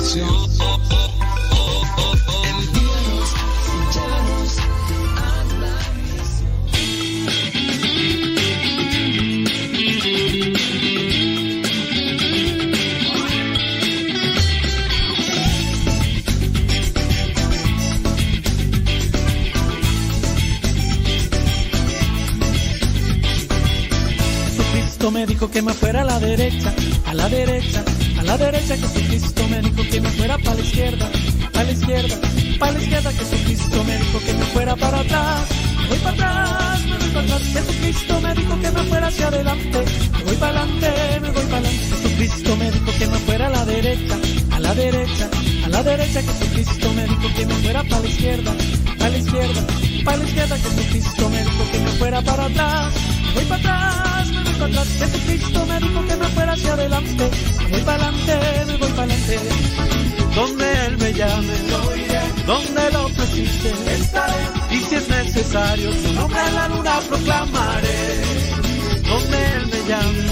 canción. Me dijo que me fuera a la derecha, a la derecha, la derecha. Jesucristo me dijo que me fuera para la izquierda, a la izquierda, para la izquierda. Jesucristo me dijo que me fuera para atrás, voy para atrás, me voy para atrás. Jesucristo me dijo que me fuera hacia adelante, me voy para adelante, me voy para adelante. Jesucristo me dijo que me fuera a la derecha, a la derecha, a la derecha. Jesucristo me dijo que me fuera para la izquierda, a la izquierda, para la izquierda. Jesucristo me dijo que me fuera para atrás, voy para atrás, Jesucristo me dijo que me fuera hacia adelante, voy para adelante, me voy para adelante. Donde Él me llame, donde lo precise, estaré. Y si es necesario, su nombre en la luna proclamaré. Donde Él me llame,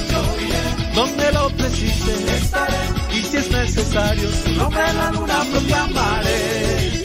donde lo precise, estaré. Y si es necesario, su nombre en la luna proclamaré.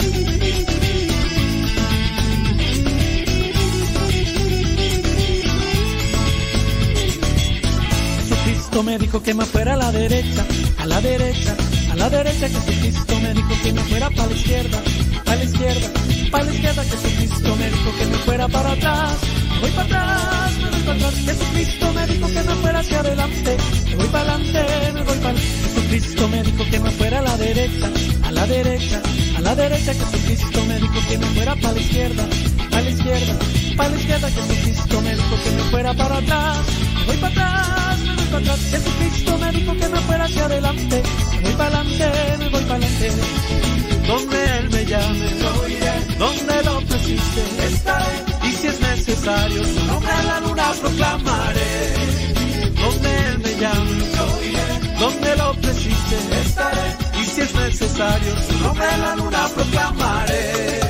Jesucristo me dijo que me fuera a la derecha, a la derecha, a la derecha. Jesucristo me dijo que me fuera para la izquierda, a la izquierda, para la izquierda. Jesucristo me dijo que me fuera para atrás, me voy para atrás, me voy para atrás. Jesucristo me dijo que me fuera hacia adelante, me voy para adelante, me voy para Jesucristo me dijo que me fuera a la derecha, a la derecha, a la derecha. Jesucristo me dijo que me fuera para la izquierda, a la izquierda, para la izquierda. Jesucristo me dijo que me fuera para atrás, me voy para atrás, atrás. Jesucristo me dijo que me fuera hacia adelante, me voy para adelante, me voy para adelante. Donde Él me llame, donde lo precise, estaré. Y si es necesario, su nombre en la luna proclamaré. Donde Él me llame, donde lo precise, estaré. Y si es necesario, su nombre en la luna proclamaré.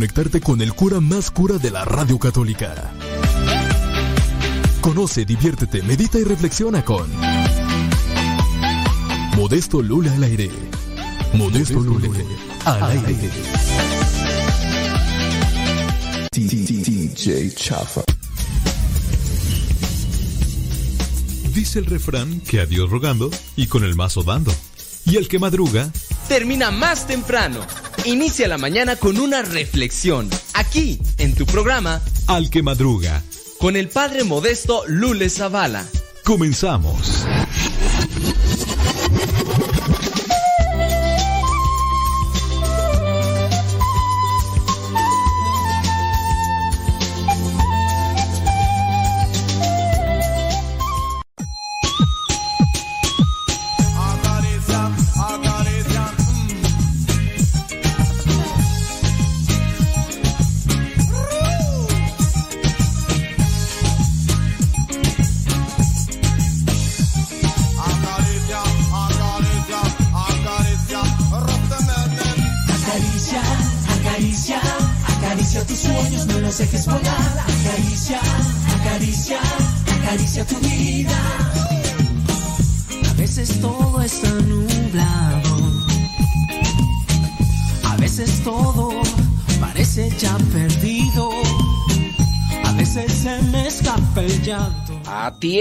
Conectarte con el cura más cura de la radio católica. Conoce, diviértete, medita y reflexiona con Modesto Lula al aire. Modesto Lula al aire. DJ Chafa. Dice el refrán que a Dios rogando y con el mazo dando. Y el que madruga, termina más temprano. Inicia la mañana con una reflexión, aquí, en tu programa, al que madruga. con el padre modesto Lule Zavala. Comenzamos.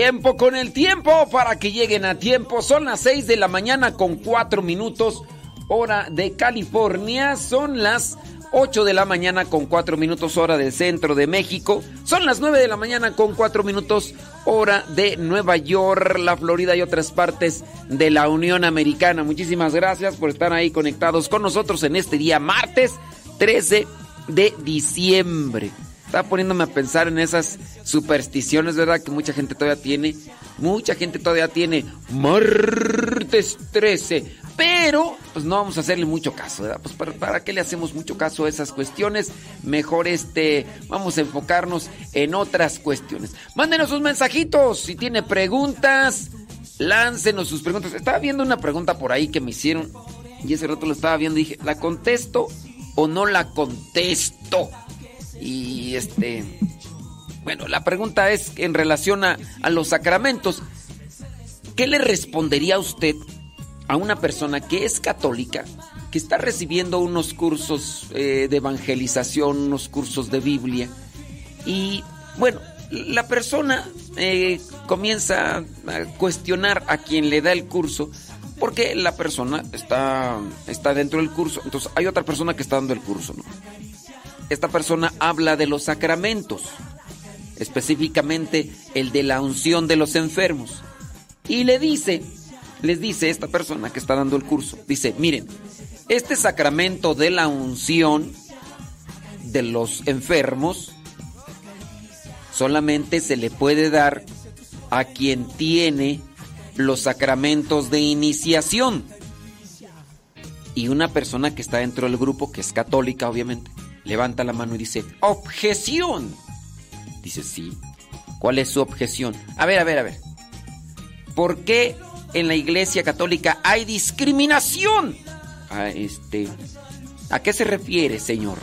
Tiempo con el tiempo para que lleguen a tiempo. Son las 6 de la mañana con 4 minutos hora de California. Son las 8 de la mañana con 4 minutos hora del centro de México. Son las 9 de la mañana con 4 minutos hora de Nueva York, la Florida y otras partes de la Unión Americana. Muchísimas gracias por estar ahí conectados con nosotros en este día martes 13 de diciembre. Estaba poniéndome a pensar en esas supersticiones, ¿verdad? Que mucha gente todavía tiene. Mucha gente todavía tiene martes 13. Pero, pues no vamos a hacerle mucho caso, ¿verdad? Pues para, ¿para qué le hacemos mucho caso a esas cuestiones? Mejor este, vamos a enfocarnos en otras cuestiones. Mándenos sus mensajitos. Si tiene preguntas, láncenos sus preguntas. Estaba viendo una pregunta por ahí que me hicieron. Y ese rato lo estaba viendo y dije, ¿la contesto o no la contesto? Y este, bueno, la pregunta es en relación a, a los sacramentos. ¿Qué le respondería usted a una persona que es católica, que está recibiendo unos cursos eh, de evangelización, unos cursos de Biblia? Y bueno, la persona eh, comienza a cuestionar a quien le da el curso porque la persona está, está dentro del curso. Entonces hay otra persona que está dando el curso, ¿no? Esta persona habla de los sacramentos, específicamente el de la unción de los enfermos. Y le dice, les dice esta persona que está dando el curso, dice, miren, este sacramento de la unción de los enfermos solamente se le puede dar a quien tiene los sacramentos de iniciación. Y una persona que está dentro del grupo, que es católica obviamente, levanta la mano y dice, objeción. Dice, sí. ¿Cuál es su objeción? A ver, a ver, a ver. ¿Por qué en la iglesia católica hay discriminación? Ah, este, ¿A qué se refiere, señor?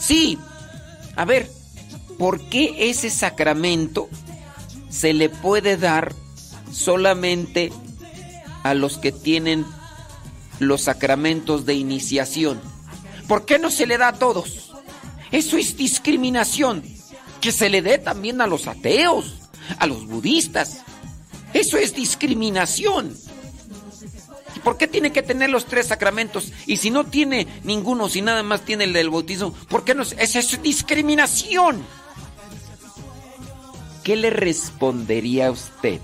Sí. A ver, ¿por qué ese sacramento se le puede dar solamente a los que tienen los sacramentos de iniciación? ¿Por qué no se le da a todos? Eso es discriminación. Que se le dé también a los ateos, a los budistas. Eso es discriminación. ¿Y por qué tiene que tener los tres sacramentos? Y si no tiene ninguno, si nada más tiene el del bautismo, ¿por qué no? Esa es discriminación. ¿Qué le respondería a usted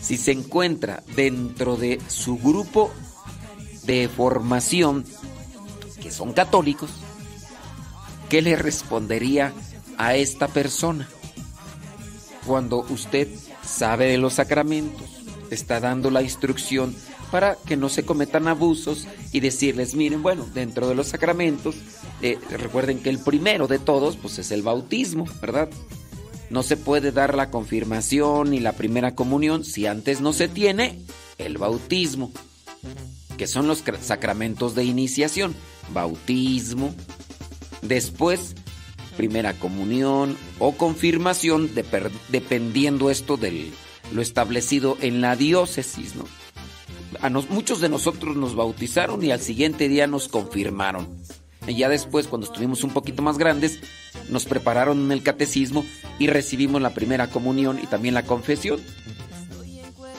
si se encuentra dentro de su grupo de formación que son católicos ¿qué le respondería a esta persona? Cuando usted sabe de los sacramentos, está dando la instrucción para que no se cometan abusos y decirles, miren, bueno, dentro de los sacramentos, eh, recuerden que el primero de todos, pues es el bautismo, ¿verdad? No se puede dar la confirmación ni la primera comunión si antes no se tiene el bautismo, que son los cra- sacramentos de iniciación. Bautismo, después primera comunión o confirmación, dependiendo esto de lo establecido en la diócesis. A muchos de nosotros nos bautizaron y al siguiente día nos confirmaron. Y ya después, cuando estuvimos un poquito más grandes, nos prepararon en el catecismo y recibimos la primera comunión y también la confesión.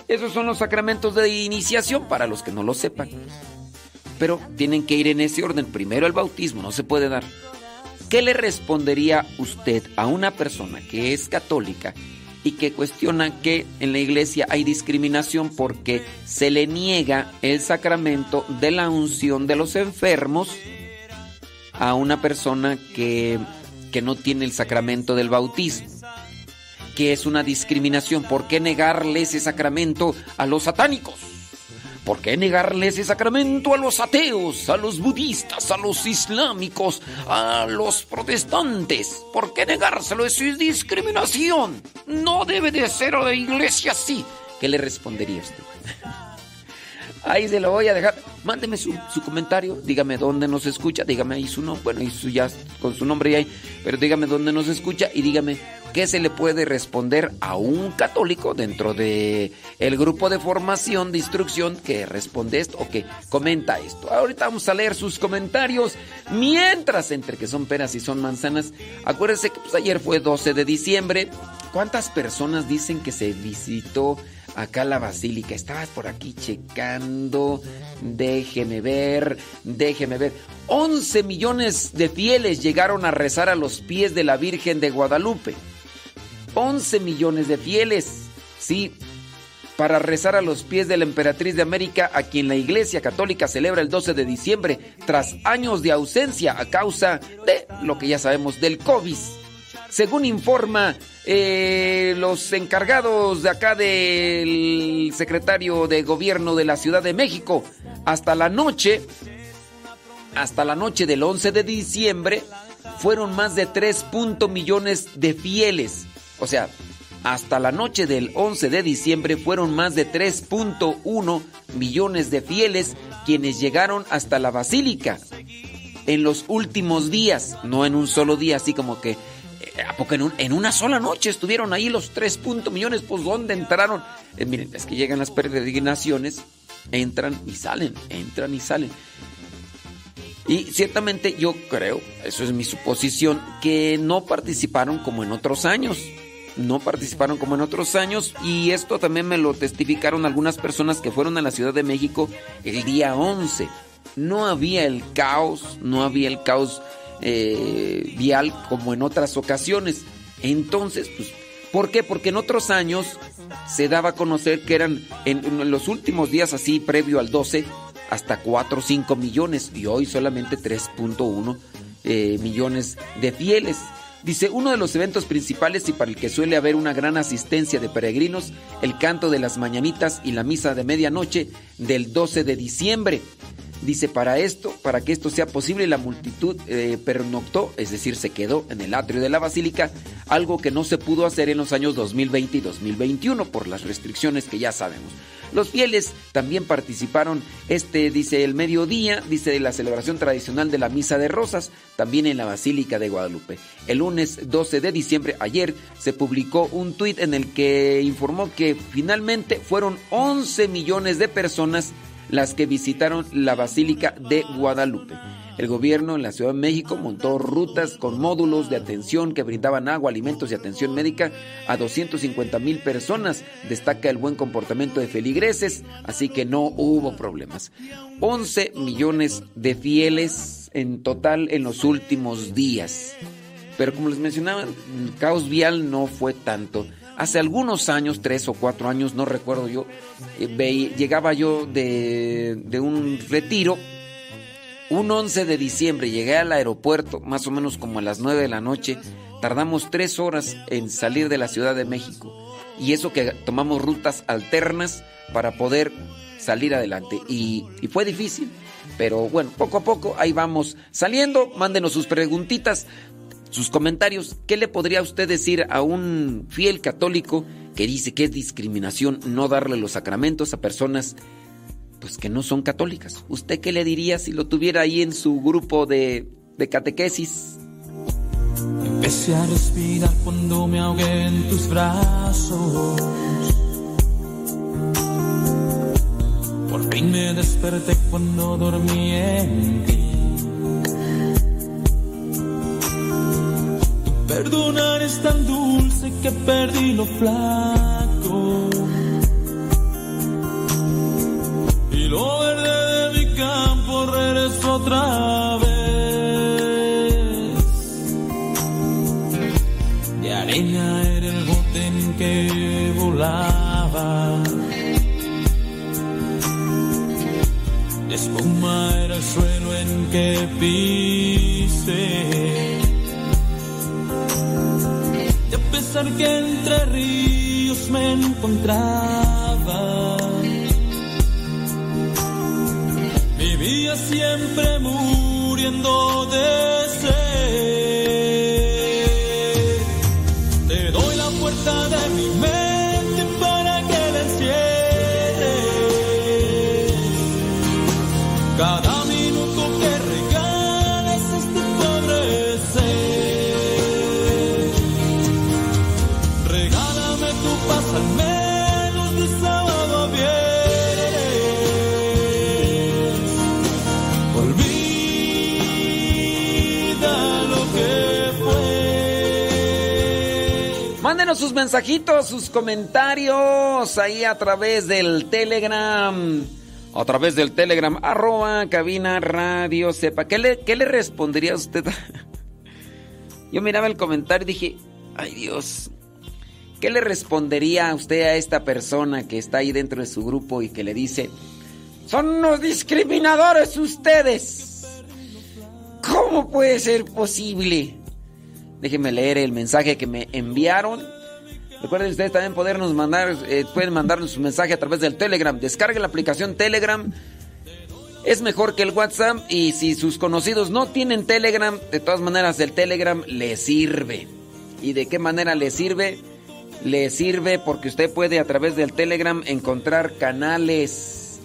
Esos son los sacramentos de iniciación para los que no lo sepan. Pero tienen que ir en ese orden. Primero el bautismo, no se puede dar. ¿Qué le respondería usted a una persona que es católica y que cuestiona que en la iglesia hay discriminación porque se le niega el sacramento de la unción de los enfermos a una persona que, que no tiene el sacramento del bautismo? Que es una discriminación. ¿Por qué negarle ese sacramento a los satánicos? ¿Por qué negarle ese sacramento a los ateos, a los budistas, a los islámicos, a los protestantes? ¿Por qué negárselo? Eso es discriminación. No debe de ser la iglesia así. ¿Qué le respondería usted? Ahí se lo voy a dejar. Mándeme su, su comentario. Dígame dónde nos escucha. Dígame ahí su nombre. Bueno, y su, ya con su nombre ahí. Pero dígame dónde nos escucha y dígame qué se le puede responder a un católico dentro de el grupo de formación de instrucción que responde esto o que comenta esto. Ahorita vamos a leer sus comentarios. Mientras, entre que son peras y son manzanas, acuérdense que pues, ayer fue 12 de diciembre. ¿Cuántas personas dicen que se visitó acá la basílica? Estabas por aquí checando. Déjeme ver, déjeme ver. 11 millones de fieles llegaron a rezar a los pies de la Virgen de Guadalupe. 11 millones de fieles, sí, para rezar a los pies de la emperatriz de América, a quien la Iglesia Católica celebra el 12 de diciembre, tras años de ausencia a causa de lo que ya sabemos del COVID. Según informa eh, los encargados de acá del secretario de gobierno de la Ciudad de México, hasta la noche, hasta la noche del 11 de diciembre, fueron más de 3 punto millones de fieles. O sea, hasta la noche del 11 de diciembre fueron más de 3.1 millones de fieles quienes llegaron hasta la basílica en los últimos días, no en un solo día, así como que, eh, ¿a poco en, un- en una sola noche estuvieron ahí los 3 punto millones? Pues ¿dónde entraron? Eh, miren, es que llegan las peregrinaciones, entran y salen, entran y salen. Y ciertamente yo creo, eso es mi suposición, que no participaron como en otros años. No participaron como en otros años y esto también me lo testificaron algunas personas que fueron a la Ciudad de México el día 11. No había el caos, no había el caos eh, vial como en otras ocasiones. Entonces, pues, ¿por qué? Porque en otros años se daba a conocer que eran en, los últimos días así, previo al 12, hasta 4 o 5 millones y hoy solamente 3.1 eh, millones de fieles. Dice, uno de los eventos principales y para el que suele haber una gran asistencia de peregrinos, el canto de las mañanitas y la misa de medianoche del 12 de diciembre. Dice, para esto, para que esto sea posible, la multitud eh, pernoctó, es decir, se quedó en el atrio de la basílica, algo que no se pudo hacer en los años 2020 y 2021 por las restricciones que ya sabemos. Los fieles también participaron, este dice el mediodía, dice de la celebración tradicional de la Misa de Rosas, también en la Basílica de Guadalupe. El lunes 12 de diciembre, ayer, se publicó un tuit en el que informó que finalmente fueron 11 millones de personas las que visitaron la Basílica de Guadalupe. El gobierno en la Ciudad de México montó rutas con módulos de atención que brindaban agua, alimentos y atención médica a 250 mil personas. Destaca el buen comportamiento de feligreses, así que no hubo problemas. 11 millones de fieles en total en los últimos días. Pero como les mencionaba, el caos vial no fue tanto. Hace algunos años, tres o cuatro años, no recuerdo yo, eh, llegaba yo de, un retiro Un 11 de diciembre llegué al aeropuerto, más o menos como a las 9 de la noche. Tardamos tres horas en salir de la Ciudad de México. Y eso que tomamos rutas alternas para poder salir adelante. Y fue difícil, pero bueno, poco a poco ahí vamos saliendo. Mándenos sus preguntitas, sus comentarios. ¿Qué le podría usted decir a un fiel católico que dice que es discriminación no darle los sacramentos a personas pues que no son católicas? ¿Usted qué le diría si lo tuviera ahí en su grupo de, de catequesis? Empecé a respirar cuando me ahogué en tus brazos. Por fin me desperté cuando dormí en ti. Perdonar es tan dulce que perdí lo flaco. Y lo verde de mi campo regresó otra vez. De arena era el bote en que volaba. De espuma era el suelo en que pisé. Pesar que entre ríos me encontraba, vivía siempre muriendo de sed. Sus mensajitos, sus comentarios ahí a través del Telegram. A través del Telegram, arroba cabina radio sepa. ¿Qué le, qué le respondería a usted? Yo miraba el comentario y dije, ay Dios, ¿qué le respondería a usted a esta persona que está ahí dentro de su grupo y que le dice, son unos discriminadores ustedes? ¿Cómo puede ser posible? Déjenme leer el mensaje que me enviaron. Recuerden ustedes también podernos mandar, eh, pueden mandarnos su mensaje a través del Telegram. Descarguen la aplicación Telegram. Es mejor que el WhatsApp y si sus conocidos no tienen Telegram, de todas maneras el Telegram les sirve. ¿Y de qué manera les sirve? Le sirve porque usted puede a través del Telegram encontrar canales.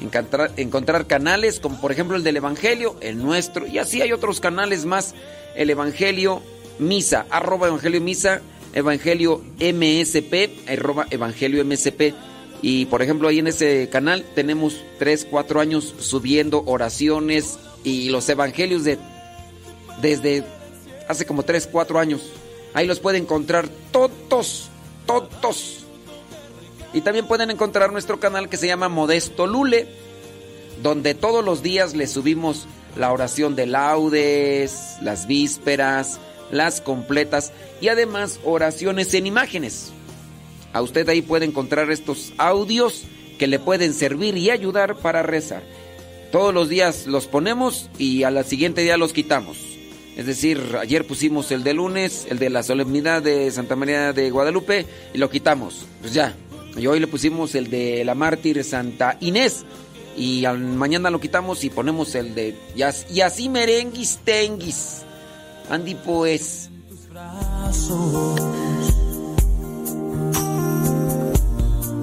Encontrar, encontrar canales como por ejemplo el del Evangelio, el nuestro, y así hay otros canales más. El Evangelio Misa, arroba Evangelio Misa, Evangelio MSP, arroba Evangelio MSP. Y por ejemplo ahí en ese canal tenemos 3, 4 años subiendo oraciones y los evangelios de desde hace como 3, 4 años. Ahí los puede encontrar todos, todos. Y también pueden encontrar nuestro canal que se llama Modesto Lule, donde todos los días le subimos la oración de laudes, las vísperas, las completas y además oraciones en imágenes. A usted ahí puede encontrar estos audios que le pueden servir y ayudar para rezar. Todos los días los ponemos y al siguiente día los quitamos. Es decir, ayer pusimos el de lunes, el de la solemnidad de Santa María de Guadalupe y lo quitamos. Pues ya. Y hoy le pusimos el de la mártir Santa Inés y al mañana lo quitamos y ponemos el de y así merenguis tenguis. Andy pues.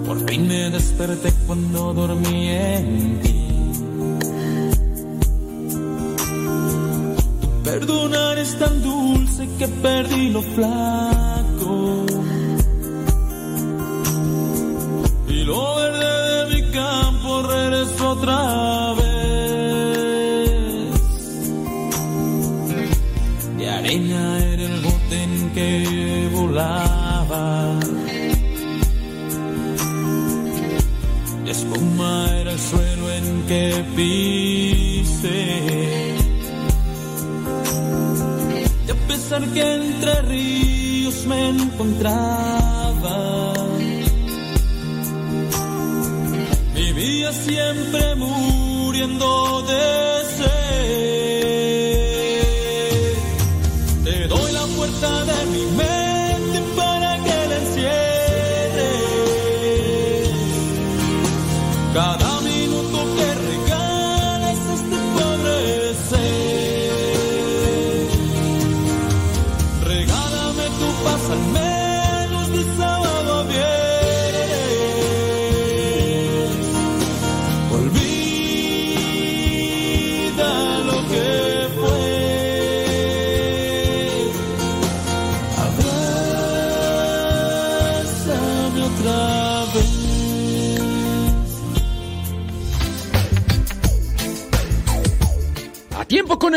Por fin me desperté cuando dormí en ti. Tu perdonar es tan dulce que perdí lo flaco. Y lo verde de mi campo regresó otra vez. Arena era el bote en que volaba. De espuma era el suelo en que pisé. Y a pesar que entre ríos me encontraba, vivía siempre muriendo de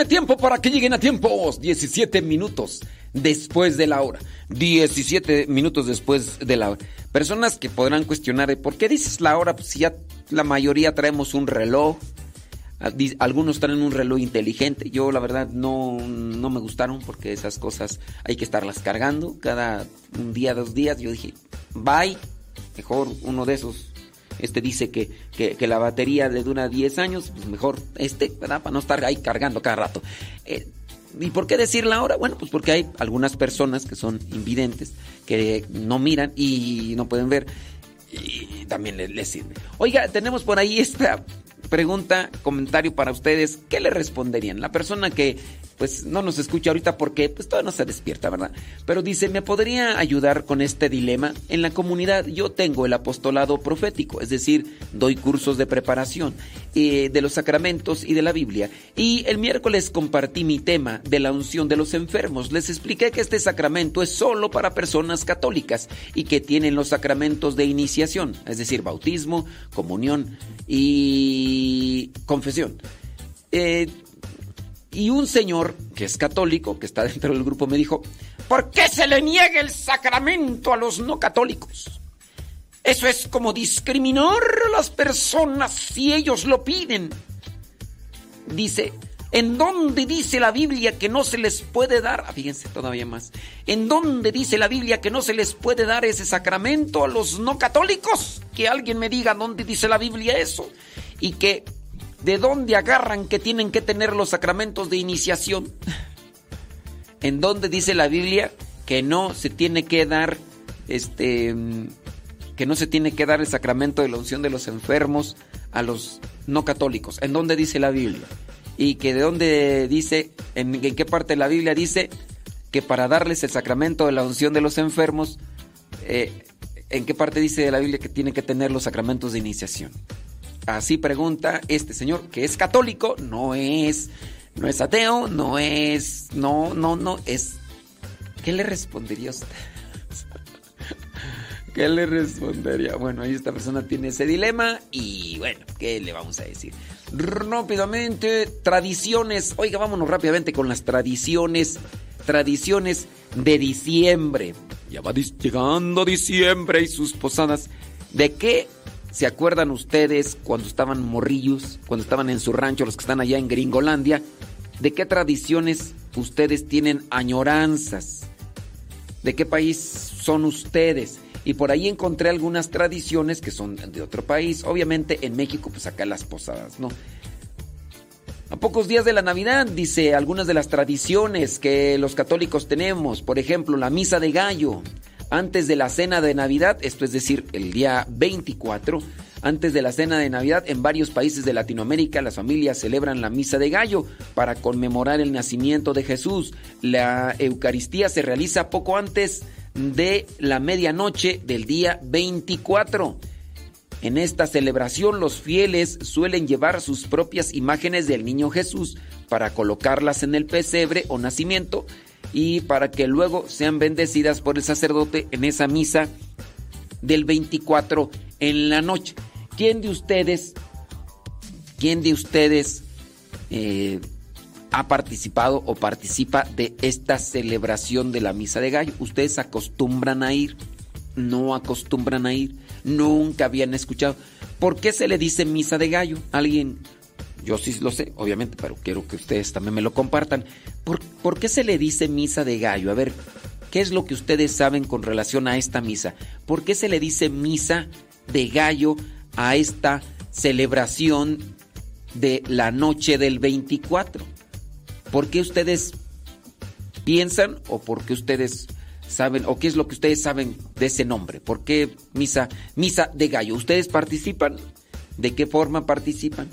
Tiempo para que lleguen a tiempo. 17 minutos después de la hora. 17 minutos después de la hora. Personas que podrán cuestionar. ¿por qué dices la hora? Pues si ya la mayoría traemos un reloj. Ah, Algunos traen un reloj inteligente. Yo la verdad no, no me gustaron porque esas cosas hay que estarlas cargando cada un día, dos días. Yo dije, bye. Mejor uno de esos este dice que, que- la batería le dura 10 años, pues mejor este, ¿verdad? Para no estar ahí cargando cada rato. Eh, ¿Y por qué decirla ahora? Bueno, pues porque hay algunas personas que son invidentes, que no miran y no pueden ver, y también les, les sirve. Oiga, tenemos por ahí esta pregunta, comentario para ustedes. ¿Qué le responderían? La persona que pues no nos escucha ahorita porque pues todavía no se despierta, ¿verdad? Pero dice, ¿me podría ayudar con este dilema? En la comunidad yo tengo el apostolado profético, es decir, doy cursos de preparación eh, de los sacramentos y de la Biblia. Y el miércoles compartí mi tema de la unción de los enfermos. Les expliqué que este sacramento es solo para personas católicas y que tienen los sacramentos de iniciación, es decir, bautismo, comunión y confesión. Eh, y un señor que es católico, que está dentro del grupo, me dijo, ¿por qué se le niega el sacramento a los no católicos? Eso es como discriminar a las personas si ellos lo piden. Dice, ¿en dónde dice la Biblia que no se les puede dar? ah, Fíjense todavía más. ¿En dónde dice la Biblia que no se les puede dar ese sacramento a los no católicos? Que alguien me diga dónde dice la Biblia eso. Y que ¿De dónde agarran que tienen que tener los sacramentos de iniciación? ¿En dónde dice la Biblia que no se tiene que dar este que no se tiene que dar el sacramento de la unción de los enfermos a los no católicos? ¿En dónde dice la Biblia? Y que de dónde dice en, qué parte de la Biblia dice que para darles el sacramento de la unción de los enfermos eh, ¿En qué parte dice de la Biblia que tiene que tener los sacramentos de iniciación? Así pregunta este señor, que es católico, no es, no es ateo, no es, no, no, no, es. ¿Qué le respondería usted? ¿Qué le respondería? Bueno, ahí esta persona tiene ese dilema y bueno, ¿qué le vamos a decir? Rápidamente, tradiciones. Oiga, vámonos rápidamente con las tradiciones. Tradiciones de diciembre. Ya va llegando diciembre y sus posadas. ¿De qué se acuerdan ustedes cuando estaban morrillos, cuando estaban en su rancho, los que están allá en Gringolandia? ¿De qué tradiciones ustedes tienen añoranzas? ¿De qué país son ustedes? Y por ahí encontré algunas tradiciones que son de otro país. Obviamente en México, pues acá las posadas, ¿no? A pocos días de la Navidad, dice algunas de las tradiciones que los católicos tenemos. Por ejemplo, la misa de gallo. Antes de la cena de Navidad, esto es decir, el día 24, antes de la cena de Navidad, en varios países de Latinoamérica las familias celebran la misa de gallo para conmemorar el nacimiento de Jesús. La Eucaristía se realiza poco antes de la medianoche del día 24. En esta celebración los fieles suelen llevar sus propias imágenes del niño Jesús para colocarlas en el pesebre o nacimiento y para que luego sean bendecidas por el sacerdote en esa misa del 24 en la noche. ¿Quién de ustedes, quién de ustedes eh, ha participado o participa de esta celebración de la misa de gallo? ¿Ustedes acostumbran a ir? ¿No acostumbran a ir? Nunca habían escuchado. ¿Por qué se le dice misa de gallo? Alguien, yo sí lo sé, obviamente, pero quiero que ustedes también me lo compartan. ¿Por, por qué se le dice misa de gallo? A ver, ¿qué es lo que ustedes saben con relación a esta misa? ¿Por qué se le dice misa de gallo a esta celebración de la noche del 24? ¿Por qué ustedes piensan o por qué ustedes saben o qué es lo que ustedes saben de ese nombre? ¿Por qué misa misa de gallo? ¿Ustedes participan? ¿De qué forma participan?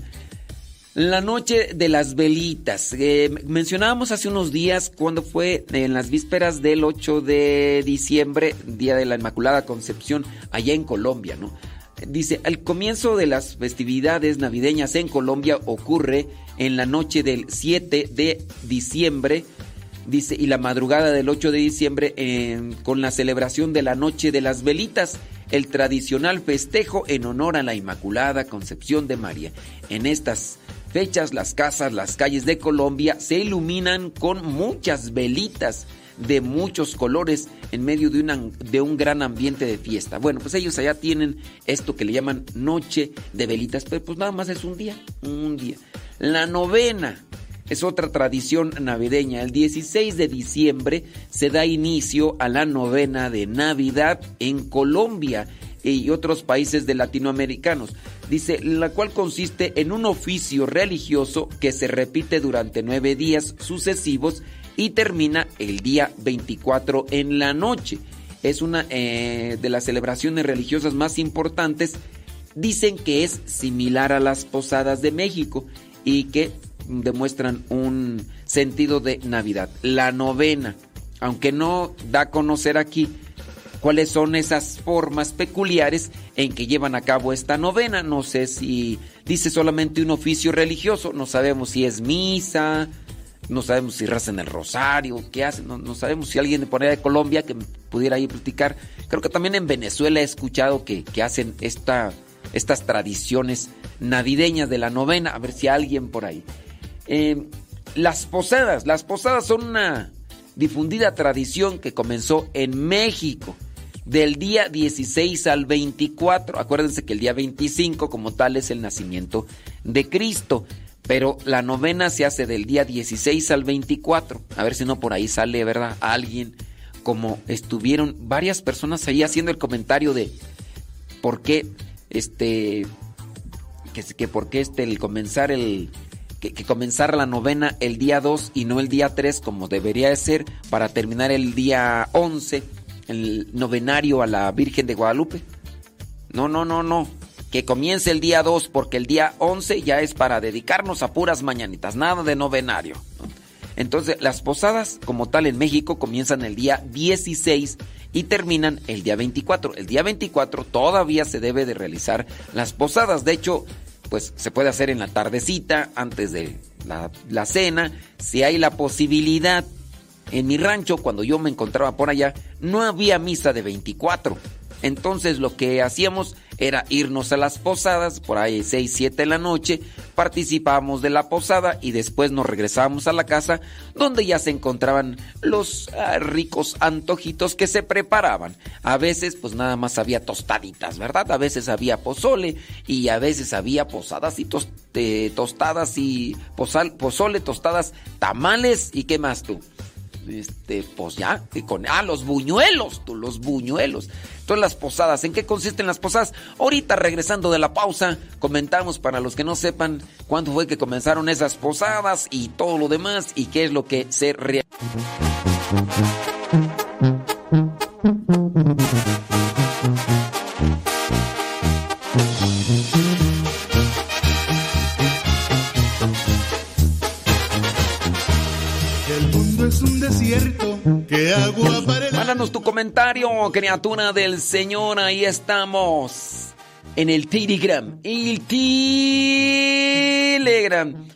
La noche de las velitas. Eh, mencionábamos hace unos días cuando fue en las vísperas del 8 de diciembre, Día de la Inmaculada Concepción, allá en Colombia, ¿no? Dice, el comienzo de las festividades navideñas en Colombia ocurre en la noche del 7 de diciembre, dice, y la madrugada del 8 de diciembre con la celebración de la Noche de las Velitas, el tradicional festejo en honor a la Inmaculada Concepción de María. En estas fechas las casas, las calles de Colombia se iluminan con muchas velitas de muchos colores en medio de, de un gran ambiente de fiesta. Bueno, pues ellos allá tienen esto que le llaman noche de velitas, pero pues nada más es un día, un día. La novena es otra tradición navideña. El 16 de diciembre se da inicio a la novena de Navidad en Colombia y otros países de latinoamericanos. Dice, la cual consiste en un oficio religioso que se repite durante nueve días sucesivos y termina el día 24 en la noche. Es una eh, de las celebraciones religiosas más importantes. Dicen que es similar a las posadas de México y que demuestran un sentido de Navidad. La novena, aunque no da a conocer aquí cuáles son esas formas peculiares en que llevan a cabo esta novena. No sé si dice solamente un oficio religioso, no sabemos si es misa, no sabemos si rezan el rosario, qué hacen, no, sabemos si alguien de por de Colombia que pudiera ahí platicar. Creo que también en Venezuela he escuchado que, hacen esta, estas tradiciones navideñas de la novena, a ver si alguien por ahí. Eh, las posadas, las posadas son una difundida tradición que comenzó en México del día 16 al 24. Acuérdense que el día 25 como tal es el nacimiento de Cristo. Pero la novena se hace del día 16 al 24. A ver si no por ahí sale, ¿verdad? Alguien como estuvieron varias personas ahí haciendo el comentario de por qué este que, que por qué este el comenzar el que, que, comenzar la novena el día 2 y no el día 3 como debería de ser para terminar el día 11 el novenario a la Virgen de Guadalupe. No, no, no, no que comience el día 2 porque el día 11 ya es para dedicarnos a puras mañanitas, nada de novenario. Entonces, las posadas como tal en México comienzan el día 16 y terminan el día 24. El día 24 todavía se debe de realizar las posadas. De hecho, pues se puede hacer en la tardecita, antes de la, la cena, si hay la posibilidad. En mi rancho, cuando yo me encontraba por allá, no había misa de 24 entonces lo que hacíamos era irnos a las posadas, por ahí 6, 7 de la noche, participábamos de la posada y después nos regresábamos a la casa donde ya se encontraban los ah, ricos antojitos que se preparaban. A veces pues nada más había tostaditas, ¿verdad? A veces había pozole y a veces había posadas y tostadas y pozole, tostadas, tamales y qué más tú este, pues ya, con, ah, los buñuelos, los buñuelos. Todas las posadas, ¿en qué consisten las posadas? Ahorita regresando de la pausa, comentamos para los que no sepan cuándo fue que comenzaron esas posadas y todo lo demás y qué es lo que se realiza. Que agua Mándanos tu comentario, criatura del Señor. Ahí estamos. En el Telegram. El Telegram.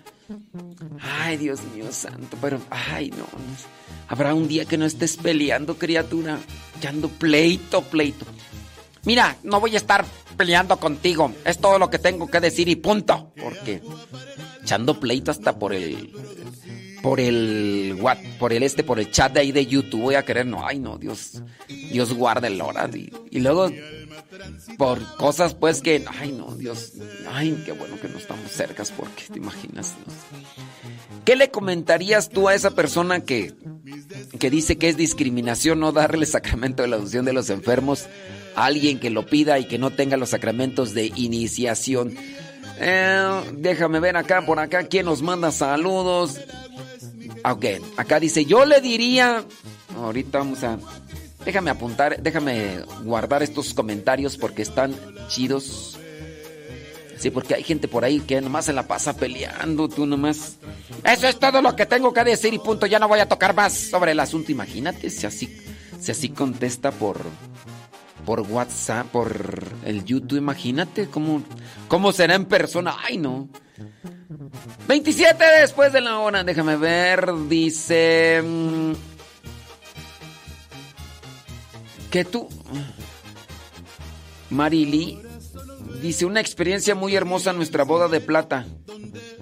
Ay, Dios mío santo, pero, ay, no. Habrá un día que no estés peleando, criatura. Echando pleito, pleito. Mira, no voy a estar peleando contigo. Es todo lo que tengo que decir y punto. Porque echando pleito hasta por el por el what, por el este, por el chat de ahí de YouTube voy a querer, no, ay no, Dios, Dios guarde el hora. Y, luego por cosas pues que, ay no, Dios, ay, qué bueno que no estamos cercas porque te imaginas. ¿Qué le comentarías tú a esa persona que, que dice que es discriminación no darle sacramento de la unción de los enfermos a alguien que lo pida y que no tenga los sacramentos de iniciación? Eh, déjame ver acá, por acá, quién nos manda saludos. Ok, acá dice, yo le diría, ahorita vamos a, déjame apuntar, déjame guardar estos comentarios porque están chidos. Sí, porque hay gente por ahí que nomás se la pasa peleando, tú nomás. Eso es todo lo que tengo que decir y punto, ya no voy a tocar más sobre el asunto. Imagínate si así, si así contesta por, por WhatsApp, por el YouTube, imagínate cómo, cómo será en persona. Ay, no. 27 después de la hora, déjame ver, dice... mm, Que tú... Marily dice una experiencia muy hermosa nuestra boda de plata.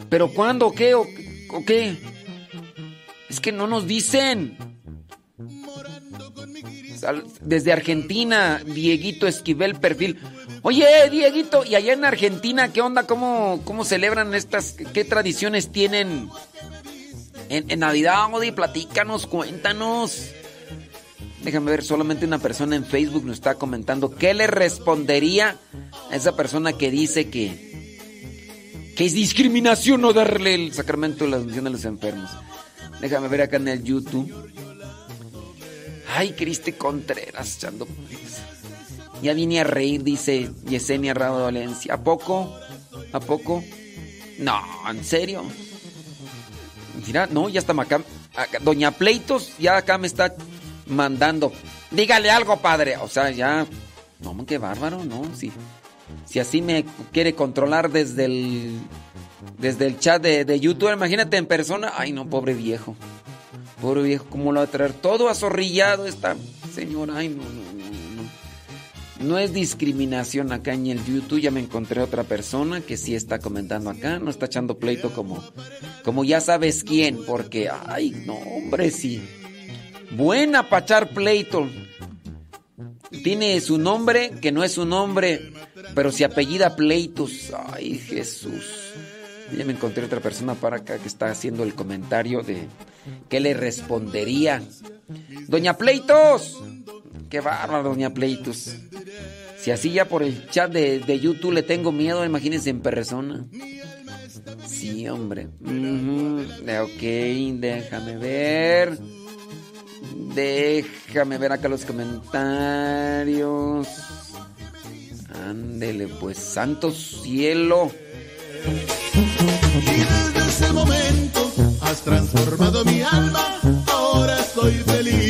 ¿Pero cuándo? ¿O qué? ¿O, o qué? Es que no nos dicen. Desde Argentina, Dieguito Esquivel Perfil. Oye, Dieguito, ¿y allá en Argentina qué onda? ¿Cómo, cómo celebran estas? ¿Qué tradiciones tienen en, en Navidad? Odi, platícanos, cuéntanos. Déjame ver, solamente una persona en Facebook nos está comentando. ¿Qué le respondería a esa persona que dice que, que es discriminación no darle el sacramento de la unción a los enfermos? Déjame ver acá en el YouTube. Ay, Cristi Contreras echando. Ya vine a reír, dice Yesenia Rado Valencia. ¿A poco? ¿A poco? No, ¿en serio? Mira, no, ya está acá- Doña Pleitos ya acá me está mandando. Dígale algo, padre. O sea, ya. No, qué bárbaro, ¿no? Si, si así me quiere controlar desde el. Desde el chat de, de YouTube, imagínate en persona. Ay, no, pobre viejo. Pobre viejo, ¿cómo lo va a traer? Todo azorrillado esta señora. Ay, no, no, no, no. No es discriminación acá en el YouTube. Ya me encontré otra persona que sí está comentando acá. No está echando pleito como, como ya sabes quién. Porque, ay, no, hombre, sí. Buena para echar pleito. Tiene su nombre, que no es su nombre, pero se apellida Pleitos. Ay, Jesús. Ya me encontré otra persona para acá que está haciendo el comentario de qué le respondería. Doña Pleitos. Qué bárbaro, Doña Pleitos. Si así ya por el chat de, de YouTube le tengo miedo, imagínense en persona. Sí, hombre. Ujú. Ok, déjame ver. Déjame ver acá los comentarios. Ándele, pues, santo cielo. Y desde ese momento has transformado mi alma, ahora estoy feliz.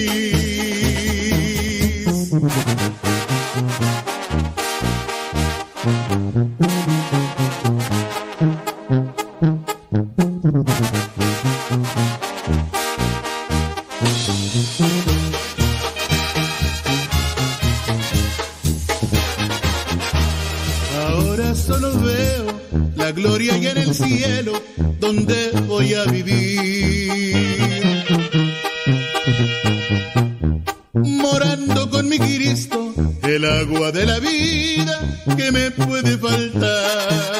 Donde voy a vivir. Morando con mi Cristo, el agua de la vida que me puede faltar.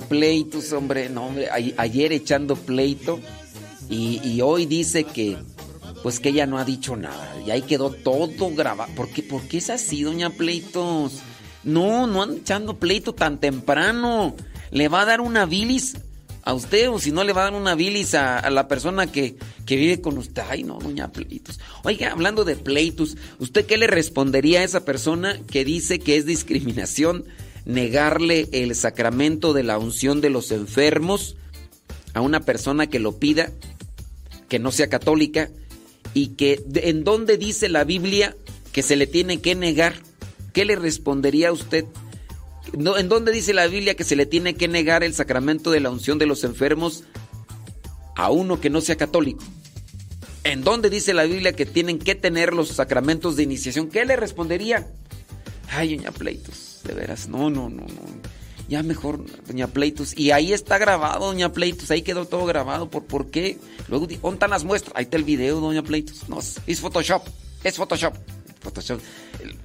Pleitos, hombre, no, hombre, ayer echando pleito y, y hoy dice que, pues que ella no ha dicho nada. Y ahí quedó todo grabado. ¿Por qué, ¿Por qué es así, doña Pleitos? No, no anda echando pleito tan temprano. Le va a dar una bilis a usted o si no le va a dar una bilis a, a la persona que, que vive con usted. Ay, no, doña Pleitos. Oiga, hablando de pleitos, ¿usted qué le respondería a esa persona que dice que es discriminación negarle el sacramento de la unción de los enfermos a una persona que lo pida, que no sea católica, y que en dónde dice la Biblia que se le tiene que negar? ¿Qué le respondería a usted? ¿En dónde dice la Biblia que se le tiene que negar el sacramento de la unción de los enfermos a uno que no sea católico? ¿En dónde dice la Biblia que tienen que tener los sacramentos de iniciación? ¿Qué le respondería? Ay, doña Pleitos, de veras, no, no, no, no. Ya mejor, doña Pleitos. Y ahí está grabado, doña Pleitos, ahí quedó todo grabado. ¿Por, por qué? Luego, ¿dónde las muestras? Ahí está el video, doña Pleitos. No, es Photoshop, es Photoshop. Photoshop.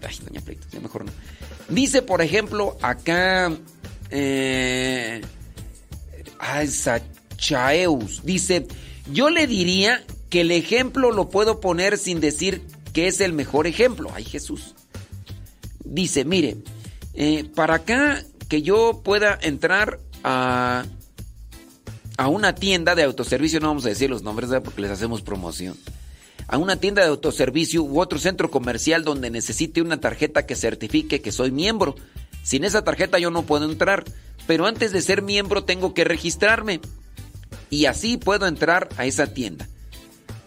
Ay, doña Pleitos, ya mejor no. Dice, por ejemplo, acá... Eh, Sachaeus. Dice, yo le diría que el ejemplo lo puedo poner sin decir que es el mejor ejemplo. Ay, Jesús. Dice, mire, eh, para acá que yo pueda entrar a, a una tienda de autoservicio, no vamos a decir los nombres porque les hacemos promoción, a una tienda de autoservicio u otro centro comercial donde necesite una tarjeta que certifique que soy miembro. Sin esa tarjeta yo no puedo entrar, pero antes de ser miembro tengo que registrarme y así puedo entrar a esa tienda.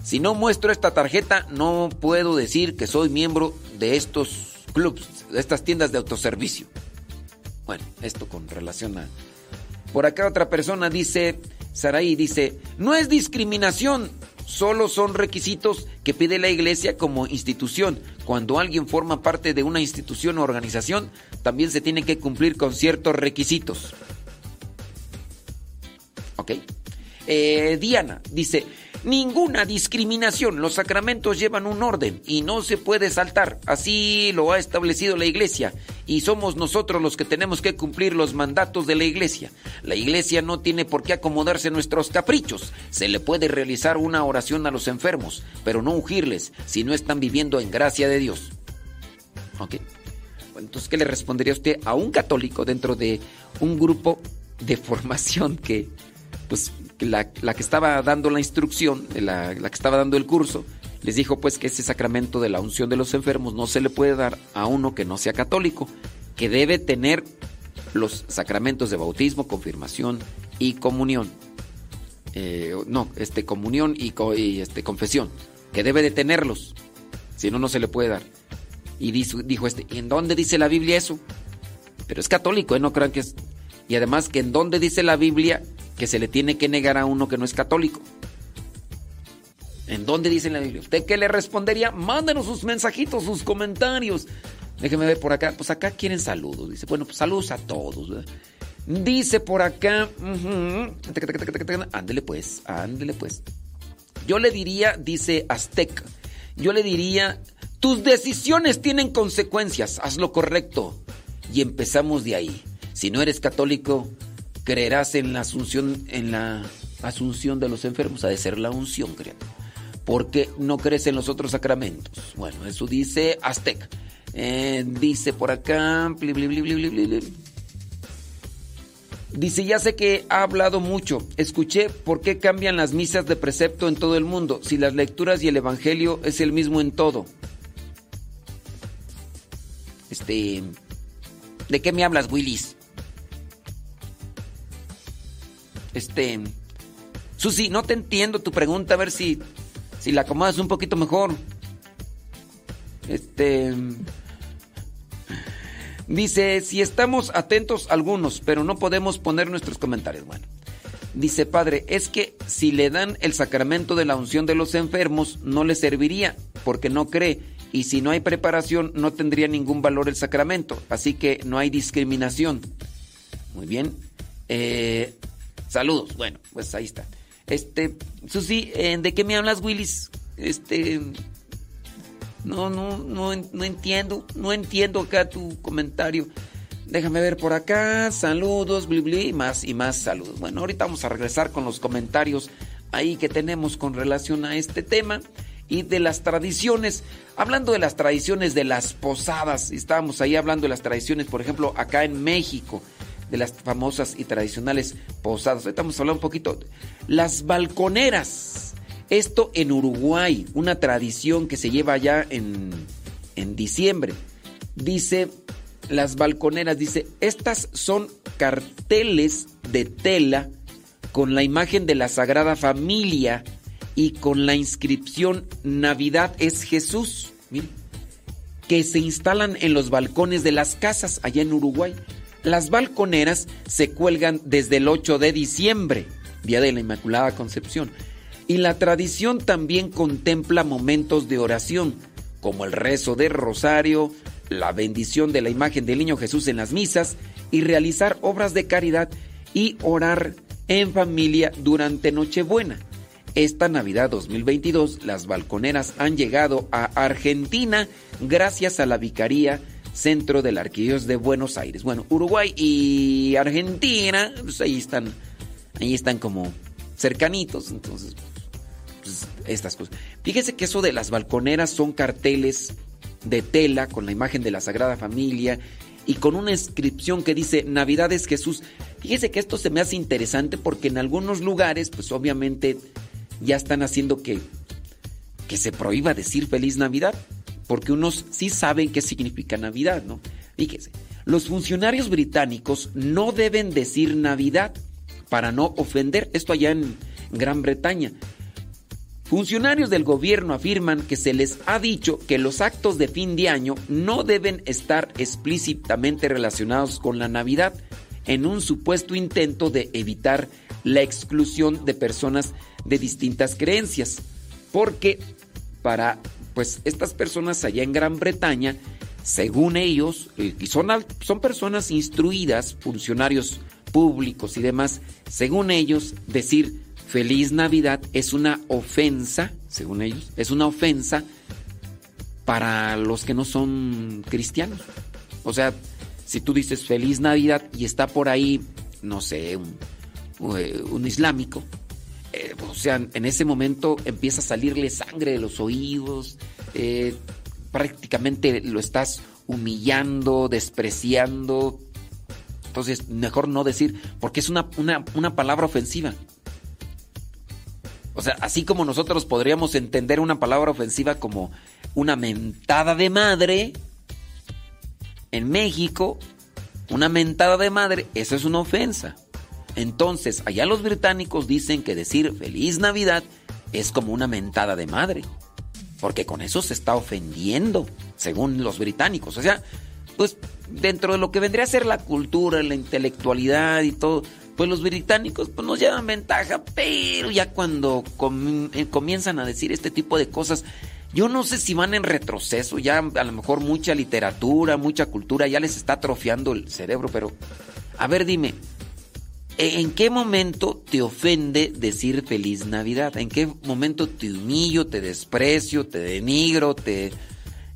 Si no muestro esta tarjeta, no puedo decir que soy miembro de estos clubs, estas tiendas de autoservicio. Bueno, esto con relación a... Por acá otra persona dice, Saraí dice, no es discriminación, solo son requisitos que pide la iglesia como institución. Cuando alguien forma parte de una institución o organización, también se tiene que cumplir con ciertos requisitos. ¿Ok? Eh, Diana dice, ninguna discriminación, los sacramentos llevan un orden y no se puede saltar, así lo ha establecido la iglesia y somos nosotros los que tenemos que cumplir los mandatos de la iglesia. La iglesia no tiene por qué acomodarse nuestros caprichos, se le puede realizar una oración a los enfermos, pero no ungirles si no están viviendo en gracia de Dios. ¿Ok? Entonces, ¿qué le respondería usted a un católico dentro de un grupo de formación que, pues, la, que estaba dando la instrucción, la, que estaba dando el curso, les dijo pues que ese sacramento de la unción de los enfermos no se le puede dar a uno que no sea católico, que debe tener los sacramentos de bautismo, confirmación y comunión. Eh, no, este, comunión y, y, este, confesión, que debe de tenerlos, si no, no se le puede dar. Y dijo, dijo este, ¿y en dónde dice la Biblia eso? Pero es católico, ¿eh? No crean que es... Y además que en dónde dice la Biblia que se le tiene que negar a uno que no es católico. ¿En dónde dice la Biblia? ¿Usted qué le respondería? Mándenos sus mensajitos, sus comentarios. Déjeme ver por acá. Pues acá quieren saludos. Dice, bueno, pues saludos a todos. Dice por acá. Ándele pues, ándele pues. Yo le diría, dice Aztec, yo le diría, tus decisiones tienen consecuencias, haz lo correcto. Y empezamos de ahí. Si no eres católico, creerás en la asunción, en la asunción de los enfermos, ha de ser la unción, criatura. Porque no crees en los otros sacramentos. Bueno, eso dice Aztec. Eh, dice por acá. Dice, ya sé que ha hablado mucho. Escuché por qué cambian las misas de precepto en todo el mundo, si las lecturas y el evangelio es el mismo en todo. Este. ¿De qué me hablas, Willis? Este. Susi, no te entiendo tu pregunta, a ver si, si la acomodas un poquito mejor. Este. Dice, si estamos atentos algunos, pero no podemos poner nuestros comentarios. Bueno. Dice, padre, es que si le dan el sacramento de la unción de los enfermos, no le serviría, porque no cree. Y si no hay preparación, no tendría ningún valor el sacramento. Así que no hay discriminación. Muy bien. Eh, Saludos. Bueno, pues ahí está. Este, Susi, ¿de qué me hablas, Willis? Este, no, no, no, no entiendo, no entiendo acá tu comentario. Déjame ver por acá, saludos, bli, más y más saludos. Bueno, ahorita vamos a regresar con los comentarios ahí que tenemos con relación a este tema y de las tradiciones. Hablando de las tradiciones de las posadas, estábamos ahí hablando de las tradiciones, por ejemplo, acá en México de las famosas y tradicionales posadas. Ahorita vamos a hablar un poquito. Las balconeras. Esto en Uruguay, una tradición que se lleva ya en, en diciembre. Dice, las balconeras, dice, estas son carteles de tela con la imagen de la Sagrada Familia y con la inscripción Navidad es Jesús, que se instalan en los balcones de las casas allá en Uruguay. Las balconeras se cuelgan desde el 8 de diciembre, Día de la Inmaculada Concepción, y la tradición también contempla momentos de oración, como el rezo del rosario, la bendición de la imagen del Niño Jesús en las misas y realizar obras de caridad y orar en familia durante Nochebuena. Esta Navidad 2022 las balconeras han llegado a Argentina gracias a la Vicaría Centro del Arquidiócesis de Buenos Aires. Bueno, Uruguay y Argentina, pues ahí están, ahí están como cercanitos, entonces, pues, estas cosas. Fíjese que eso de las balconeras son carteles de tela con la imagen de la Sagrada Familia y con una inscripción que dice Navidad es Jesús. Fíjese que esto se me hace interesante porque en algunos lugares, pues obviamente ya están haciendo que, que se prohíba decir feliz Navidad, porque unos sí saben qué significa Navidad, ¿no? Fíjese, los funcionarios británicos no deben decir Navidad para no ofender, esto allá en Gran Bretaña. Funcionarios del gobierno afirman que se les ha dicho que los actos de fin de año no deben estar explícitamente relacionados con la Navidad en un supuesto intento de evitar la exclusión de personas de distintas creencias. Porque para pues estas personas allá en Gran Bretaña, según ellos, eh, y son, son personas instruidas, funcionarios públicos y demás, según ellos, decir feliz Navidad es una ofensa, según ellos, es una ofensa para los que no son cristianos. O sea, si tú dices feliz Navidad y está por ahí, no sé, un, eh, un islámico, eh, o sea, en ese momento empieza a salirle sangre de los oídos, eh, prácticamente lo estás humillando, despreciando. Entonces, mejor no decir, porque es una, una, una palabra ofensiva. O sea, así como nosotros podríamos entender una palabra ofensiva como una mentada de madre, en México, una mentada de madre, eso es una ofensa. Entonces, allá los británicos dicen que decir feliz Navidad es como una mentada de madre. Porque con eso se está ofendiendo, según los británicos. O sea, pues dentro de lo que vendría a ser la cultura, la intelectualidad y todo, pues los británicos pues, nos llevan ventaja, pero ya cuando eh, comienzan a decir este tipo de cosas, yo no sé si van en retroceso, ya a lo mejor mucha literatura, mucha cultura ya les está atrofiando el cerebro, pero a ver dime, ¿En qué momento te ofende decir feliz Navidad? ¿En qué momento te humillo, te desprecio, te denigro, te...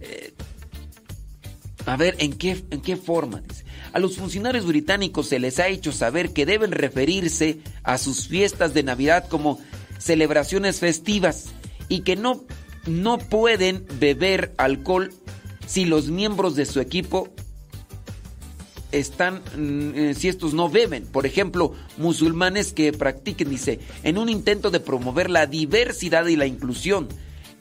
eh, a ver, ¿en qué, ¿en qué forma? A los funcionarios británicos se les ha hecho saber que deben referirse a sus fiestas de Navidad como celebraciones festivas y que no, no pueden beber alcohol si los miembros de su equipo están, mm, eh, si estos no beben. Por ejemplo, musulmanes que practiquen, dice, en un intento de promover la diversidad y la inclusión.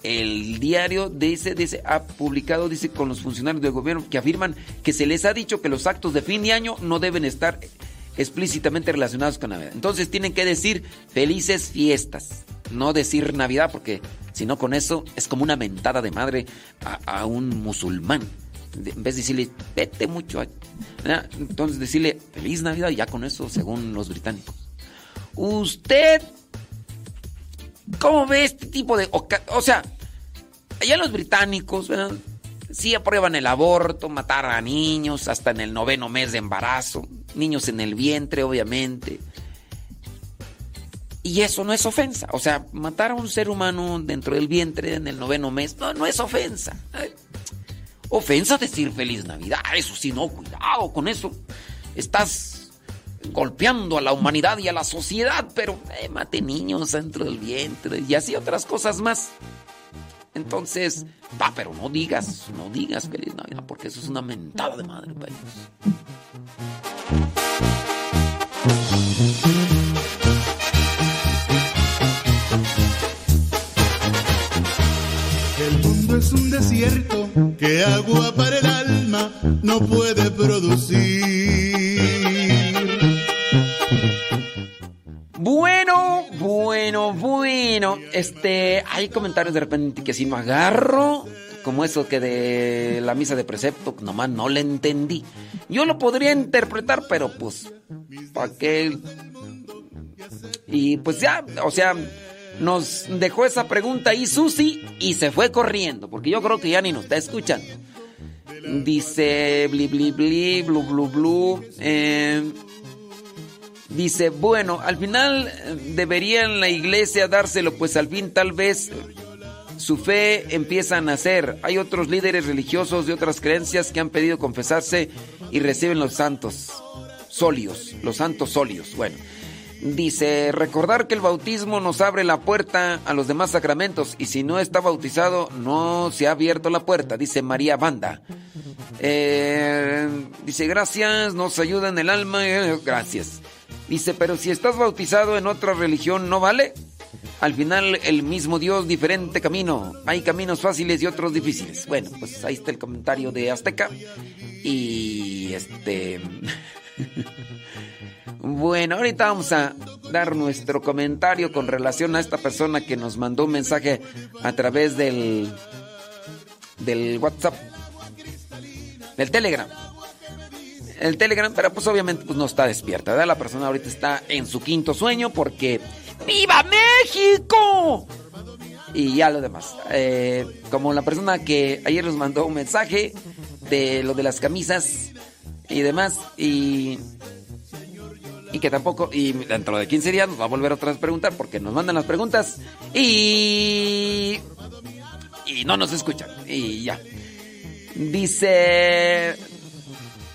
El diario dice, dice, ha publicado, dice, con los funcionarios del gobierno que afirman que se les ha dicho que los actos de fin de año no deben estar explícitamente relacionados con Navidad. Entonces tienen que decir felices fiestas, no decir Navidad, porque si no con eso es como una mentada de madre a, a un musulmán. En vez de decirle, vete mucho. ay", ¿verdad? Entonces decirle feliz Navidad y ya con eso, según los británicos. Usted, ¿cómo ve este tipo de... O sea, allá los británicos, ¿verdad? Sí aprueban el aborto, matar a niños hasta en el noveno mes de embarazo, niños en el vientre, obviamente. Y eso no es ofensa. O sea, matar a un ser humano dentro del vientre en el noveno mes, no, no es ofensa. Ofensa decir feliz Navidad, eso sí, no, cuidado con eso. Estás golpeando a la humanidad y a la sociedad, pero eh, mate niños dentro del vientre y así otras cosas más. Entonces, va, pero no digas, no digas feliz Navidad, porque eso es una mentada de madre para ellos. Es un desierto que agua para el alma no puede producir. Bueno, bueno, bueno. Este, hay comentarios de repente que si me agarro, como eso que de la misa de precepto, nomás no le entendí. Yo lo podría interpretar, pero pues, ¿para qué? Y pues ya, o sea, nos dejó esa pregunta ahí Susi y se fue corriendo, porque yo creo que ya ni nos está escuchando. Dice bli bli bli, blu blu blu. eh, Dice, bueno, al final eh, debería en la iglesia dárselo, pues al fin tal vez su fe empieza a nacer. Hay otros líderes religiosos de otras creencias que han pedido confesarse y reciben los santos solios, los santos solios. Bueno, dice, recordar que el bautismo nos abre la puerta a los demás sacramentos y si no está bautizado no se ha abierto la puerta, dice María Banda. Eh, dice, gracias, nos ayuda en el alma. eh, Gracias. Dice, pero si estás bautizado en otra religión, ¿no vale? Al final, el mismo Dios, diferente camino. Hay caminos fáciles y otros difíciles. Bueno, pues ahí está el comentario de Azteca. Y este. bueno, ahorita vamos a dar nuestro comentario con relación a esta persona que nos mandó un mensaje a través del. del WhatsApp. Del Telegram. El Telegram, pero pues obviamente pues no está despierta, ¿verdad? La persona ahorita está en su quinto sueño porque ¡Viva México! Y ya lo demás. Eh, como la persona que ayer nos mandó un mensaje de lo de las camisas y demás, y, que tampoco, y dentro de 15 días nos va a volver otra vez a preguntar porque nos mandan las preguntas y. y no nos escuchan. Y ya. Dice.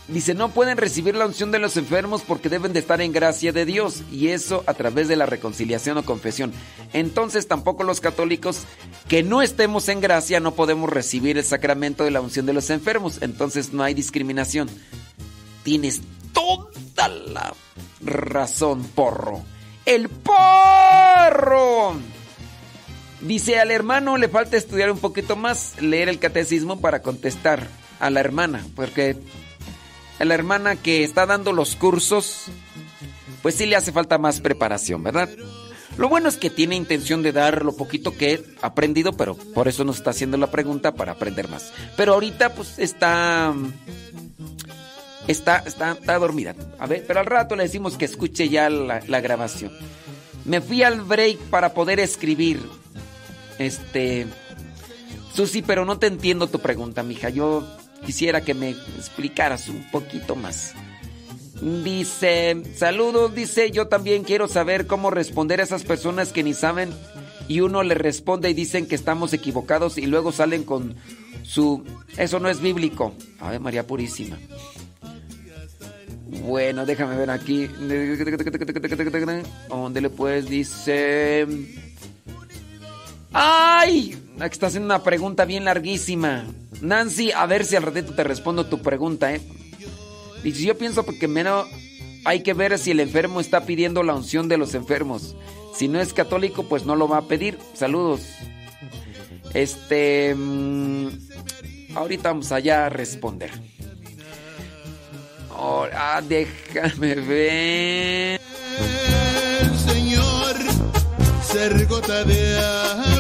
Dice, no pueden recibir la unción de los enfermos porque deben de estar en gracia de Dios y eso a través de la reconciliación o confesión. Entonces tampoco los católicos que no estemos en gracia no podemos recibir el sacramento de la unción de los enfermos. Entonces no hay discriminación. Tienes toda la razón, porro. El porro. Dice, al hermano le falta estudiar un poquito más, leer el catecismo para contestar a la hermana, porque a la hermana que está dando los cursos, pues sí le hace falta más preparación, ¿verdad? Lo bueno es que tiene intención de dar lo poquito que ha aprendido, pero por eso nos está haciendo la pregunta para aprender más. Pero ahorita pues está está está, está dormida. A ver, pero al rato le decimos que escuche ya la, grabación. Me fui al break para poder escribir. Este Susi, pero no te entiendo tu pregunta, mija. Yo quisiera que me explicaras un poquito más. Dice, saludos, dice, yo también quiero saber cómo responder a esas personas que ni saben y uno le responde y dicen que estamos equivocados y luego salen con su... Eso no es bíblico. A ver, María Purísima. Bueno, déjame ver aquí. ¿Dónde le puedes? Dice... ¡Ay! Aquí está haciendo una pregunta bien larguísima. Nancy, a ver si al ratito te respondo tu pregunta, ¿eh? Dice, yo pienso que menos hay que ver si el enfermo está pidiendo la unción de los enfermos. Si no es católico, pues no lo va a pedir. Saludos. Este... mm, ahorita vamos allá a responder. Ahora, déjame ver. Señor ser gota de agua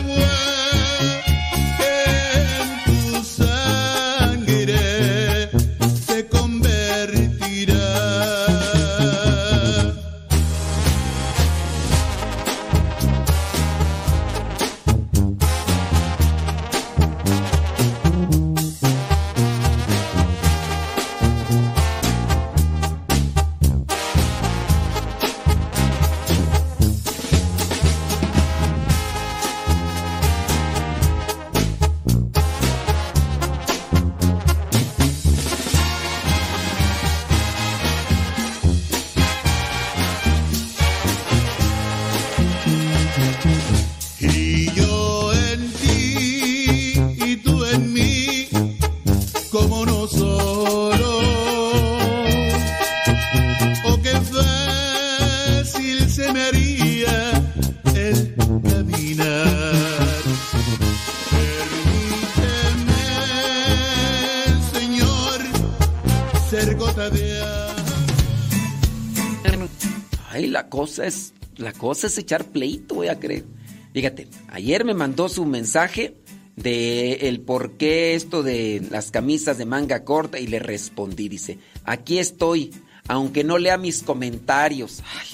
es, la cosa es echar pleito, voy a creer. Fíjate, ayer me mandó su mensaje de el por qué esto de las camisas de manga corta y le respondí, dice, aquí estoy, aunque no lea mis comentarios. Ay.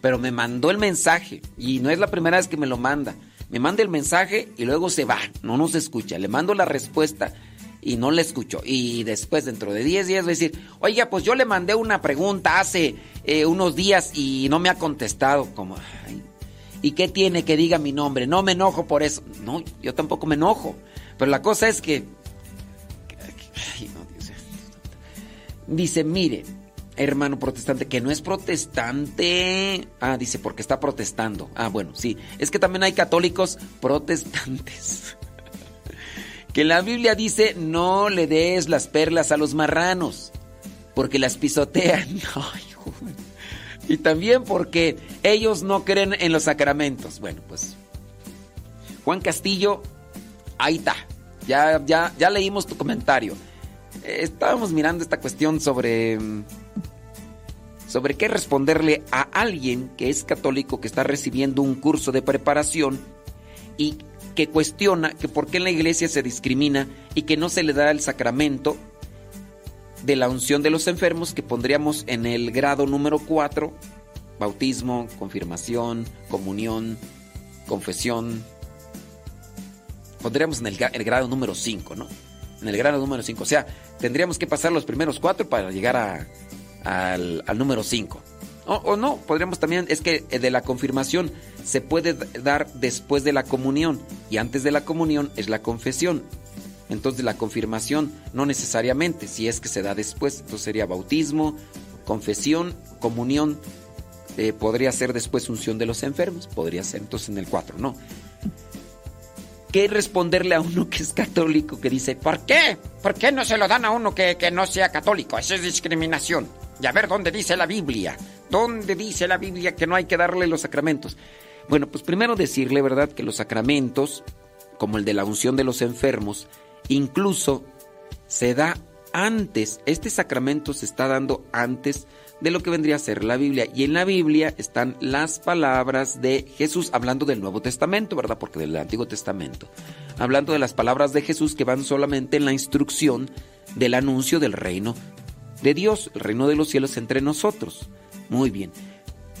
Pero me mandó el mensaje y no es la primera vez que me lo manda. Me manda el mensaje y luego se va, no nos escucha. Le mando la respuesta y no le escucho. Y después, dentro de 10 días, va a decir, oiga, pues yo le mandé una pregunta hace eh, unos días y no me ha contestado. Como, ¿y qué tiene que diga mi nombre? No me enojo por eso. No, yo tampoco me enojo. Pero la cosa es que... ay, no, Dios. Dice, mire, hermano protestante, que no es protestante. Ah, dice, porque está protestando. Ah, bueno, sí. Es que también hay católicos protestantes. Que la Biblia dice no le des las perlas a los marranos, porque las pisotean. Y también porque ellos no creen en los sacramentos. Bueno, pues Juan Castillo, ahí está. Ya, ya, ya leímos tu comentario. Eh, Estábamos mirando esta cuestión sobre sobre qué responderle a alguien que es católico que está recibiendo un curso de preparación y que cuestiona que por qué en la iglesia se discrimina y que no se le da el sacramento de la unción de los enfermos que pondríamos en el grado número 4, bautismo, confirmación, comunión, confesión. Pondríamos en el, grado número 5, ¿no? En el grado número 5. O sea, tendríamos que pasar los primeros cuatro para llegar a, al, al número 5. O, no, podríamos también, es que eh, de la confirmación se puede dar después de la comunión y antes de la comunión es la confesión. Entonces la confirmación no necesariamente, si es que se da después, entonces sería bautismo, confesión, comunión, eh, podría ser después unción de los enfermos, podría ser entonces en el 4, no. ¿Qué responderle a uno que es católico que dice, ¿por qué? ¿Por qué no se lo dan a uno que, no sea católico? Eso es discriminación. Y a ver dónde dice la Biblia. ¿Dónde dice la Biblia que no hay que darle los sacramentos? Bueno, pues primero decirle, ¿verdad?, que los sacramentos, como el de la unción de los enfermos, incluso se da antes, este sacramento se está dando antes de lo que vendría a ser la Biblia. Y en la Biblia están las palabras de Jesús, hablando del Nuevo Testamento, ¿verdad? Porque del Antiguo Testamento. Hablando de las palabras de Jesús que van solamente en la instrucción del anuncio del reino de Dios, el reino de los cielos entre nosotros. Muy bien.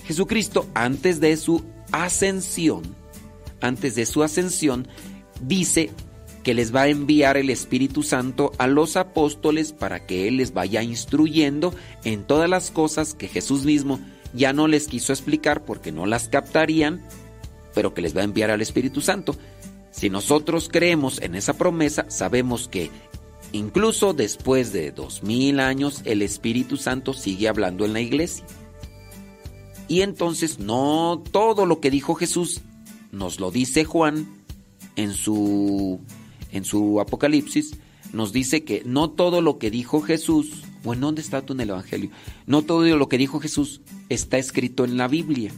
Jesucristo, antes de su ascensión, antes de su ascensión, dice que les va a enviar el Espíritu Santo a los apóstoles para que Él les vaya instruyendo en todas las cosas que Jesús mismo ya no les quiso explicar porque no las captarían, pero que les va a enviar al Espíritu Santo. Si nosotros creemos en esa promesa, sabemos que incluso después de dos mil años el Espíritu Santo sigue hablando en la iglesia. Y entonces no todo lo que dijo Jesús nos lo dice Juan en su en su Apocalipsis nos dice que no todo lo que dijo Jesús, bueno, ¿dónde está tú en el Evangelio? No todo lo que dijo Jesús está escrito en la Biblia.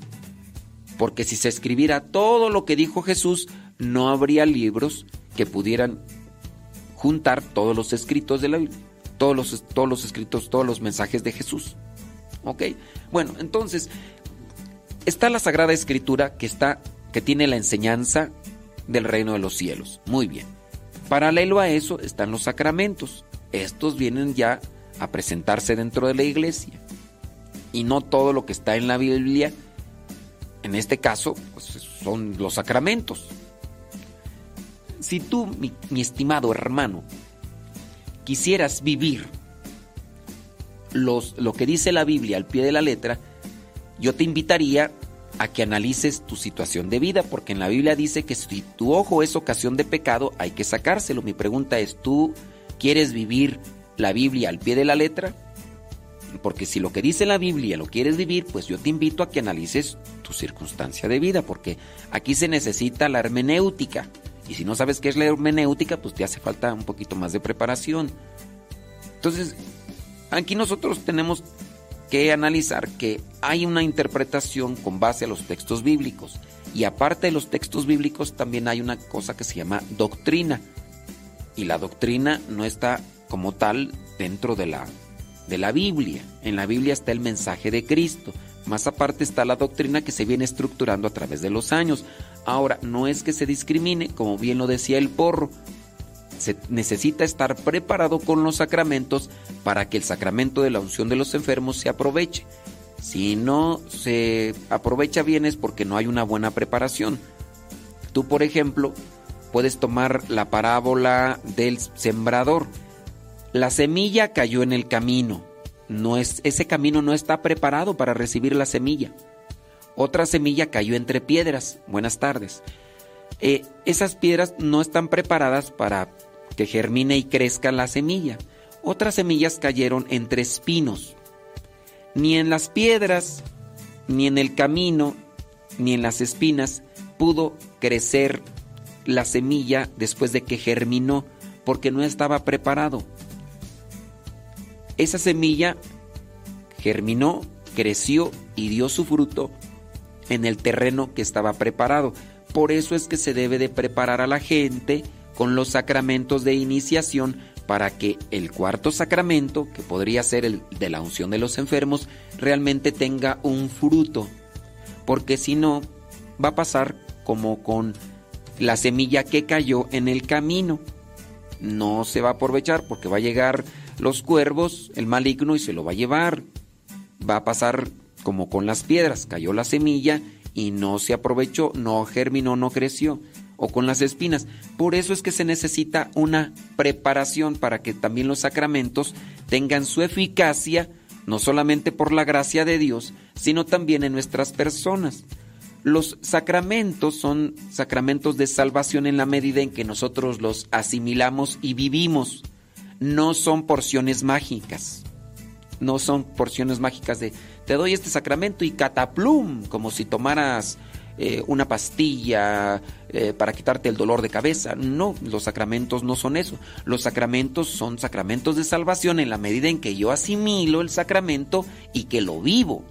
Porque si se escribiera todo lo que dijo Jesús, no habría libros que pudieran todos los escritos de la Biblia, todos los, todos los escritos, todos los mensajes de Jesús. ¿Ok? Bueno, entonces, está la Sagrada Escritura que, está, que tiene la enseñanza del reino de los cielos. Muy bien. Paralelo a eso están los sacramentos. Estos vienen ya a presentarse dentro de la iglesia. Y no todo lo que está en la Biblia, en este caso, pues son los sacramentos. Si tú, mi, mi estimado hermano, quisieras vivir los, lo que dice la Biblia al pie de la letra, yo te invitaría a que analices tu situación de vida, porque en la Biblia dice que si tu ojo es ocasión de pecado, hay que sacárselo. Mi pregunta es, ¿tú quieres vivir la Biblia al pie de la letra? Porque si lo que dice la Biblia lo quieres vivir, pues yo te invito a que analices tu circunstancia de vida, porque aquí se necesita la hermenéutica. Y si no sabes qué es la hermenéutica, pues te hace falta un poquito más de preparación. Entonces, aquí nosotros tenemos que analizar que hay una interpretación con base a los textos bíblicos. Y aparte de los textos bíblicos, también hay una cosa que se llama doctrina. Y la doctrina no está como tal dentro de la, de la Biblia. En la Biblia está el mensaje de Cristo. Más aparte está la doctrina que se viene estructurando a través de los años. Ahora, no es que se discrimine, como bien lo decía el porro. Se necesita estar preparado con los sacramentos para que el sacramento de la unción de los enfermos se aproveche. Si no se aprovecha bien es porque no hay una buena preparación. Tú, por ejemplo, puedes tomar la parábola del sembrador. La semilla cayó en el camino. No es, ese camino no está preparado para recibir la semilla. Otra semilla cayó entre piedras. Buenas tardes. Eh, esas piedras no están preparadas para que germine y crezca la semilla. Otras semillas cayeron entre espinos. Ni en las piedras, ni en el camino, ni en las espinas pudo crecer la semilla después de que germinó, porque no estaba preparado. Esa semilla germinó, creció y dio su fruto en el terreno que estaba preparado. Por eso es que se debe de preparar a la gente con los sacramentos de iniciación para que el cuarto sacramento, que podría ser el de la unción de los enfermos, realmente tenga un fruto. Porque si no, va a pasar como con la semilla que cayó en el camino. No se va a aprovechar porque va a llegar los cuervos, el maligno, y se lo va a llevar. Va a pasar como con las piedras, cayó la semilla y no se aprovechó, no germinó, no creció, o con las espinas. Por eso es que se necesita una preparación para que también los sacramentos tengan su eficacia, no solamente por la gracia de Dios, sino también en nuestras personas. Los sacramentos son sacramentos de salvación en la medida en que nosotros los asimilamos y vivimos. No son porciones mágicas. No son porciones mágicas de te doy este sacramento y cataplum, como si tomaras eh, una pastilla eh, para quitarte el dolor de cabeza. No, los sacramentos no son eso. Los sacramentos son sacramentos de salvación en la medida en que yo asimilo el sacramento y que lo vivo.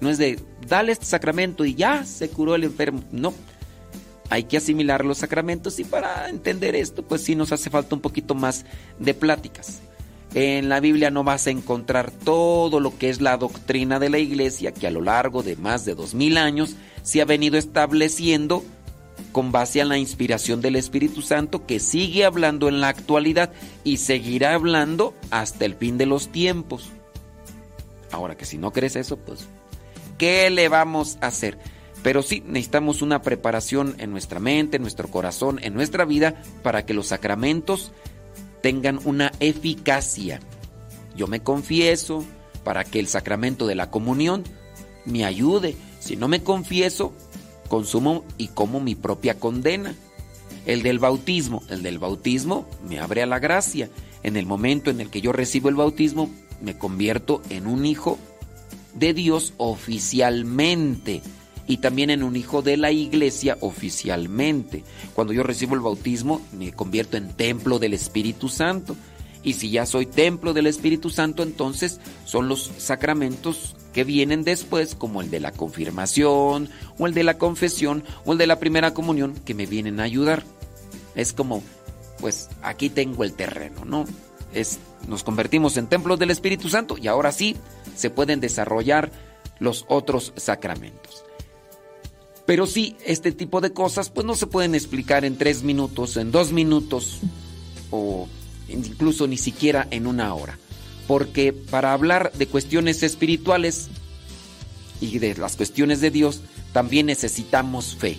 No es de, dale este sacramento y ya se curó el enfermo. No. Hay que asimilar los sacramentos y para entender esto, pues sí nos hace falta un poquito más de pláticas. En la Biblia no vas a encontrar todo lo que es la doctrina de la iglesia que a lo largo de más de dos mil años se ha venido estableciendo con base a la inspiración del Espíritu Santo que sigue hablando en la actualidad y seguirá hablando hasta el fin de los tiempos. Ahora que si no crees eso, pues ¿qué le vamos a hacer? Pero sí necesitamos una preparación en nuestra mente, en nuestro corazón, en nuestra vida, para que los sacramentos tengan una eficacia. Yo me confieso para que el sacramento de la comunión me ayude. Si no me confieso, consumo y como mi propia condena. El del bautismo, el del bautismo me abre a la gracia. En el momento en el que yo recibo el bautismo, me convierto en un hijo de Dios oficialmente y también en un hijo de la iglesia oficialmente. Cuando yo recibo el bautismo me convierto en templo del Espíritu Santo. Y si ya soy templo del Espíritu Santo, entonces son los sacramentos que vienen después, como el de la confirmación, o el de la confesión, o el de la primera comunión, que me vienen a ayudar. Es como, pues aquí tengo el terreno, ¿no? Es, nos convertimos en templos del Espíritu Santo y ahora sí se pueden desarrollar los otros sacramentos. Pero sí, este tipo de cosas pues no se pueden explicar en tres minutos, en dos minutos o incluso ni siquiera en una hora. Porque para hablar de cuestiones espirituales y de las cuestiones de Dios, también necesitamos fe.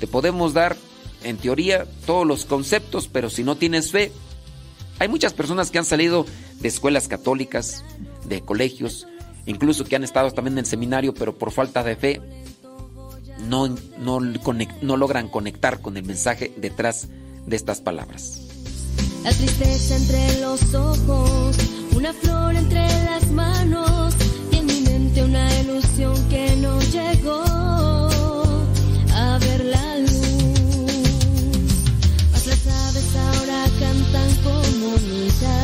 Te podemos dar, en teoría, todos los conceptos, pero si no tienes fe, hay muchas personas que han salido de escuelas católicas, de colegios, incluso que han estado también en el seminario, pero por falta de fe no, no, no logran conectar con el mensaje detrás de estas palabras. La tristeza entre los ojos, una flor entre las manos y en mi mente una ilusión que no llegó a ver la luz. Mas las aves ahora cantan comunidad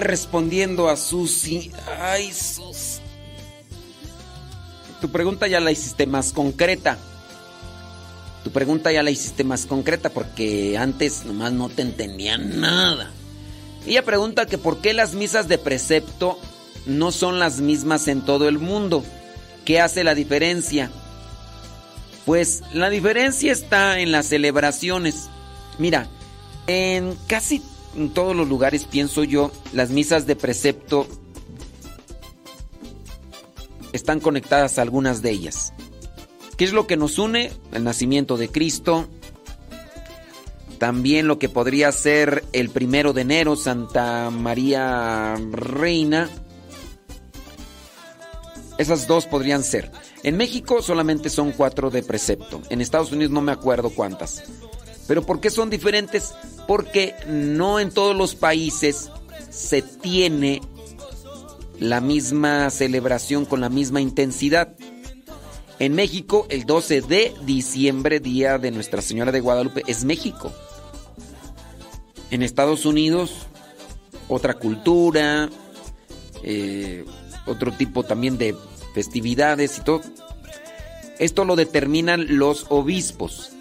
respondiendo a Susi. Ay, Sus. Tu pregunta ya la hiciste más concreta. Tu pregunta ya la hiciste más concreta porque antes nomás no te entendía nada. Ella pregunta que por qué las misas de precepto no son las mismas en todo el mundo. ¿Qué hace la diferencia? Pues la diferencia está en las celebraciones. Mira, en casi en todos los lugares, pienso yo, las misas de precepto están conectadas a algunas de ellas. ¿Qué es lo que nos une? El nacimiento de Cristo. También lo que podría ser el primero de enero, Santa María Reina. Esas dos podrían ser. En México solamente son cuatro de precepto. En Estados Unidos no me acuerdo cuántas. ¿Pero por qué son diferentes? Porque no en todos los países se tiene la misma celebración con la misma intensidad. En México, el 12 de diciembre, día de Nuestra Señora de Guadalupe, es México. En Estados Unidos, otra cultura, eh, otro tipo también de festividades y todo. Esto lo determinan los obispos.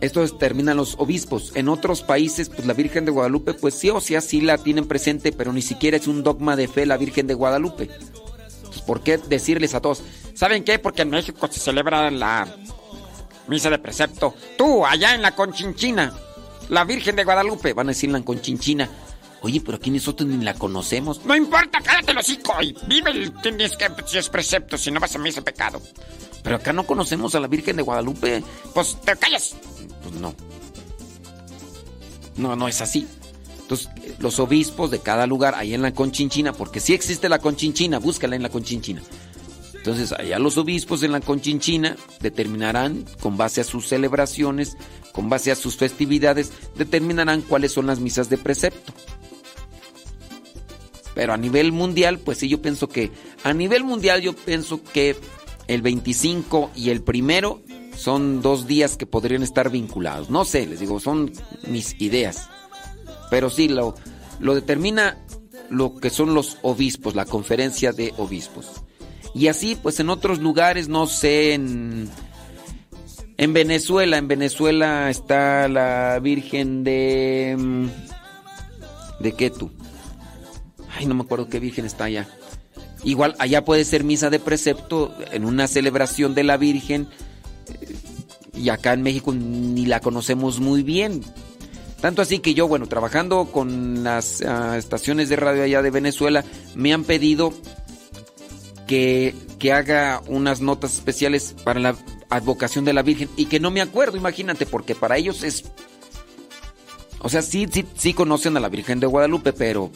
Esto determinan los obispos. En otros países, pues la Virgen de Guadalupe, pues sí o sí así la tienen presente, pero ni siquiera es un dogma de fe la Virgen de Guadalupe. Pues, ¿Por qué decirles a todos? ¿Saben qué? Porque en México se celebra la misa de precepto. Tú, allá en la Conchinchina, la Virgen de Guadalupe, van a decir la Conchinchina. Oye, pero aquí nosotros ni la conocemos. No importa, cállate el hocico y vive el tienes que si es precepto, si no vas a misa pecado. Pero acá no conocemos a la Virgen de Guadalupe. Pues te callas. Pues no. No, no es así. Entonces, los obispos de cada lugar, ahí en la Conchinchina, porque sí existe la Conchinchina, búscala en la Conchinchina. Entonces, allá los obispos en la Conchinchina determinarán, con base a sus celebraciones, con base a sus festividades, determinarán cuáles son las misas de precepto. Pero a nivel mundial, pues sí, yo pienso que, a nivel mundial yo pienso que el 25 y el primero son dos días que podrían estar vinculados. No sé, les digo, son mis ideas. Pero sí, lo, lo determina lo que son los obispos, la conferencia de obispos. Y así, pues en otros lugares, no sé, en, en Venezuela, en Venezuela está la Virgen de... mm, ¿De qué tú? Ay, no me acuerdo qué Virgen está allá. Igual, allá puede ser misa de precepto en una celebración de la Virgen. Y acá en México ni la conocemos muy bien. Tanto así que yo, bueno, trabajando con las ah, estaciones de radio allá de Venezuela, me han pedido que, que haga unas notas especiales para la advocación de la Virgen y que no me acuerdo, imagínate, porque para ellos es... O sea, sí, sí, sí conocen a la Virgen de Guadalupe, pero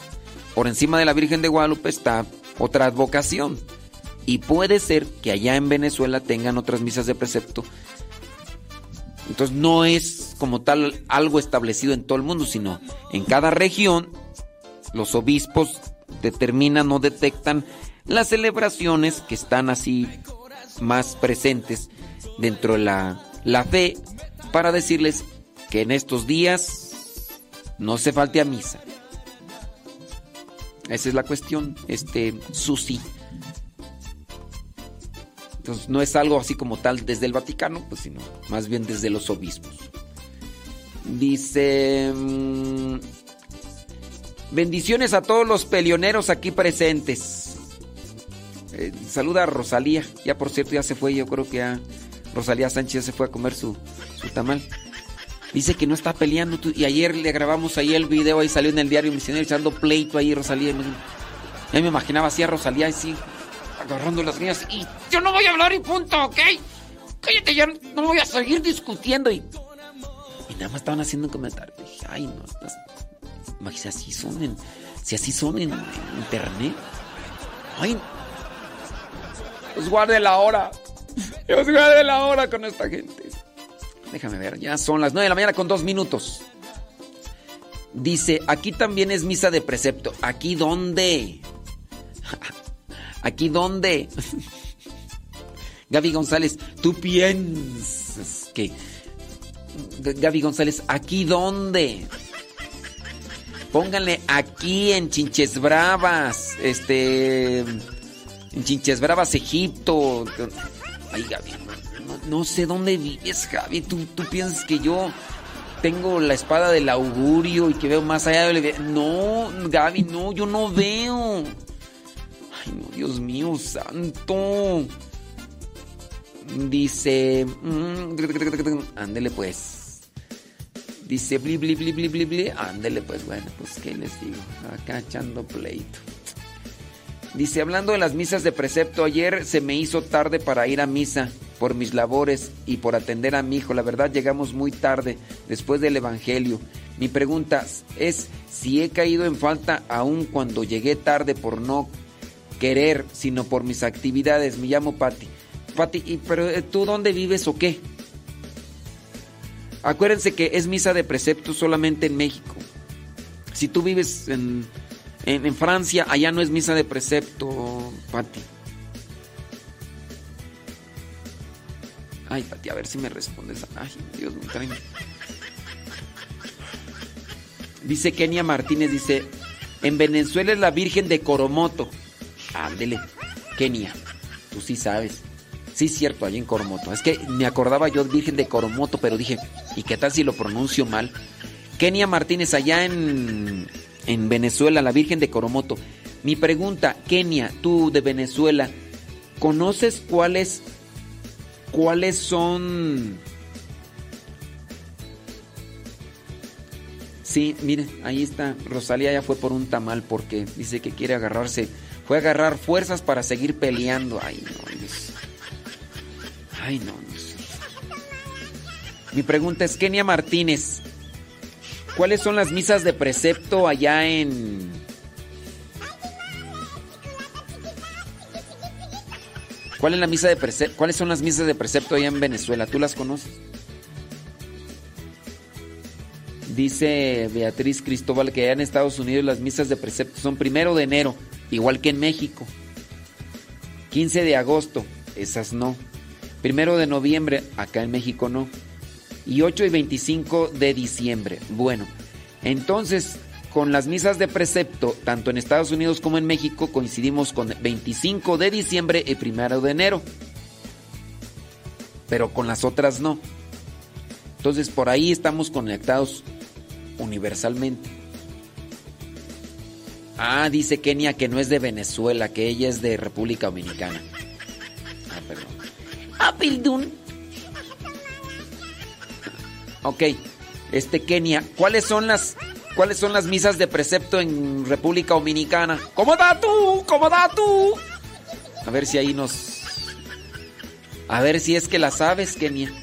por encima de la Virgen de Guadalupe está otra advocación. Y puede ser que allá en Venezuela tengan otras misas de precepto. Entonces no es como tal algo establecido en todo el mundo, sino en cada región los obispos determinan o detectan las celebraciones que están así más presentes dentro de la, la fe para decirles que en estos días no se falte a misa. Esa es la cuestión, este, Susi. Entonces no es algo así como tal desde el Vaticano, pues sino más bien desde los obispos. Dice... mm, bendiciones a todos los pelioneros aquí presentes. Eh, saluda a Rosalía. Ya por cierto ya se fue, yo creo que ya Rosalía Sánchez se fue a comer su, su tamal. Dice que no está peleando. tú- y ayer le grabamos ahí el video, ahí salió en el diario Misionero echando pleito ahí Rosalía. Ya me imaginaba así a Rosalía así, agarrando las niñas. Y yo no voy a hablar y punto, ¿ok? Cállate, ya no voy a seguir discutiendo. Y, y nada más estaban haciendo un comentario. Dije, ay, no, las, imagínate, así son en, Si así son en, en internet. Ay. Dios guarde la hora. Dios guarde la hora con esta gente. Déjame ver, ya son las 9 de la mañana con dos minutos. Dice, aquí también es misa de precepto. ¿Aquí dónde? ¿Aquí dónde? Gaby González, tú piensas que... Gaby González, ¿aquí dónde? Pónganle aquí en Chinches Bravas, este... En Chinches Bravas, Egipto. Ay, Gaby, no, no- sé dónde vives, Gaby. ¿Tú, tú piensas que yo tengo la espada del augurio y que veo más allá del... No, Gaby, no, yo no veo. Dios mío, santo. Dice... mm, Ándele pues. Dice bli bli bli bli. Ándele pues, bueno, pues qué les digo. Acá echando pleito. Dice, hablando de las misas de precepto, ayer se me hizo tarde para ir a misa por mis labores y por atender a mi hijo. La verdad llegamos muy tarde después del Evangelio. Mi pregunta es si he caído en falta aún cuando llegué tarde por no querer, sino por mis actividades. Me llamo Patti. Patti, ¿y pero eh, tú dónde vives o qué? Acuérdense que es misa de precepto solamente en México. Si tú vives en, en, Francia, allá no es misa de precepto, Patti. Ay, Pati, a ver si me respondes. Ay, Dios me traen. Dice Kenia Martínez, dice, en Venezuela es la Virgen de Coromoto. Ándele, Kenia, tú sí sabes. Sí, cierto, allí en Coromoto. Es que me acordaba yo Virgen de Coromoto, pero dije, ¿y qué tal si lo pronuncio mal? Kenia Martínez, allá en, en Venezuela, la Virgen de Coromoto. Mi pregunta, Kenia, tú de Venezuela, ¿conoces cuáles cuáles son Sí, miren, ahí está. Rosalía ya fue por un tamal porque dice que quiere agarrarse. Fue agarrar fuerzas para seguir peleando. Ay, no, Dios. Ay, no, Dios. Mi pregunta es, Kenia Martínez, ¿cuáles son las misas de precepto allá en... ¿Cuál es la misa de precepto? ¿Cuáles son las misas de precepto allá en Venezuela? ¿Tú las conoces? Dice Beatriz Cristóbal que allá en Estados Unidos las misas de precepto son primero de enero, igual que en México. 15 de agosto, esas no. Primero de noviembre, acá en México no. Y 8 y 25 de diciembre. Bueno, entonces con las misas de precepto, tanto en Estados Unidos como en México, coincidimos con 25 de diciembre y primero de enero. Pero con las otras no. Entonces por ahí estamos conectados universalmente. Ah, dice Kenia que no es de Venezuela, que ella es de República Dominicana. Ah, perdón. Ah, perdón. Ok, este Kenia, ¿cuáles son las cuáles son las misas de precepto en República Dominicana? ¿Cómo da tú? ¿Cómo da tú? A ver si ahí nos A ver si es que la sabes, Kenia.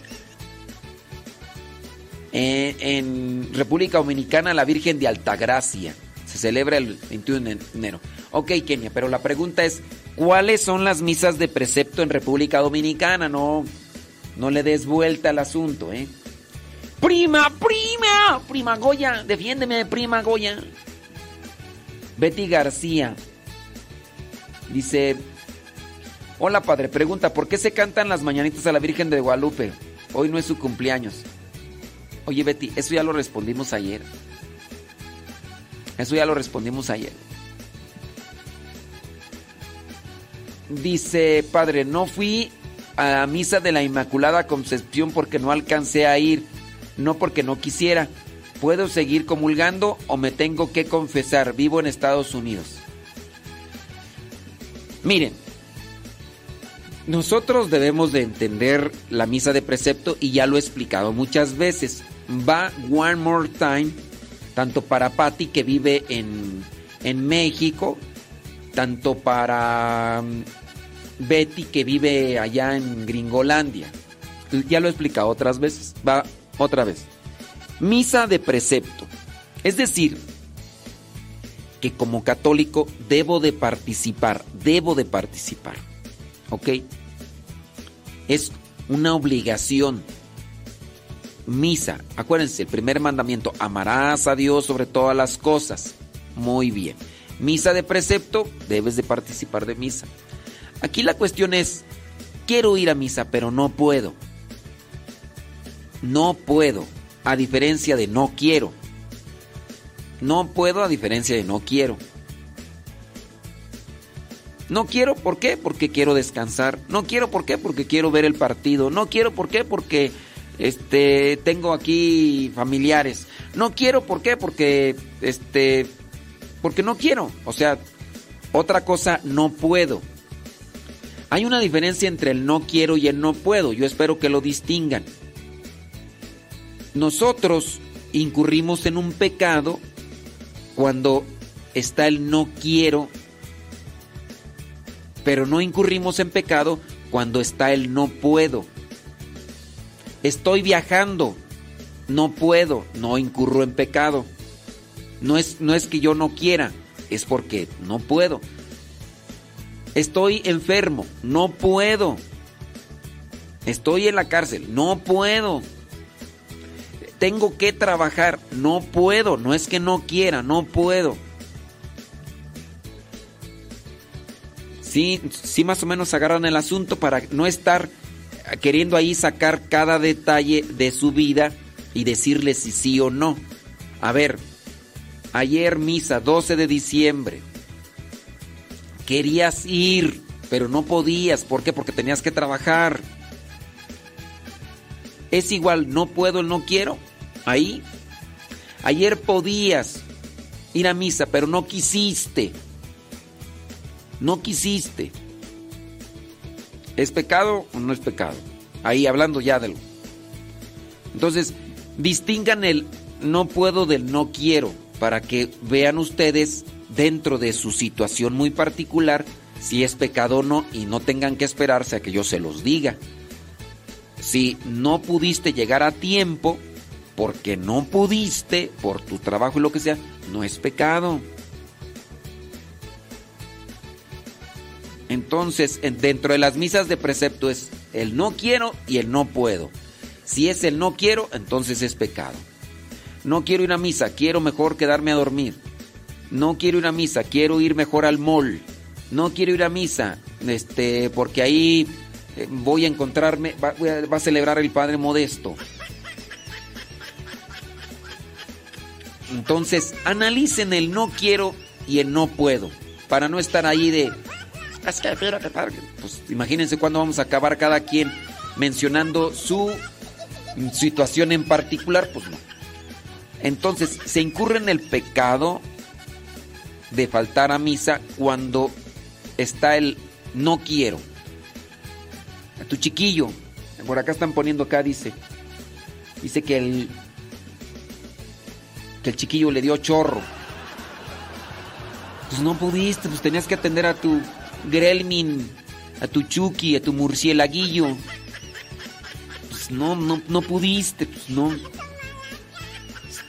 En, en República Dominicana la Virgen de Altagracia se celebra el 21 de enero. Ok, Kenia, pero la pregunta es, ¿cuáles son las misas de precepto en República Dominicana? No, no le des vuelta al asunto, ¿eh? Prima, prima, prima Goya, defiéndeme, prima Goya. Betty García dice, hola padre, pregunta, ¿por qué se cantan las mañanitas a la Virgen de Guadalupe? Hoy no es su cumpleaños. Oye Betty, eso ya lo respondimos ayer. Eso ya lo respondimos ayer. Dice, padre, no fui a la misa de la Inmaculada Concepción porque no alcancé a ir, no porque no quisiera. ¿Puedo seguir comulgando o me tengo que confesar? Vivo en Estados Unidos. Miren, nosotros debemos de entender la misa de precepto y ya lo he explicado muchas veces. Va one more time, tanto para Patty que vive en, en México, tanto para mm, Betty que vive allá en Gringolandia. Ya lo he explicado otras veces. Va otra vez. Misa de precepto. Es decir, que como católico debo de participar, debo de participar. ¿Ok? Es una obligación. Misa, acuérdense, el primer mandamiento, amarás a Dios sobre todas las cosas. Muy bien. Misa de precepto, debes de participar de misa. Aquí la cuestión es, quiero ir a misa, pero no puedo. No puedo, a diferencia de no quiero. No puedo a diferencia de no quiero. No quiero, ¿por qué? Porque quiero descansar. No quiero, ¿por qué? Porque quiero ver el partido. No quiero, ¿por qué? Porque este tengo aquí familiares. No quiero, ¿por qué? Porque este porque no quiero. O sea, otra cosa no puedo. Hay una diferencia entre el no quiero y el no puedo. Yo espero que lo distingan. Nosotros incurrimos en un pecado cuando está el no quiero, pero no incurrimos en pecado cuando está el no puedo. Estoy viajando, no puedo, no incurro en pecado. No es, no es que yo no quiera, es porque no puedo. Estoy enfermo, no puedo. Estoy en la cárcel, no puedo. Tengo que trabajar, no puedo. No es que no quiera, no puedo. Sí, sí más o menos agarran el asunto para no estar queriendo ahí sacar cada detalle de su vida y decirle si sí o no. A ver, ayer misa 12 de diciembre. Querías ir, pero no podías. ¿Por qué? Porque tenías que trabajar. Es igual, no puedo, no quiero. Ahí. Ayer podías ir a misa, pero no quisiste. No quisiste. ¿Es pecado o no es pecado? Ahí hablando ya de lo. Entonces, distingan el no puedo del no quiero para que vean ustedes dentro de su situación muy particular si es pecado o no y no tengan que esperarse a que yo se los diga. Si no pudiste llegar a tiempo, porque no pudiste, por tu trabajo y lo que sea, no es pecado. Entonces, dentro de las misas de precepto es el no quiero y el no puedo. Si es el no quiero, entonces es pecado. No quiero ir a misa, quiero mejor quedarme a dormir. No quiero ir a misa, quiero ir mejor al mall. No quiero ir a misa, este, porque ahí eh, voy a encontrarme, va, va a celebrar el Padre Modesto. Entonces, analicen el no quiero y el no puedo, para no estar ahí de, pues imagínense cuándo vamos a acabar cada quien mencionando su situación en particular, pues no. Entonces, se incurre en el pecado de faltar a misa cuando está el no quiero. A tu chiquillo, por acá están poniendo acá, dice, dice que el, que el chiquillo le dio chorro. Pues no pudiste, pues tenías que atender a tu Grelmin, a tu Chucky, a tu murcielaguillo. Pues no, no, no pudiste, pues no.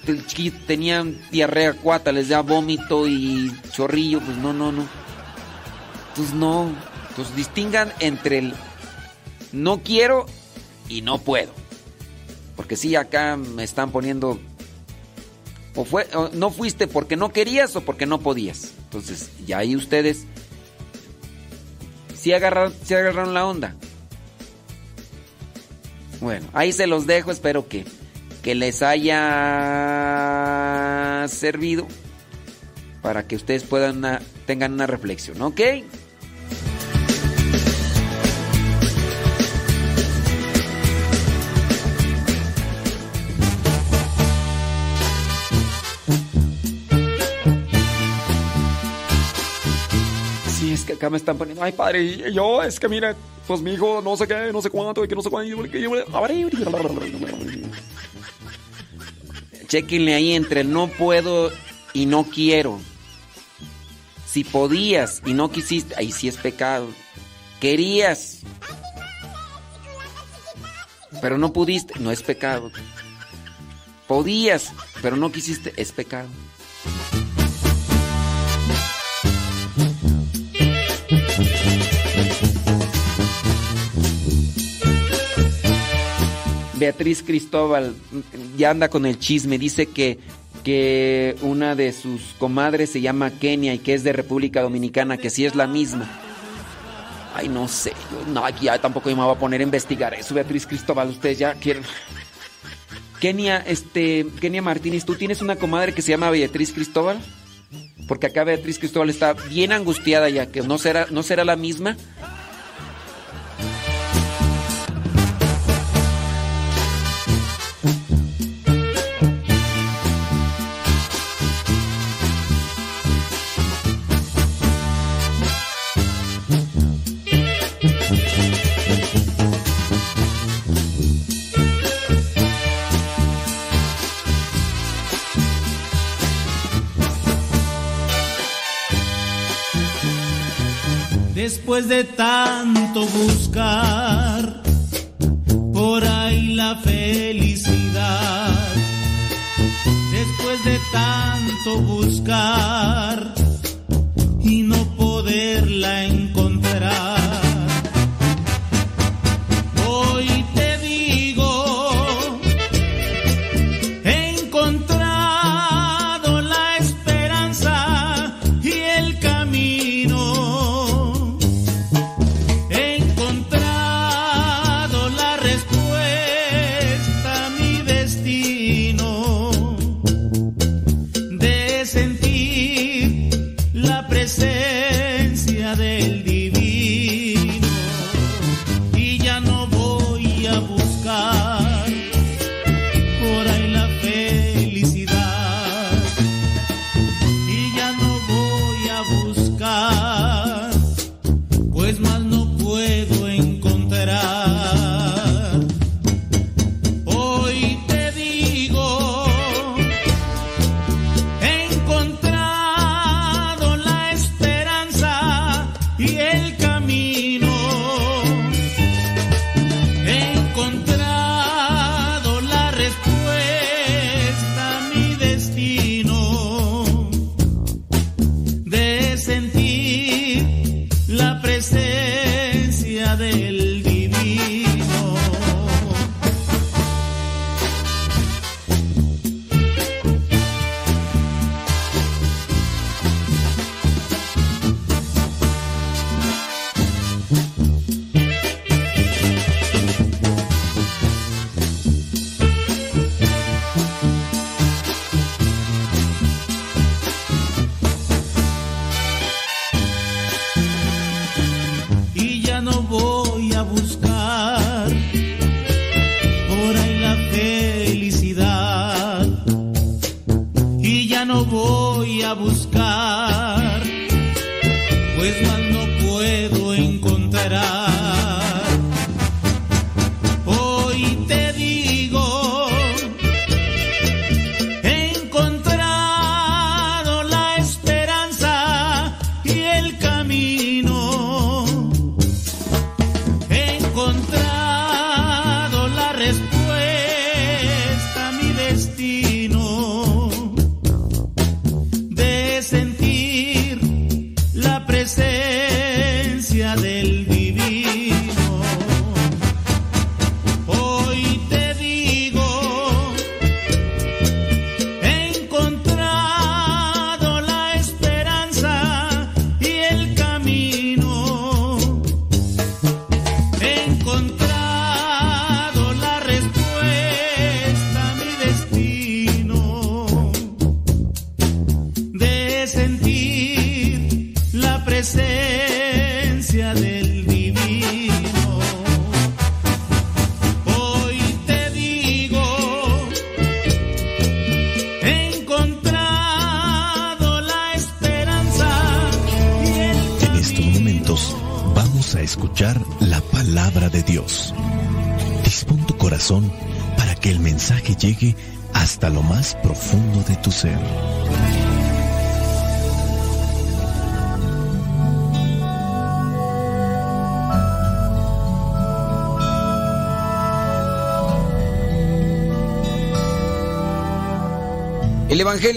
El chiquillo tenía diarrea cuata, les da vómito y chorrillo, pues no, no, no. Pues no. Pues distingan entre el no quiero y no puedo. Porque si acá me están poniendo. O, fue, no fuiste porque no querías o porque no podías. Entonces, ya ahí ustedes. Si agarraron, sí agarraron la onda. Bueno, ahí se los dejo. Espero que, que les haya servido. Para que ustedes puedan tengan una reflexión, ¿ok? Acá me están poniendo, ay padre, y yo, es que mira, pues mi hijo, no sé qué, no sé cuánto, y que no sé cuánto. y que yo- Chequenle ahí entre no puedo y no quiero. Si podías y no quisiste, ahí sí es pecado. Querías, pero no pudiste, no es pecado. Podías, pero no quisiste, es pecado. Beatriz Cristóbal ya anda con el chisme, dice que, que una de sus comadres se llama Kenia y que es de República Dominicana, que sí es la misma. Ay, no sé, no, aquí tampoco me voy a poner a investigar eso, Beatriz Cristóbal, ustedes ya quieren... Kenia, este, Kenia Martínez, ¿tú tienes una comadre que se llama Beatriz Cristóbal? Porque acá Beatriz Cristóbal está bien angustiada ya, que no será, no será la misma después de tanto buscar por ahí la felicidad. Después de tanto buscar y no poderla encontrar.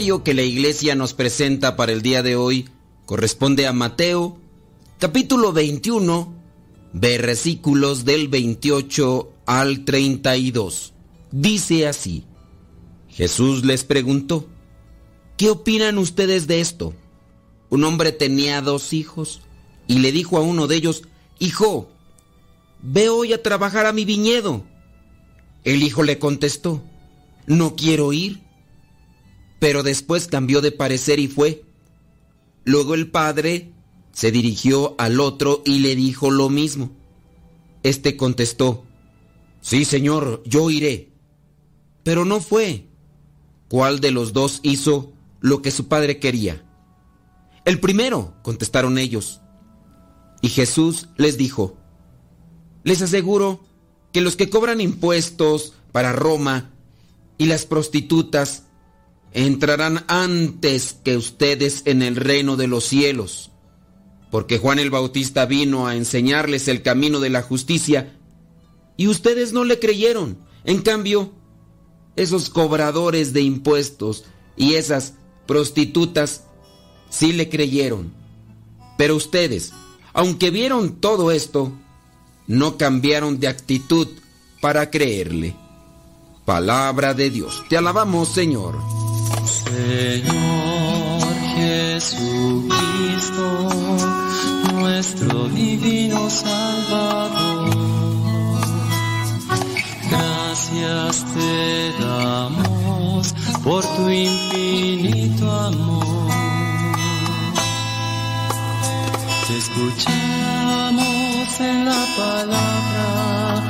Evangelio que la iglesia nos presenta para el día de hoy corresponde a Mateo, capítulo 21, versículos del 28 al 32. Dice así, Jesús les preguntó, ¿qué opinan ustedes de esto? Un hombre tenía dos hijos y le dijo a uno de ellos, Hijo, ve hoy a trabajar a mi viñedo. El hijo le contestó, No quiero ir pero después cambió de parecer y fue. Luego el padre se dirigió al otro y le dijo lo mismo. Este contestó, Sí, señor, yo iré. Pero no fue. ¿Cuál de los dos hizo lo que su padre quería? El primero, contestaron ellos. Y Jesús les dijo, Les aseguro que los que cobran impuestos para Roma y las prostitutas entrarán antes que ustedes en el reino de los cielos. Porque Juan el Bautista vino a enseñarles el camino de la justicia y ustedes no le creyeron. En cambio, esos cobradores de impuestos y esas prostitutas sí le creyeron. Pero ustedes, aunque vieron todo esto, no cambiaron de actitud para creerle. Palabra de Dios. Te alabamos, Señor. Señor Jesucristo, nuestro divino Salvador. Gracias te damos por tu infinito amor. Te escuchamos en la palabra,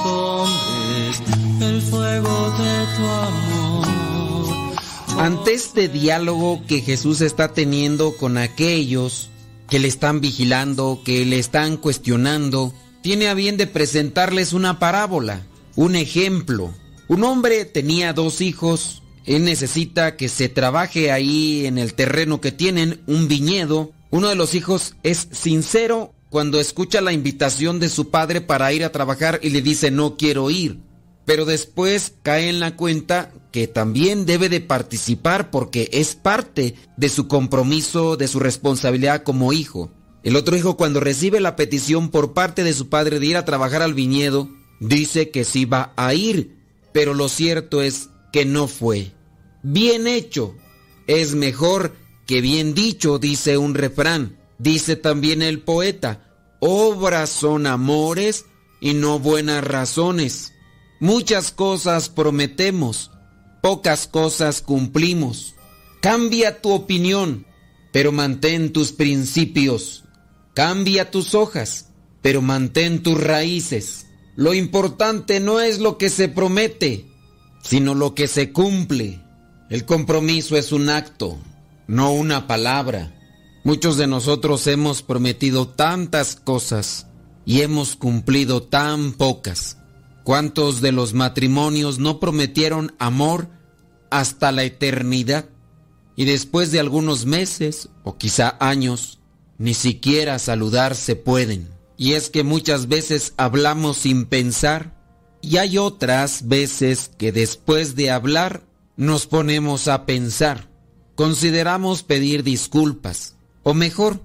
hombres el fuego de tu amor. Ante este diálogo que Jesús está teniendo con aquellos que le están vigilando, que le están cuestionando, tiene a bien de presentarles una parábola, un ejemplo. Un hombre tenía dos hijos, él necesita que se trabaje ahí en el terreno que tienen, un viñedo. Uno de los hijos es sincero cuando escucha la invitación de su padre para ir a trabajar y le dice no quiero ir. Pero después cae en la cuenta que también debe de participar porque es parte de su compromiso, de su responsabilidad como hijo. El otro hijo cuando recibe la petición por parte de su padre de ir a trabajar al viñedo, dice que sí va a ir, pero lo cierto es que no fue. Bien hecho es mejor que bien dicho, dice un refrán. Dice también el poeta, obras son amores y no buenas razones. Muchas cosas prometemos, pocas cosas cumplimos. Cambia tu opinión, pero mantén tus principios. Cambia tus hojas, pero mantén tus raíces. Lo importante no es lo que se promete, sino lo que se cumple. El compromiso es un acto, no una palabra. Muchos de nosotros hemos prometido tantas cosas y hemos cumplido tan pocas. ¿Cuántos de los matrimonios no prometieron amor hasta la eternidad? Y después de algunos meses o quizá años, ni siquiera saludarse pueden. Y es que muchas veces hablamos sin pensar y hay otras veces que después de hablar nos ponemos a pensar. Consideramos pedir disculpas o mejor,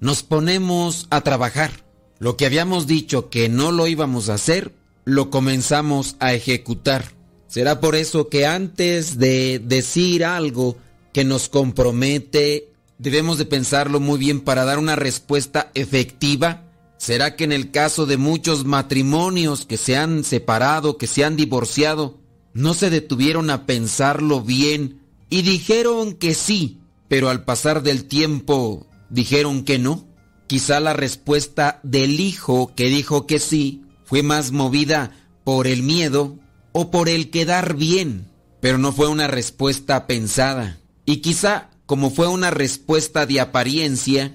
nos ponemos a trabajar. Lo que habíamos dicho que no lo íbamos a hacer, lo comenzamos a ejecutar. Será por eso que antes de decir algo que nos compromete, debemos de pensarlo muy bien para dar una respuesta efectiva. ¿Será que en el caso de muchos matrimonios que se han separado, que se han divorciado, no se detuvieron a pensarlo bien y dijeron que sí, pero al pasar del tiempo dijeron que no? Quizá la respuesta del hijo que dijo que sí fue más movida por el miedo o por el quedar bien, pero no fue una respuesta pensada. Y quizá como fue una respuesta de apariencia,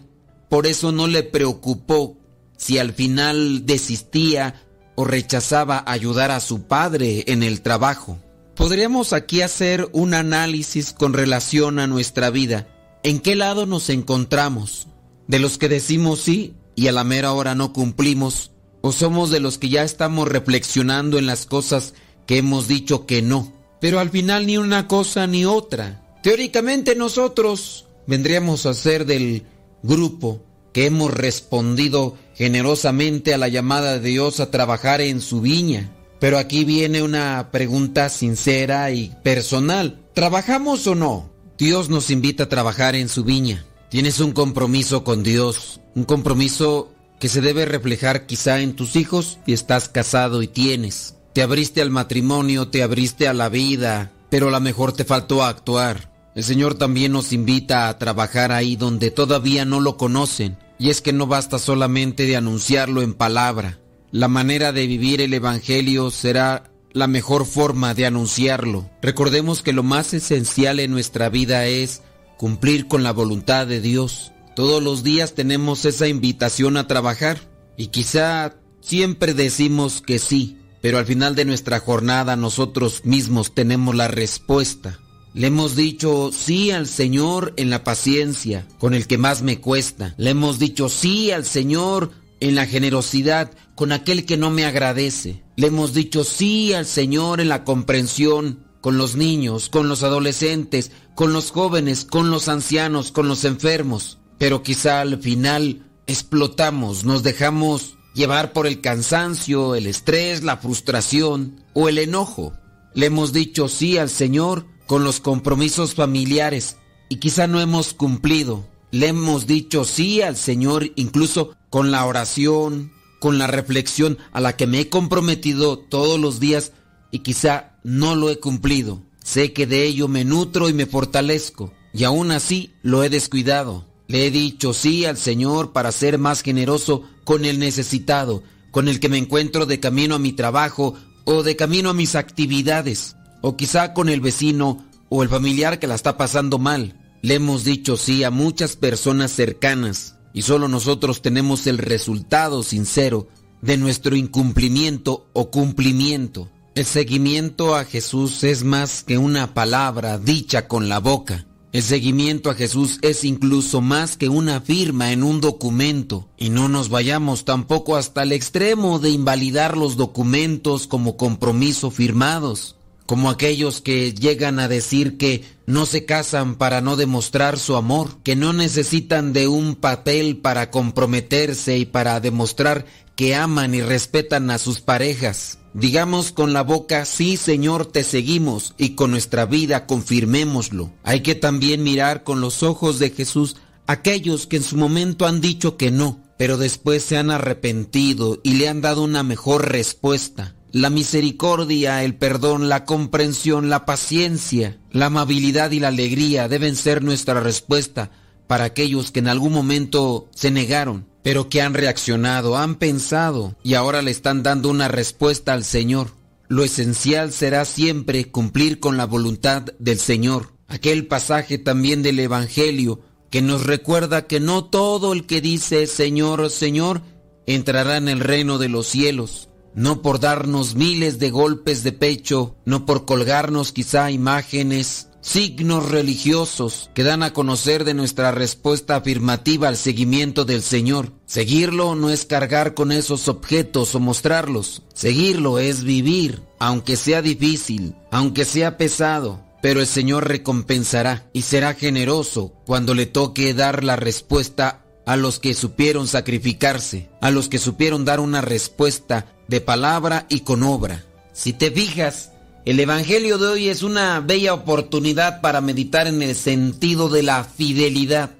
por eso no le preocupó si al final desistía o rechazaba ayudar a su padre en el trabajo. Podríamos aquí hacer un análisis con relación a nuestra vida. ¿En qué lado nos encontramos? ¿De los que decimos sí y a la mera hora no cumplimos? ¿O somos de los que ya estamos reflexionando en las cosas que hemos dicho que no? Pero al final ni una cosa ni otra. Teóricamente nosotros vendríamos a ser del grupo que hemos respondido generosamente a la llamada de Dios a trabajar en su viña. Pero aquí viene una pregunta sincera y personal. ¿Trabajamos o no? Dios nos invita a trabajar en su viña. Tienes un compromiso con Dios, un compromiso que se debe reflejar quizá en tus hijos si estás casado y tienes. Te abriste al matrimonio, te abriste a la vida, pero a lo mejor te faltó actuar. El Señor también nos invita a trabajar ahí donde todavía no lo conocen. Y es que no basta solamente de anunciarlo en palabra. La manera de vivir el Evangelio será la mejor forma de anunciarlo. Recordemos que lo más esencial en nuestra vida es cumplir con la voluntad de Dios. Todos los días tenemos esa invitación a trabajar y quizá siempre decimos que sí, pero al final de nuestra jornada nosotros mismos tenemos la respuesta. Le hemos dicho sí al Señor en la paciencia, con el que más me cuesta. Le hemos dicho sí al Señor en la generosidad, con aquel que no me agradece. Le hemos dicho sí al Señor en la comprensión, con los niños, con los adolescentes, con los jóvenes, con los ancianos, con los enfermos. Pero quizá al final explotamos, nos dejamos llevar por el cansancio, el estrés, la frustración o el enojo. Le hemos dicho sí al Señor con los compromisos familiares y quizá no hemos cumplido. Le hemos dicho sí al Señor incluso con la oración, con la reflexión a la que me he comprometido todos los días y quizá no lo he cumplido. Sé que de ello me nutro y me fortalezco y aún así lo he descuidado. Le he dicho sí al Señor para ser más generoso con el necesitado, con el que me encuentro de camino a mi trabajo o de camino a mis actividades o quizá con el vecino o el familiar que la está pasando mal. Le hemos dicho sí a muchas personas cercanas y solo nosotros tenemos el resultado sincero de nuestro incumplimiento o cumplimiento. El seguimiento a Jesús es más que una palabra dicha con la boca. El seguimiento a Jesús es incluso más que una firma en un documento. Y no nos vayamos tampoco hasta el extremo de invalidar los documentos como compromiso firmados como aquellos que llegan a decir que no se casan para no demostrar su amor, que no necesitan de un papel para comprometerse y para demostrar que aman y respetan a sus parejas. Digamos con la boca, sí Señor, te seguimos y con nuestra vida confirmémoslo. Hay que también mirar con los ojos de Jesús aquellos que en su momento han dicho que no, pero después se han arrepentido y le han dado una mejor respuesta la misericordia, el perdón, la comprensión, la paciencia, la amabilidad y la alegría deben ser nuestra respuesta para aquellos que en algún momento se negaron, pero que han reaccionado, han pensado y ahora le están dando una respuesta al Señor. Lo esencial será siempre cumplir con la voluntad del Señor. Aquel pasaje también del Evangelio que nos recuerda que no todo el que dice Señor, Señor, entrará en el reino de los cielos no por darnos miles de golpes de pecho, no por colgarnos quizá imágenes, signos religiosos que dan a conocer de nuestra respuesta afirmativa al seguimiento del Señor. Seguirlo no es cargar con esos objetos o mostrarlos. Seguirlo es vivir, aunque sea difícil, aunque sea pesado. Pero el Señor recompensará y será generoso cuando le toque dar la respuesta a los que supieron sacrificarse, a los que supieron dar una respuesta de palabra y con obra. Si te fijas, el Evangelio de hoy es una bella oportunidad para meditar en el sentido de la fidelidad.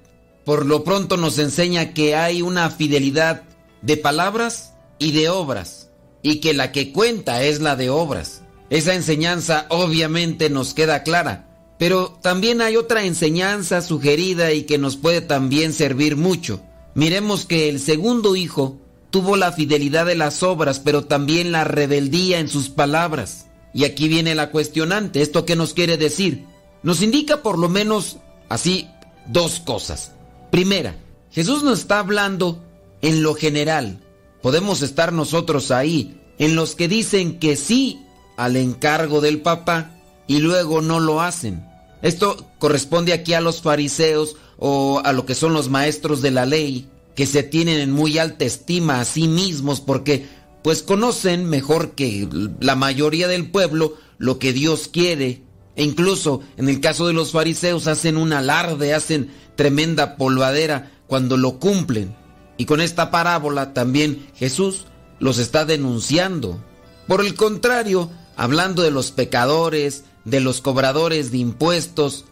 Por lo pronto nos enseña que hay una fidelidad de palabras y de obras, y que la que cuenta es la de obras. Esa enseñanza obviamente nos queda clara, pero también hay otra enseñanza sugerida y que nos puede también servir mucho. Miremos que el segundo hijo tuvo la fidelidad de las obras, pero también la rebeldía en sus palabras. Y aquí viene la cuestionante. ¿Esto qué nos quiere decir? Nos indica por lo menos así dos cosas. Primera, Jesús nos está hablando en lo general. Podemos estar nosotros ahí en los que dicen que sí al encargo del Papa y luego no lo hacen. Esto corresponde aquí a los fariseos o a lo que son los maestros de la ley, que se tienen en muy alta estima a sí mismos porque pues conocen mejor que la mayoría del pueblo lo que Dios quiere. E incluso en el caso de los fariseos hacen un alarde, hacen tremenda polvadera cuando lo cumplen. Y con esta parábola también Jesús los está denunciando. Por el contrario, hablando de los pecadores, de los cobradores de impuestos,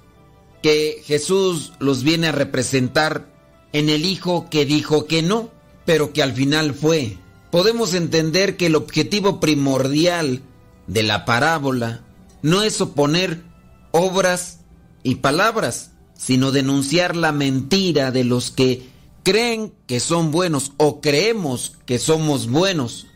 que Jesús los viene a representar en el Hijo que dijo que no, pero que al final fue. Podemos entender que el objetivo primordial de la parábola no es oponer obras y palabras, sino denunciar la mentira de los que creen que son buenos o creemos que somos buenos,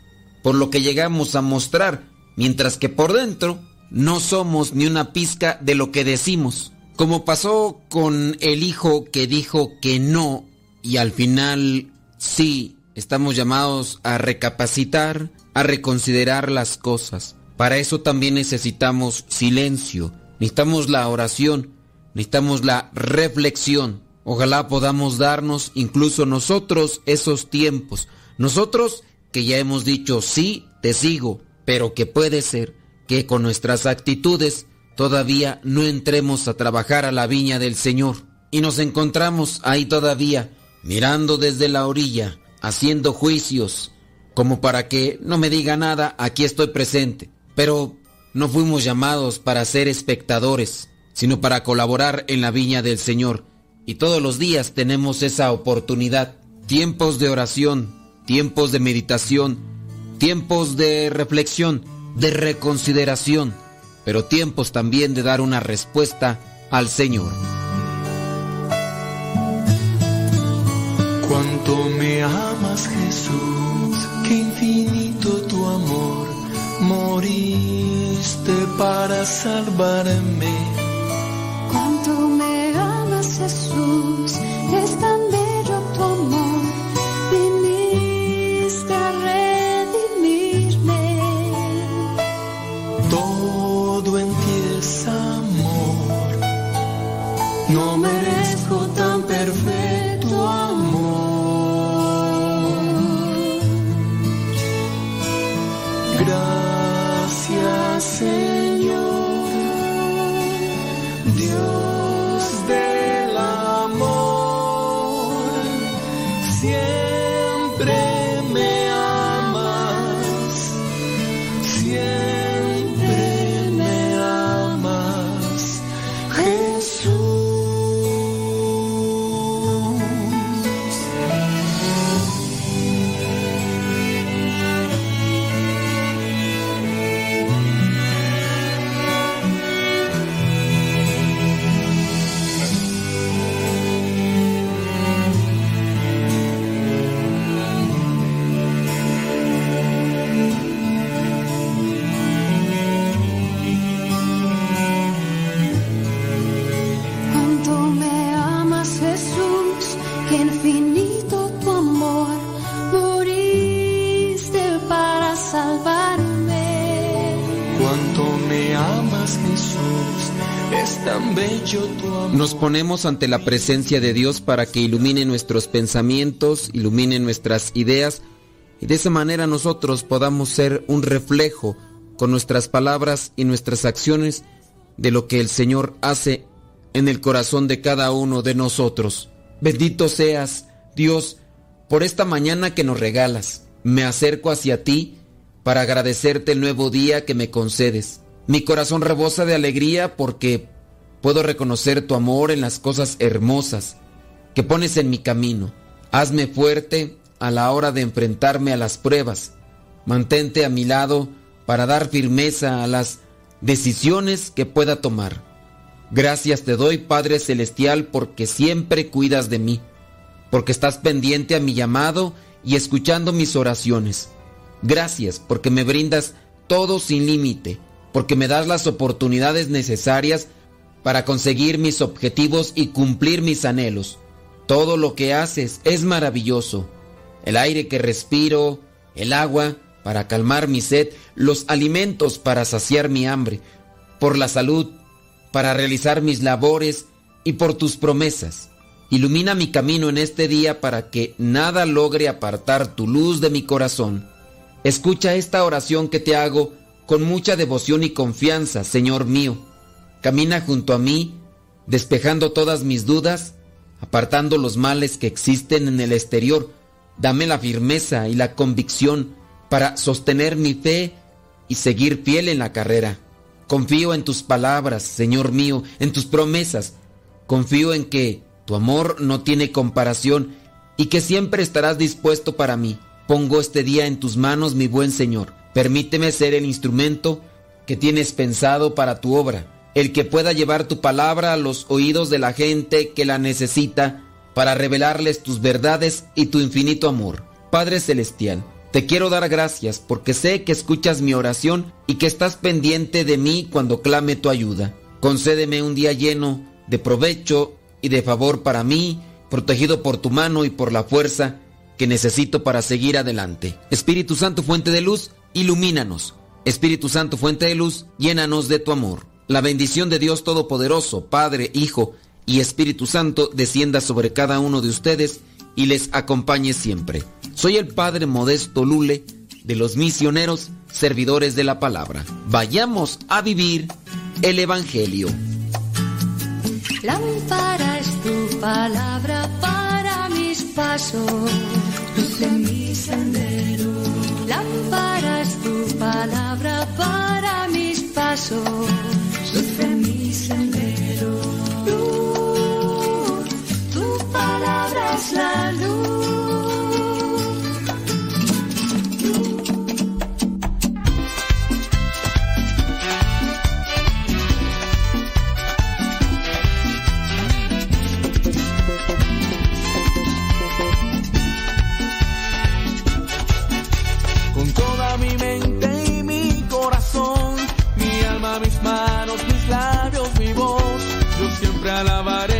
por lo que llegamos a mostrar, mientras que por dentro no somos ni una pizca de lo que decimos. Como pasó con el hijo que dijo que no y al final sí, estamos llamados a recapacitar, a reconsiderar las cosas. Para eso también necesitamos silencio, necesitamos la oración, necesitamos la reflexión. Ojalá podamos darnos incluso nosotros esos tiempos. Nosotros que ya hemos dicho sí, te sigo, pero que puede ser que con nuestras actitudes todavía no entremos a trabajar a la viña del Señor y nos encontramos ahí todavía mirando desde la orilla, haciendo juicios, como para que no me diga nada, aquí estoy presente. Pero no fuimos llamados para ser espectadores, sino para colaborar en la viña del Señor. Y todos los días tenemos esa oportunidad. Tiempos de oración, tiempos de meditación, tiempos de reflexión, de reconsideración, pero tiempos también de dar una respuesta al Señor. Cuánto me amas Jesús, qué infinito tu amor, moriste para salvarme. Cuánto me amas Jesús, es ponemos ante la presencia de Dios para que ilumine nuestros pensamientos, ilumine nuestras ideas y de esa manera nosotros podamos ser un reflejo con nuestras palabras y nuestras acciones de lo que el Señor hace en el corazón de cada uno de nosotros. Bendito seas, Dios, por esta mañana que nos regalas. Me acerco hacia ti para agradecerte el nuevo día que me concedes. Mi corazón rebosa de alegría porque puedo reconocer tu amor en las cosas hermosas que pones en mi camino. Hazme fuerte a la hora de enfrentarme a las pruebas. Mantente a mi lado para dar firmeza a las decisiones que pueda tomar. Gracias te doy, Padre Celestial, porque siempre cuidas de mí, porque estás pendiente a mi llamado y escuchando mis oraciones. Gracias porque me brindas todo sin límite, porque me das las oportunidades necesarias para conseguir mis objetivos y cumplir mis anhelos. Todo lo que haces es maravilloso. El aire que respiro, el agua para calmar mi sed, los alimentos para saciar mi hambre, por la salud, para realizar mis labores y por tus promesas. Ilumina mi camino en este día para que nada logre apartar tu luz de mi corazón. Escucha esta oración que te hago con mucha devoción y confianza, Señor mío. Camina junto a mí, despejando todas mis dudas, apartando los males que existen en el exterior. Dame la firmeza y la convicción para sostener mi fe y seguir fiel en la carrera. Confío en tus palabras, Señor mío, en tus promesas. Confío en que tu amor no tiene comparación y que siempre estarás dispuesto para mí. Pongo este día en tus manos, mi buen Señor. Permíteme ser el instrumento que tienes pensado para tu obra, el que pueda llevar tu palabra a los oídos de la gente que la necesita para revelarles tus verdades y tu infinito amor. Padre Celestial, te quiero dar gracias porque sé que escuchas mi oración y que estás pendiente de mí cuando clame tu ayuda. Concédeme un día lleno de provecho y de favor para mí, protegido por tu mano y por la fuerza que necesito para seguir adelante. Espíritu Santo, fuente de luz, ilumínanos. Espíritu Santo, fuente de luz, llénanos de tu amor. La bendición de Dios Todopoderoso, Padre, Hijo y Espíritu Santo, descienda sobre cada uno de ustedes y les acompañe siempre. Soy el Padre Modesto Lule de los misioneros servidores de la palabra. Vayamos a vivir el Evangelio. Lámpara tu palabra para mis pasos, tu palabra para mis pasos, en mi sendero. Luz, tu palabra es la luz. Labios, mi voz, yo siempre alabaré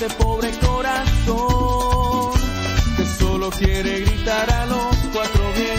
este pobre corazón que solo quiere gritar a los cuatro vientos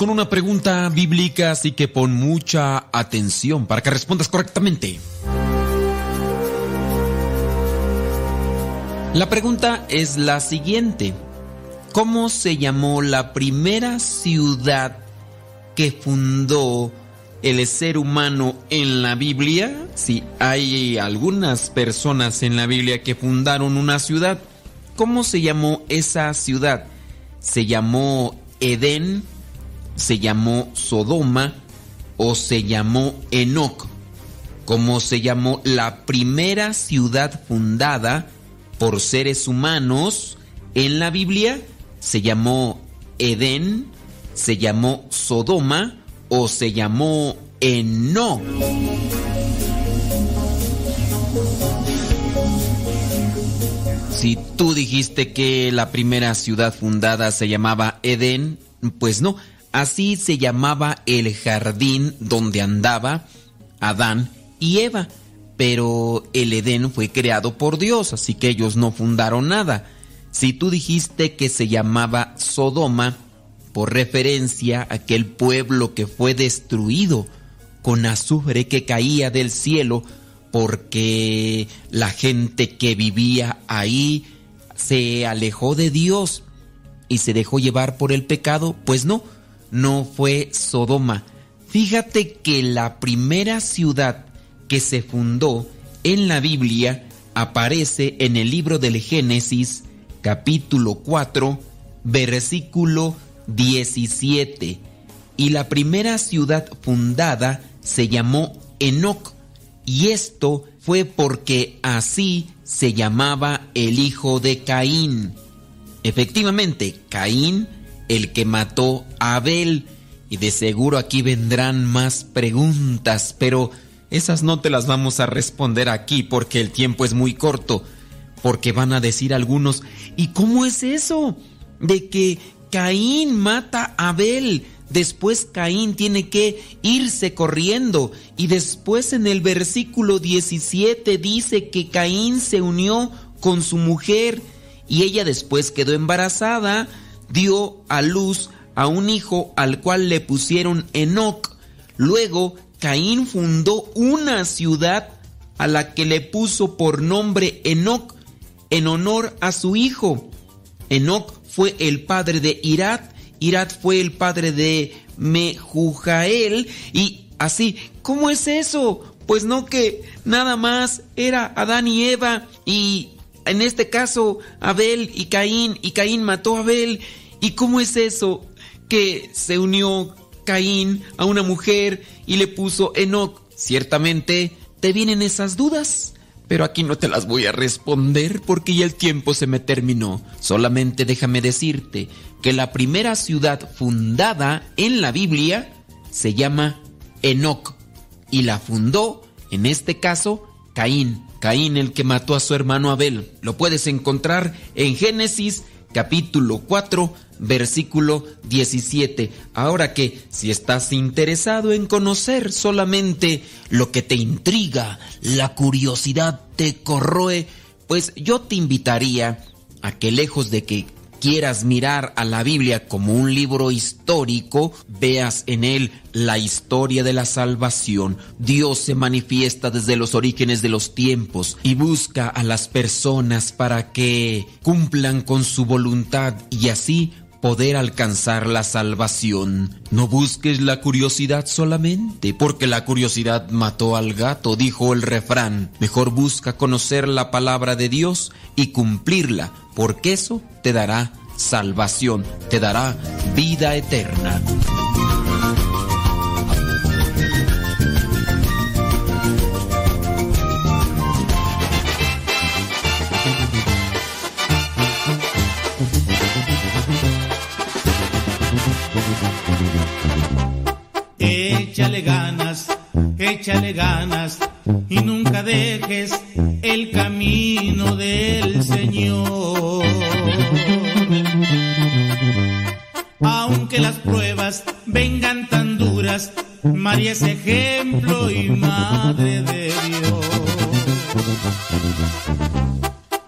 con una pregunta bíblica, así que pon mucha atención para que respondas correctamente. La pregunta es la siguiente. ¿Cómo se llamó la primera ciudad que fundó el ser humano en la Biblia? Si hay algunas personas en la Biblia que fundaron una ciudad. ¿Cómo se llamó esa ciudad? ¿Se llamó Edén? ¿Se llamó Sodoma? ¿O se llamó Enoc? ¿Cómo se llamó la primera ciudad fundada por seres humanos en la Biblia? ¿Se llamó Edén? ¿Se llamó Sodoma? ¿O se llamó Enoc? Si tú dijiste que la primera ciudad fundada se llamaba Edén, pues no, así se llamaba el jardín donde andaba Adán y Eva. Pero el Edén fue creado por Dios, así que ellos no fundaron nada. Si tú dijiste que se llamaba Sodoma, por referencia a aquel pueblo que fue destruido con azufre que caía del cielo, porque la gente que vivía ahí se alejó de Dios y se dejó llevar por el pecado, pues no, no fue Sodoma. Fíjate que la primera ciudad que se fundó en la Biblia aparece en el libro del Génesis, capítulo 4, versículo 17. Y la primera ciudad fundada se llamó Enoc. Y esto fue porque así se llamaba el hijo de Caín. Efectivamente, Caín, el que mató a Abel. Y de seguro aquí vendrán más preguntas, pero esas no te las vamos a responder aquí porque el tiempo es muy corto. Porque van a decir algunos, ¿y cómo es eso? De que Caín mata a Abel. Después Caín tiene que irse corriendo. Y después en el versículo 17 dice que Caín se unió con su mujer y ella después quedó embarazada, dio a luz a un hijo al cual le pusieron Enoc. Luego Caín fundó una ciudad a la que le puso por nombre Enoc en honor a su hijo. Enoc fue el padre de Irat, Irat fue el padre de Mehujael y así. ¿Cómo es eso? Pues no que nada más era Adán y Eva y en este caso Abel y Caín y Caín mató a Abel. ¿Y cómo es eso que se unió Caín a una mujer y le puso Enoc? Ciertamente te vienen esas dudas. Pero aquí no te las voy a responder porque ya el tiempo se me terminó. Solamente déjame decirte que la primera ciudad fundada en la Biblia se llama Enoc y la fundó, en este caso, Caín. Caín el que mató a su hermano Abel. Lo puedes encontrar en Génesis capítulo 4, versículo 17. Ahora que si estás interesado en conocer solamente lo que te intriga, la curiosidad te corroe, pues yo te invitaría a que lejos de que quieras mirar a la Biblia como un libro histórico, veas en él la historia de la salvación. Dios se manifiesta desde los orígenes de los tiempos y busca a las personas para que cumplan con su voluntad y así poder alcanzar la salvación. No busques la curiosidad solamente, porque la curiosidad mató al gato, dijo el refrán. Mejor busca conocer la palabra de Dios y cumplirla, porque eso te dará salvación, te dará vida eterna. Échale ganas y nunca dejes el camino del Señor. Aunque las pruebas vengan tan duras, María es ejemplo y madre de Dios.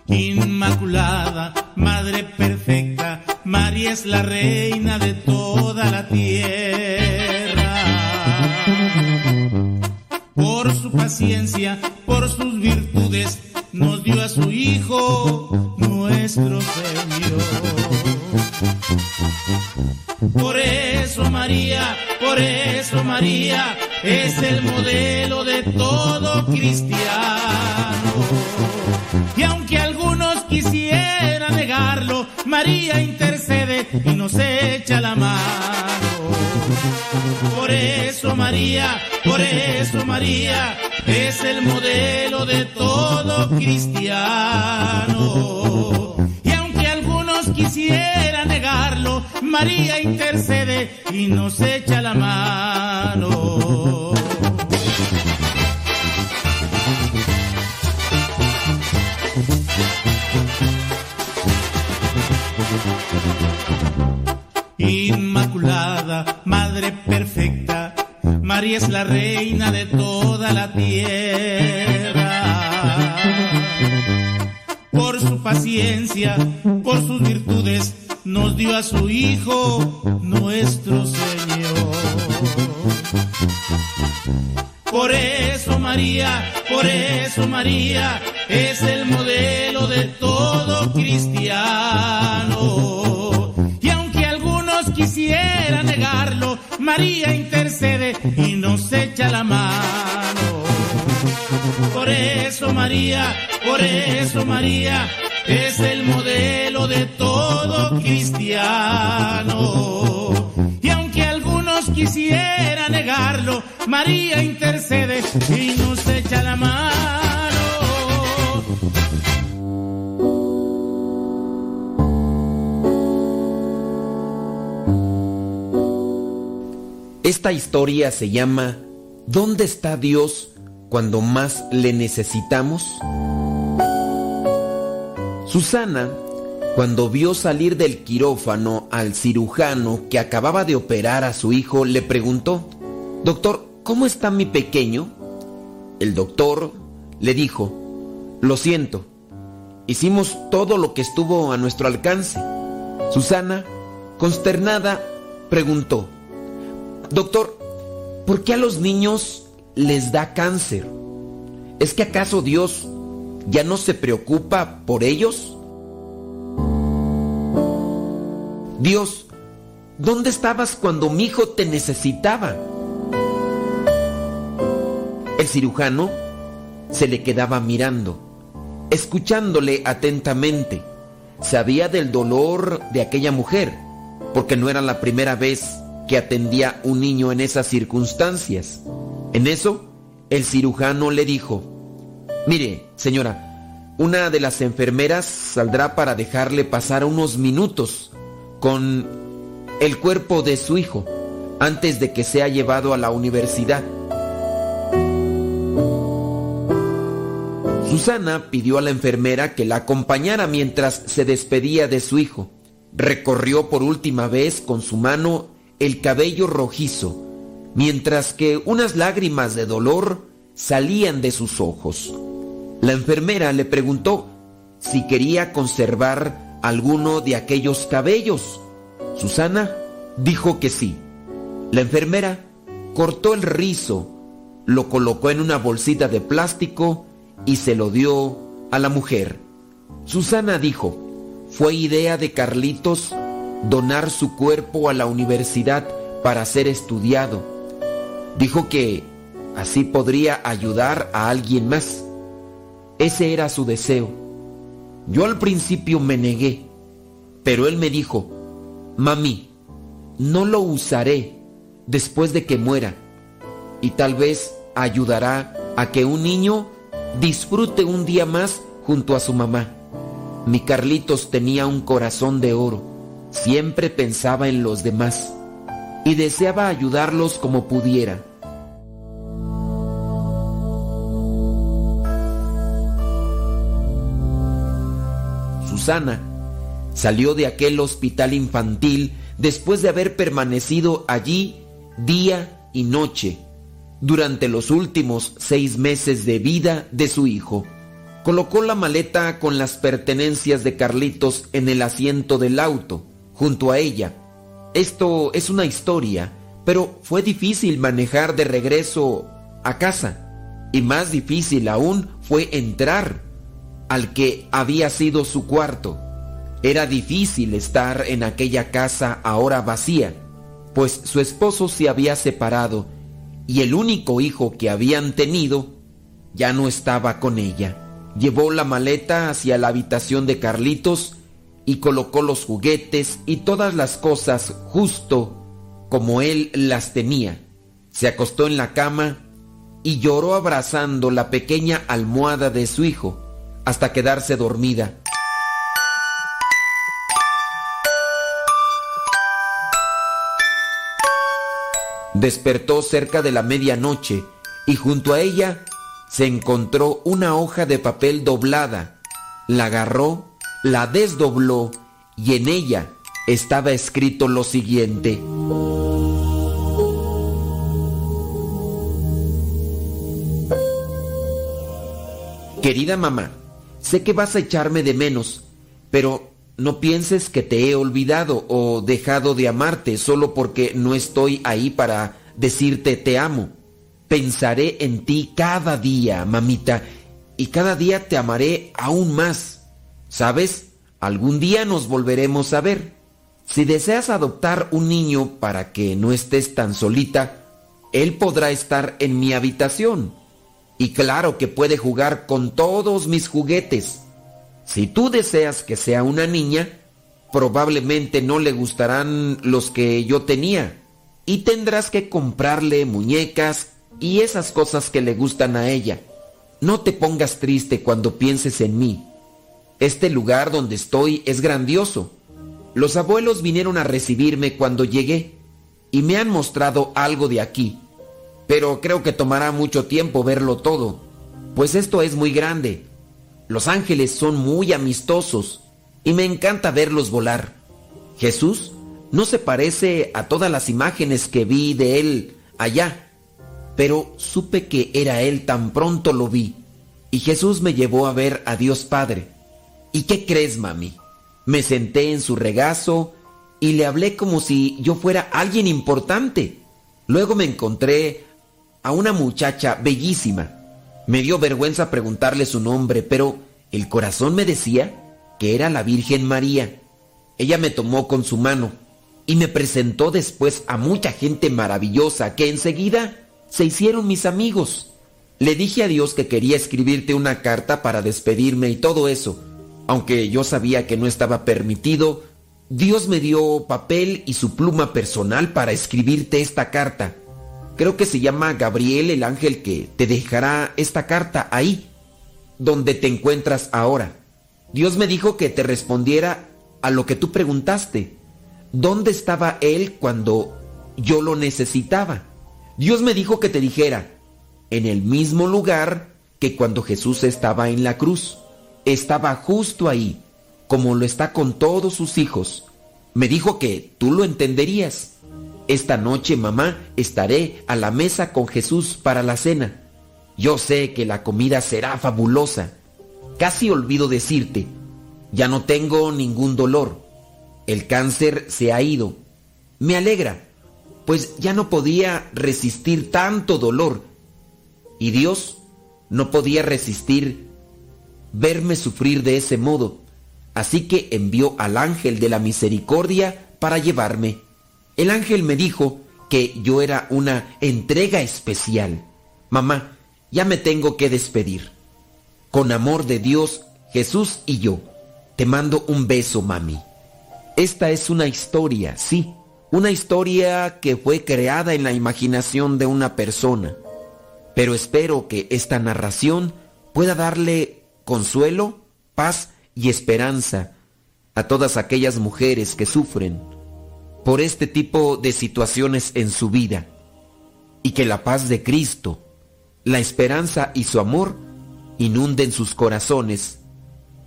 Inmaculada, Madre perfecta, María es la reina de toda la tierra. Por su paciencia, por sus virtudes, nos dio a su Hijo, nuestro Señor. Por eso María, por eso María es el modelo de todo cristiano. Y aunque algunos quisieran negarlo, María intercede y nos echa la mano. Por eso María, por eso María es el modelo de todo cristiano. Y aunque algunos quisieran negarlo, María intercede y nos echa la mano. Madre perfecta, María es la reina de toda la tierra. Por su paciencia, por sus virtudes, nos dio a su Hijo, nuestro Señor. Por eso María, por eso María es el modelo de todo cristiano. María intercede y nos echa la mano. Por eso María, por eso María es el modelo de todo cristiano. Y aunque algunos quisieran negarlo, María intercede y nos echa la mano. Esta historia se llama ¿Dónde está Dios cuando más le necesitamos? Susana, cuando vio salir del quirófano al cirujano que acababa de operar a su hijo, le preguntó, Doctor, ¿cómo está mi pequeño? El doctor le dijo, Lo siento, hicimos todo lo que estuvo a nuestro alcance. Susana, consternada, preguntó, Doctor, ¿por qué a los niños les da cáncer? ¿Es que acaso Dios ya no se preocupa por ellos? Dios, ¿dónde estabas cuando mi hijo te necesitaba? El cirujano se le quedaba mirando, escuchándole atentamente. Sabía del dolor de aquella mujer, porque no era la primera vez que atendía un niño en esas circunstancias. En eso, el cirujano le dijo, mire, señora, una de las enfermeras saldrá para dejarle pasar unos minutos con el cuerpo de su hijo antes de que sea llevado a la universidad. Susana pidió a la enfermera que la acompañara mientras se despedía de su hijo. Recorrió por última vez con su mano el cabello rojizo, mientras que unas lágrimas de dolor salían de sus ojos. La enfermera le preguntó si quería conservar alguno de aquellos cabellos. Susana dijo que sí. La enfermera cortó el rizo, lo colocó en una bolsita de plástico y se lo dio a la mujer. Susana dijo, fue idea de Carlitos donar su cuerpo a la universidad para ser estudiado. Dijo que así podría ayudar a alguien más. Ese era su deseo. Yo al principio me negué, pero él me dijo, mami, no lo usaré después de que muera y tal vez ayudará a que un niño disfrute un día más junto a su mamá. Mi Carlitos tenía un corazón de oro, siempre pensaba en los demás y deseaba ayudarlos como pudiera. Susana salió de aquel hospital infantil después de haber permanecido allí día y noche durante los últimos seis meses de vida de su hijo. Colocó la maleta con las pertenencias de Carlitos en el asiento del auto, junto a ella. Esto es una historia, pero fue difícil manejar de regreso a casa. Y más difícil aún fue entrar al que había sido su cuarto. Era difícil estar en aquella casa ahora vacía, pues su esposo se había separado y el único hijo que habían tenido ya no estaba con ella. Llevó la maleta hacia la habitación de Carlitos y colocó los juguetes y todas las cosas justo como él las tenía. Se acostó en la cama y lloró abrazando la pequeña almohada de su hijo hasta quedarse dormida. Despertó cerca de la medianoche y junto a ella se encontró una hoja de papel doblada. La agarró, la desdobló y en ella estaba escrito lo siguiente. Querida mamá, sé que vas a echarme de menos, pero no pienses que te he olvidado o dejado de amarte solo porque no estoy ahí para decirte te amo. Pensaré en ti cada día, mamita, y cada día te amaré aún más. ¿Sabes? Algún día nos volveremos a ver. Si deseas adoptar un niño para que no estés tan solita, él podrá estar en mi habitación. Y claro que puede jugar con todos mis juguetes. Si tú deseas que sea una niña, probablemente no le gustarán los que yo tenía. Y tendrás que comprarle muñecas y esas cosas que le gustan a ella. No te pongas triste cuando pienses en mí. Este lugar donde estoy es grandioso. Los abuelos vinieron a recibirme cuando llegué y me han mostrado algo de aquí. Pero creo que tomará mucho tiempo verlo todo, pues esto es muy grande. Los ángeles son muy amistosos y me encanta verlos volar. Jesús no se parece a todas las imágenes que vi de él allá, pero supe que era él tan pronto lo vi. Y Jesús me llevó a ver a Dios Padre. ¿Y qué crees, mami? Me senté en su regazo y le hablé como si yo fuera alguien importante. Luego me encontré a una muchacha bellísima. Me dio vergüenza preguntarle su nombre, pero el corazón me decía que era la Virgen María. Ella me tomó con su mano y me presentó después a mucha gente maravillosa que enseguida se hicieron mis amigos. Le dije a Dios que quería escribirte una carta para despedirme y todo eso. Aunque yo sabía que no estaba permitido, Dios me dio papel y su pluma personal para escribirte esta carta. Creo que se llama Gabriel el ángel que te dejará esta carta ahí, donde te encuentras ahora. Dios me dijo que te respondiera a lo que tú preguntaste. ¿Dónde estaba él cuando yo lo necesitaba. Dios me dijo que te dijera, en el mismo lugar que cuando Jesús estaba en la cruz. Estaba justo ahí, como lo está con todos sus hijos. Me dijo que tú lo entenderías. Esta noche, mamá, estaré a la mesa con Jesús para la cena. Yo sé que la comida será fabulosa. Casi olvido decirte, ya no tengo ningún dolor. El cáncer se ha ido. Me alegra, pues ya no podía resistir tanto dolor. Y Dios no podía resistir verme sufrir de ese modo, así que envió al ángel de la misericordia para llevarme. El ángel me dijo que yo era una entrega especial. Mamá, ya me tengo que despedir. Con amor de Dios, Jesús y yo, te mando un beso, mami. Esta es una historia, sí, una historia que fue creada en la imaginación de una persona. Pero espero que esta narración pueda darle consuelo, paz y esperanza a todas aquellas mujeres que sufren por este tipo de situaciones en su vida y que la paz de Cristo, la esperanza y su amor inunden sus corazones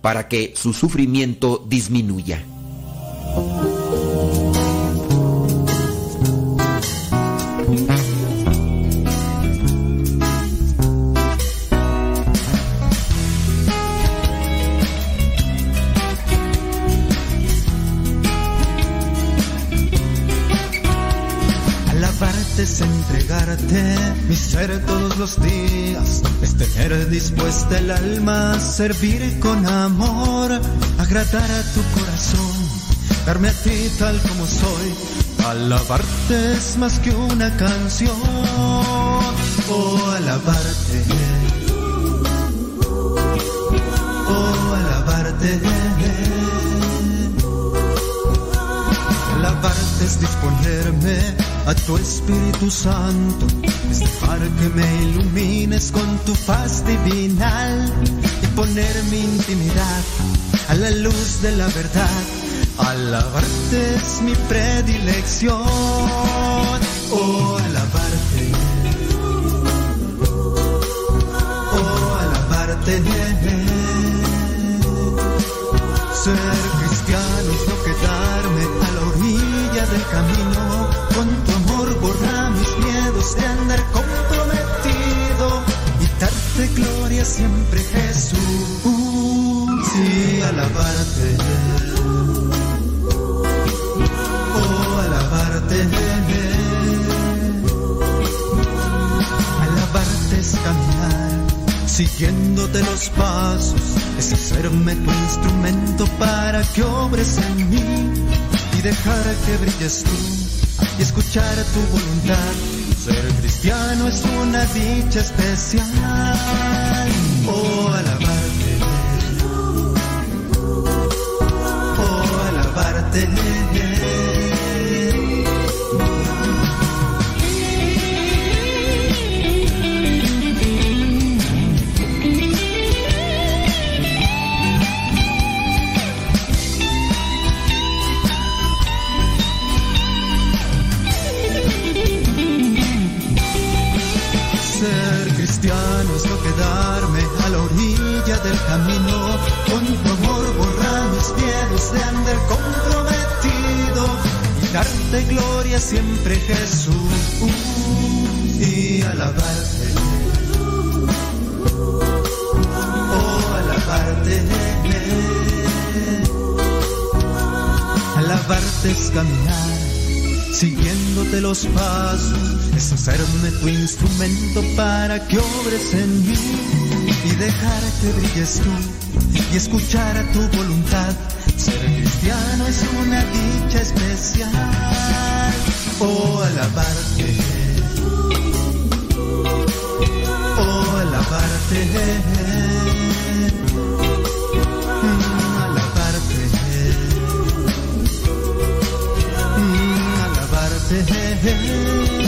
para que su sufrimiento disminuya. Mi ser todos los días, es tener dispuesta el alma servir con amor, agradar a tu corazón, darme a ti tal como soy. Alabarte es más que una canción, oh alabarte, oh alabarte. Alabarte es disponerme a tu Espíritu Santo, es dejar que me ilumines con tu paz divinal y poner mi intimidad a la luz de la verdad. Alabarte es mi predilección, oh alabarte, oh alabarte. Ser cristiano es no quedarme a la orilla del camino. De andar comprometido y darte gloria siempre Jesús. Sí, alabarte. Oh, alabarte. Alabarte es caminar siguiéndote los pasos, es hacerme tu instrumento para que obres en mí y dejar que brilles tú y escuchar tu voluntad. Ser cristiano es una dicha especial. Oh, alabarte. Oh, alabarte. Del camino. Con tu amor borrar mis miedos de andar comprometido y darte gloria siempre Jesús y alabarte. Oh, alabarte. Alabarte es caminar siguiéndote los pasos, es hacerme tu instrumento para que obres en mí y dejar que brilles tú y escuchar tu voluntad. Ser cristiano es una dicha especial. Oh, alabarte. Oh, alabarte. Mm, alabarte. Mm, alabarte.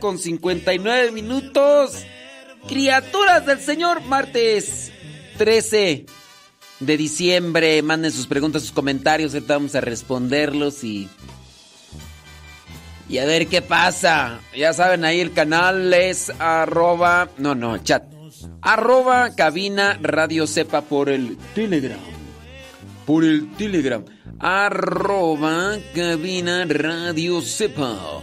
Con 59 minutos. Criaturas del Señor, martes 13 de diciembre. Manden sus preguntas, sus comentarios. Ahorita vamos a responderlos y. Y a ver qué pasa. Ya saben, ahí el canal es arroba. No, no, chat. Arroba cabina radio sepa por el Telegram. Por el Telegram. Arroba cabina radio sepa.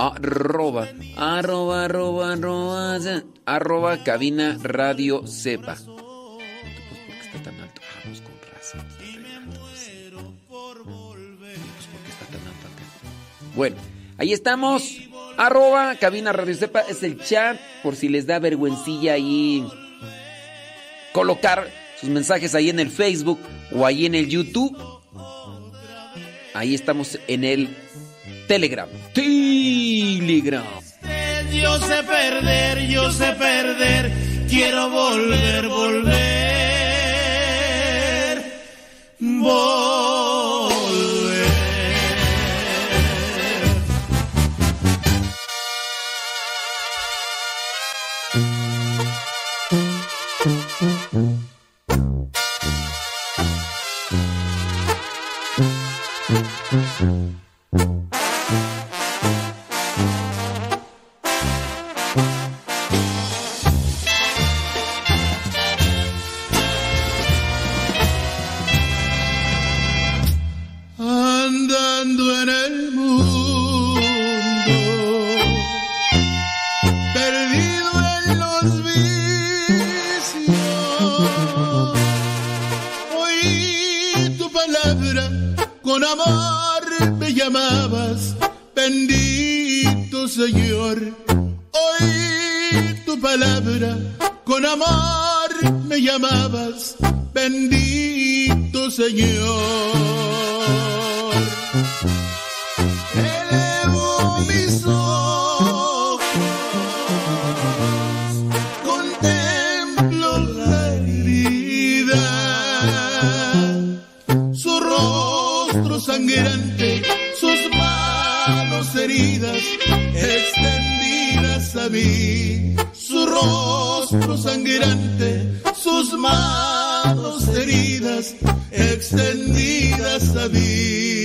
Arroba, arroba, arroba, arroba, arroba cabina radio sepa. Pues, ¿por qué está tan alto? Ah, pues con razón. Pues, ¿por qué está tan alto acá? Bueno, ahí estamos. Arroba cabina radio sepa es el chat. Por si les da vergüencilla ahí colocar sus mensajes ahí en el Facebook o ahí en el YouTube. Ahí estamos en el Telegram. Telegram. Yo sé perder, yo sé perder, quiero volver, volver, volver. Con amor me llamabas, bendito Señor. Elevo mis ojos, contemplo la herida, su rostro sangrante, sus manos heridas extendidas a mí, rostro sangrante, sus manos heridas extendidas a mí.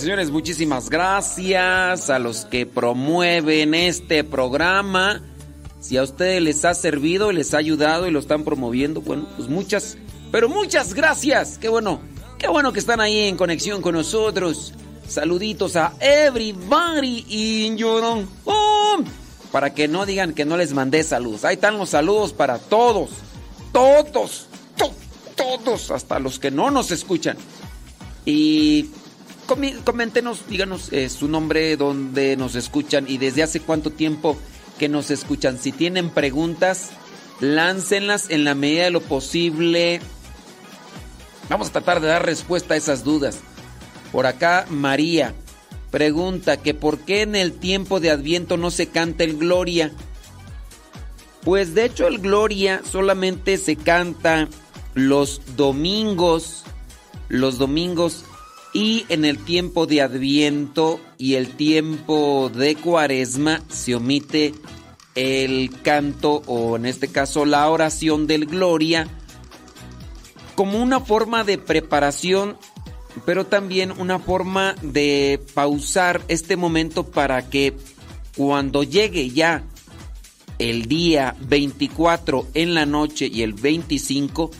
Señores, muchísimas gracias a los que promueven este programa. Si a ustedes les ha servido, les ha ayudado y lo están promoviendo, bueno, pues muchas, pero muchas gracias. Qué bueno, qué bueno que están ahí en conexión con nosotros. Saluditos a everybody in your home. Para que no digan que no les mandé saludos. Ahí están los saludos para todos. Todos. to- todos. Hasta los que no nos escuchan. Y coméntenos, díganos eh, su nombre, dónde nos escuchan y desde hace cuánto tiempo que nos escuchan. Si tienen preguntas, láncenlas en la medida de lo posible. Vamos a tratar de dar respuesta a esas dudas. Por acá, María pregunta que por qué en el tiempo de Adviento no se canta el Gloria. Pues de hecho el Gloria solamente se canta los domingos, los domingos y en el tiempo de Adviento y el tiempo de Cuaresma se omite el canto o en este caso la oración del Gloria como una forma de preparación, pero también una forma de pausar este momento para que cuando llegue ya el día 24 en la noche y el 25,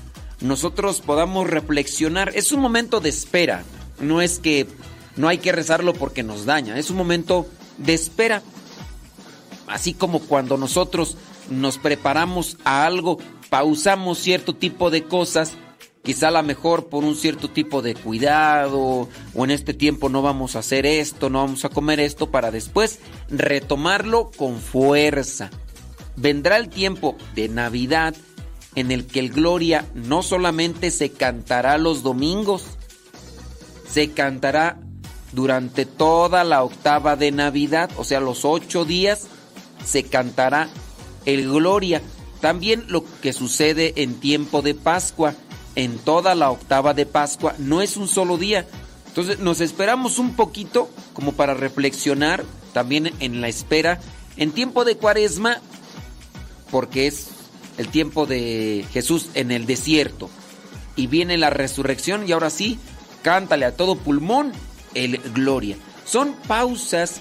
nosotros podamos reflexionar. Es un momento de espera, no es que no hay que rezarlo porque nos daña, es un momento de espera. Así como cuando nosotros nos preparamos a algo, pausamos cierto tipo de cosas, quizá a lo mejor por un cierto tipo de cuidado, o en este tiempo no vamos a hacer esto, no vamos a comer esto, para después retomarlo con fuerza. Vendrá el tiempo de Navidad en el que el Gloria no solamente se cantará los domingos, se cantará durante toda la octava de Navidad, o sea, los ocho días, se cantará el Gloria. También lo que sucede en tiempo de Pascua, en toda la octava de Pascua, no es un solo día. Entonces nos esperamos un poquito como para reflexionar también en la espera. En tiempo de Cuaresma, porque es el tiempo de Jesús en el desierto. Y viene la resurrección y ahora sí, cántale a todo pulmón el gloria. Son pausas,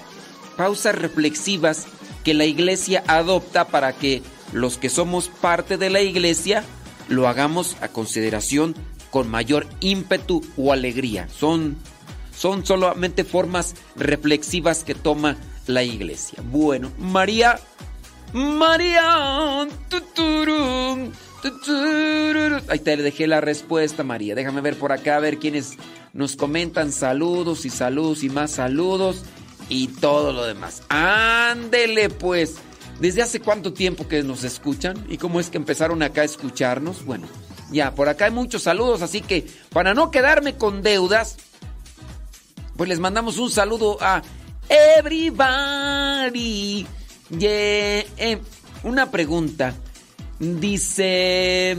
pausas reflexivas que la iglesia adopta para que los que somos parte de la iglesia lo hagamos a consideración con mayor ímpetu o alegría. Son, son solamente formas reflexivas que toma la iglesia. Bueno, María, María, tuturum. Ahí te dejé la respuesta, María. Déjame ver por acá, a ver quiénes nos comentan saludos y saludos y más saludos y todo lo demás. Ándele pues. ¿Desde hace cuánto tiempo que nos escuchan? ¿Y cómo es que empezaron acá a escucharnos? Bueno, ya, por acá hay muchos saludos, así que para no quedarme con deudas, pues les mandamos un saludo a everybody. Yeah. Eh, una pregunta. Dice...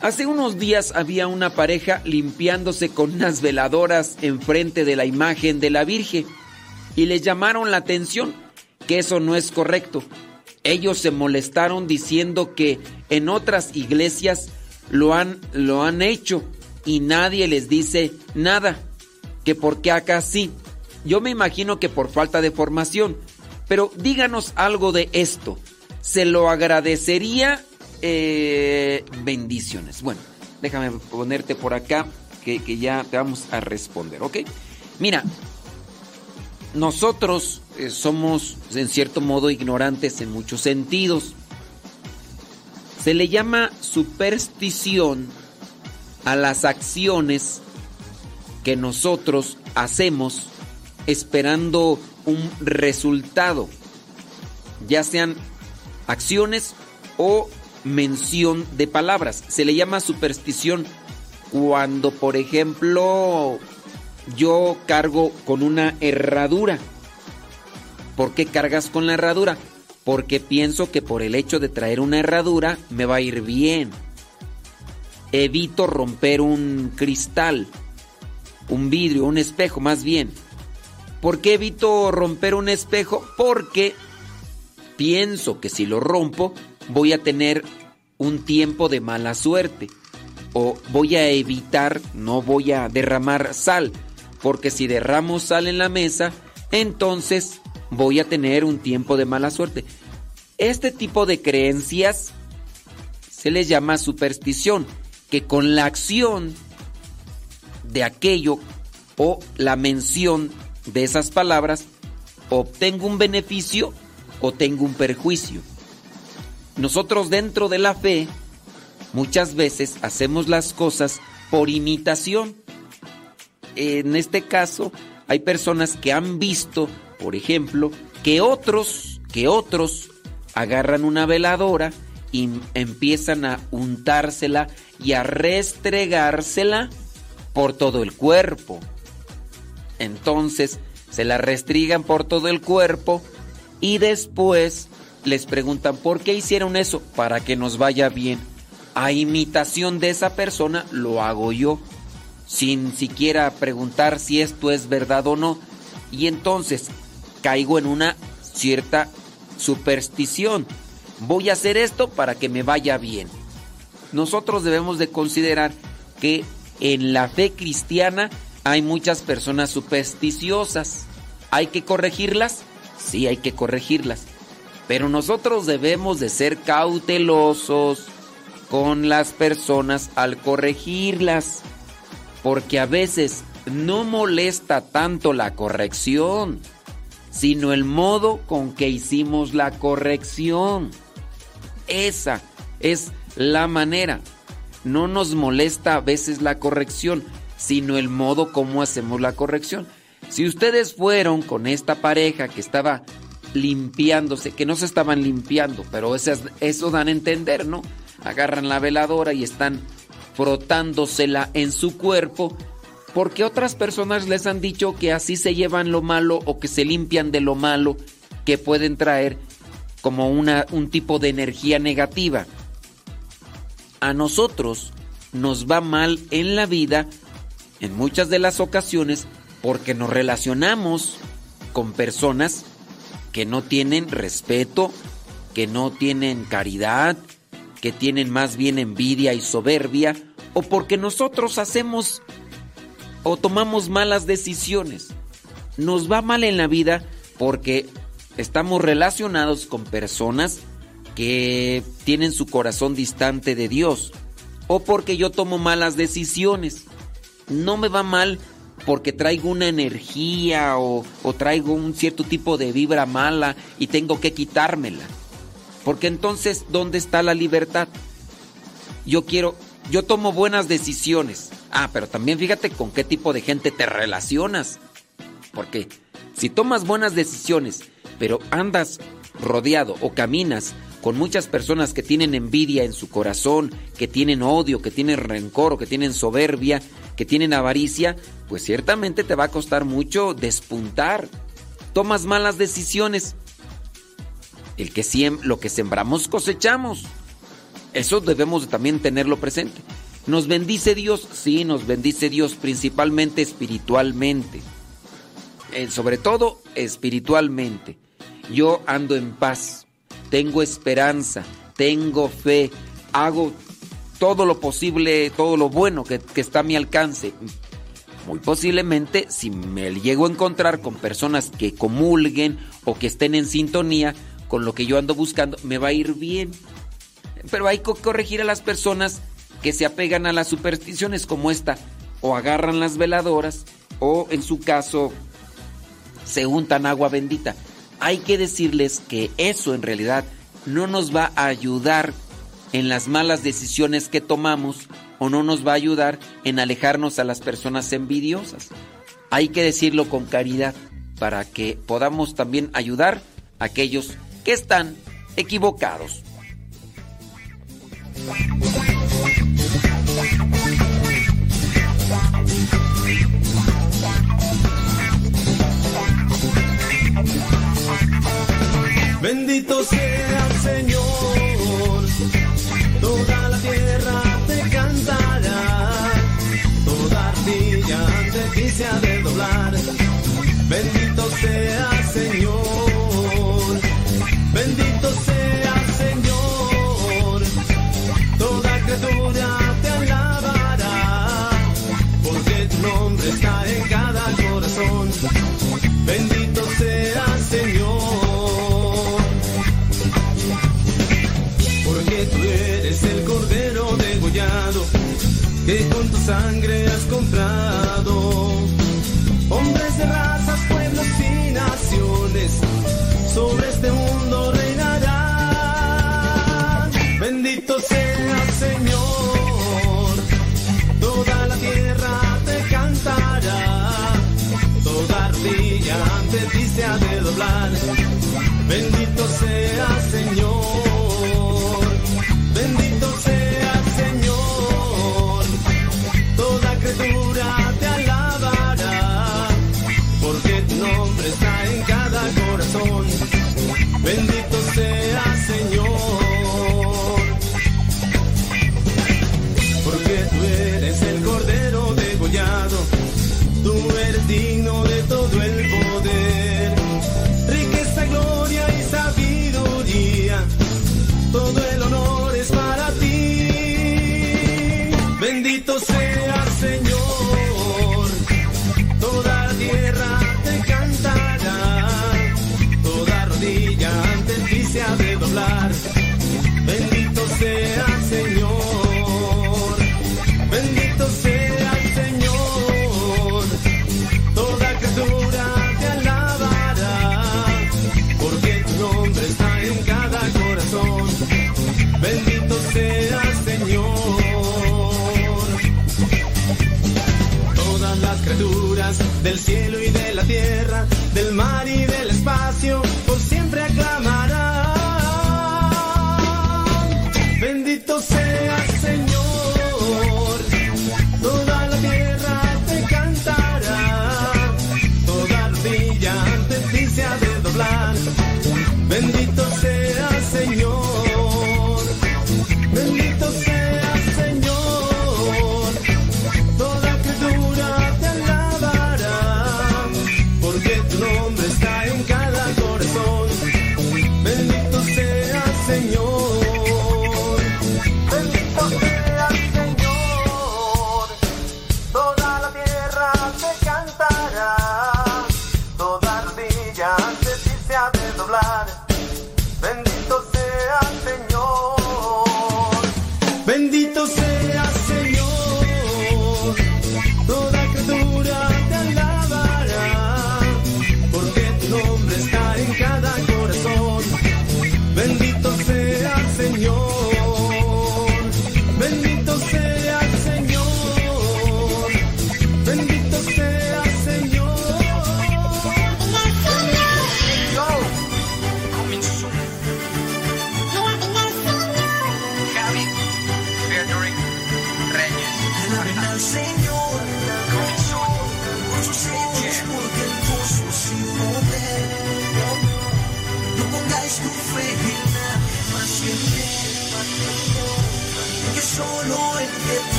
Hace unos días había una pareja limpiándose con unas veladoras enfrente de la imagen de la Virgen y les llamaron la atención que eso no es correcto. Ellos se molestaron diciendo que en otras iglesias lo han, lo han hecho y nadie les dice nada, que por qué acá sí. Yo me imagino que por falta de formación, pero díganos algo de esto. Se lo agradecería eh, bendiciones. Bueno, déjame ponerte por acá que, que ya te vamos a responder, ¿ok? Mira, nosotros eh, somos en cierto modo ignorantes en muchos sentidos. Se le llama superstición a las acciones que nosotros hacemos esperando un resultado, ya sean acciones o mención de palabras. Se le llama superstición cuando, por ejemplo, yo cargo con una herradura. ¿Por qué cargas con la herradura? Porque pienso que por el hecho de traer una herradura me va a ir bien. Evito romper un cristal, un vidrio, un espejo más bien. ¿Por qué evito romper un espejo? Porque pienso que si lo rompo voy a tener un tiempo de mala suerte. O voy a evitar, no voy a derramar sal. Porque si derramo sal en la mesa, entonces voy a tener un tiempo de mala suerte. Este tipo de creencias se les llama superstición, que con la acción de aquello o la mención de esas palabras obtengo un beneficio o tengo un perjuicio. Nosotros dentro de la fe muchas veces hacemos las cosas por imitación. En este caso hay personas que han visto, por ejemplo, que otros, que otros agarran una veladora y empiezan a untársela y a restregársela por todo el cuerpo. Entonces se la restrigan por todo el cuerpo y después les preguntan por qué hicieron eso, para que nos vaya bien. A imitación de esa persona lo hago yo, sin siquiera preguntar si esto es verdad o no. Y entonces caigo en una cierta superstición. Voy a hacer esto para que me vaya bien. Nosotros debemos de considerar que en la fe cristiana hay muchas personas supersticiosas. ¿Hay que corregirlas? Sí, hay que corregirlas. Pero nosotros debemos de ser cautelosos con las personas al corregirlas. Porque a veces no molesta tanto la corrección, sino el modo con que hicimos la corrección. Esa es la manera. No nos molesta a veces la corrección, sino el modo como hacemos la corrección. Si ustedes fueron con esta pareja que estaba limpiándose, que no se estaban limpiando, pero eso dan a entender, ¿no? Agarran la veladora y están frotándosela en su cuerpo, porque otras personas les han dicho que así se llevan lo malo o que se limpian de lo malo que pueden traer como una, un tipo de energía negativa. A nosotros nos va mal en la vida en muchas de las ocasiones porque nos relacionamos con personas que no tienen respeto, que no tienen caridad, que tienen más bien envidia y soberbia, o porque nosotros hacemos o tomamos malas decisiones. Nos va mal en la vida porque estamos relacionados con personas que tienen su corazón distante de Dios, o porque yo tomo malas decisiones. No me va mal porque traigo una energía o, traigo un cierto tipo de vibra mala y tengo que quitármela. Porque entonces, ¿dónde está la libertad? Yo quiero, yo tomo buenas decisiones. Ah, pero también fíjate con qué tipo de gente te relacionas. Porque si tomas buenas decisiones, pero andas rodeado o caminas con muchas personas que tienen envidia en su corazón, que tienen odio, que tienen rencor o que tienen soberbia, que tienen avaricia, pues ciertamente te va a costar mucho despuntar. Tomas malas decisiones. El que lo que sembramos cosechamos. Eso debemos también tenerlo presente. ¿Nos bendice Dios? Sí, nos bendice Dios principalmente espiritualmente. Eh, sobre todo espiritualmente. Yo ando en paz, tengo esperanza, tengo fe, hago todo lo posible, todo lo bueno que, está a mi alcance. Muy posiblemente, si me llego a encontrar con personas que comulguen o que estén en sintonía con lo que yo ando buscando, me va a ir bien. Pero hay que corregir a las personas que se apegan a las supersticiones como esta, o agarran las veladoras, o en su caso se untan agua bendita. Hay que decirles que eso en realidad no nos va a ayudar en las malas decisiones que tomamos o no nos va a ayudar en alejarnos a las personas envidiosas. Hay que decirlo con caridad para que podamos también ayudar a aquellos que están equivocados. Bendito sea sangre Bendito sea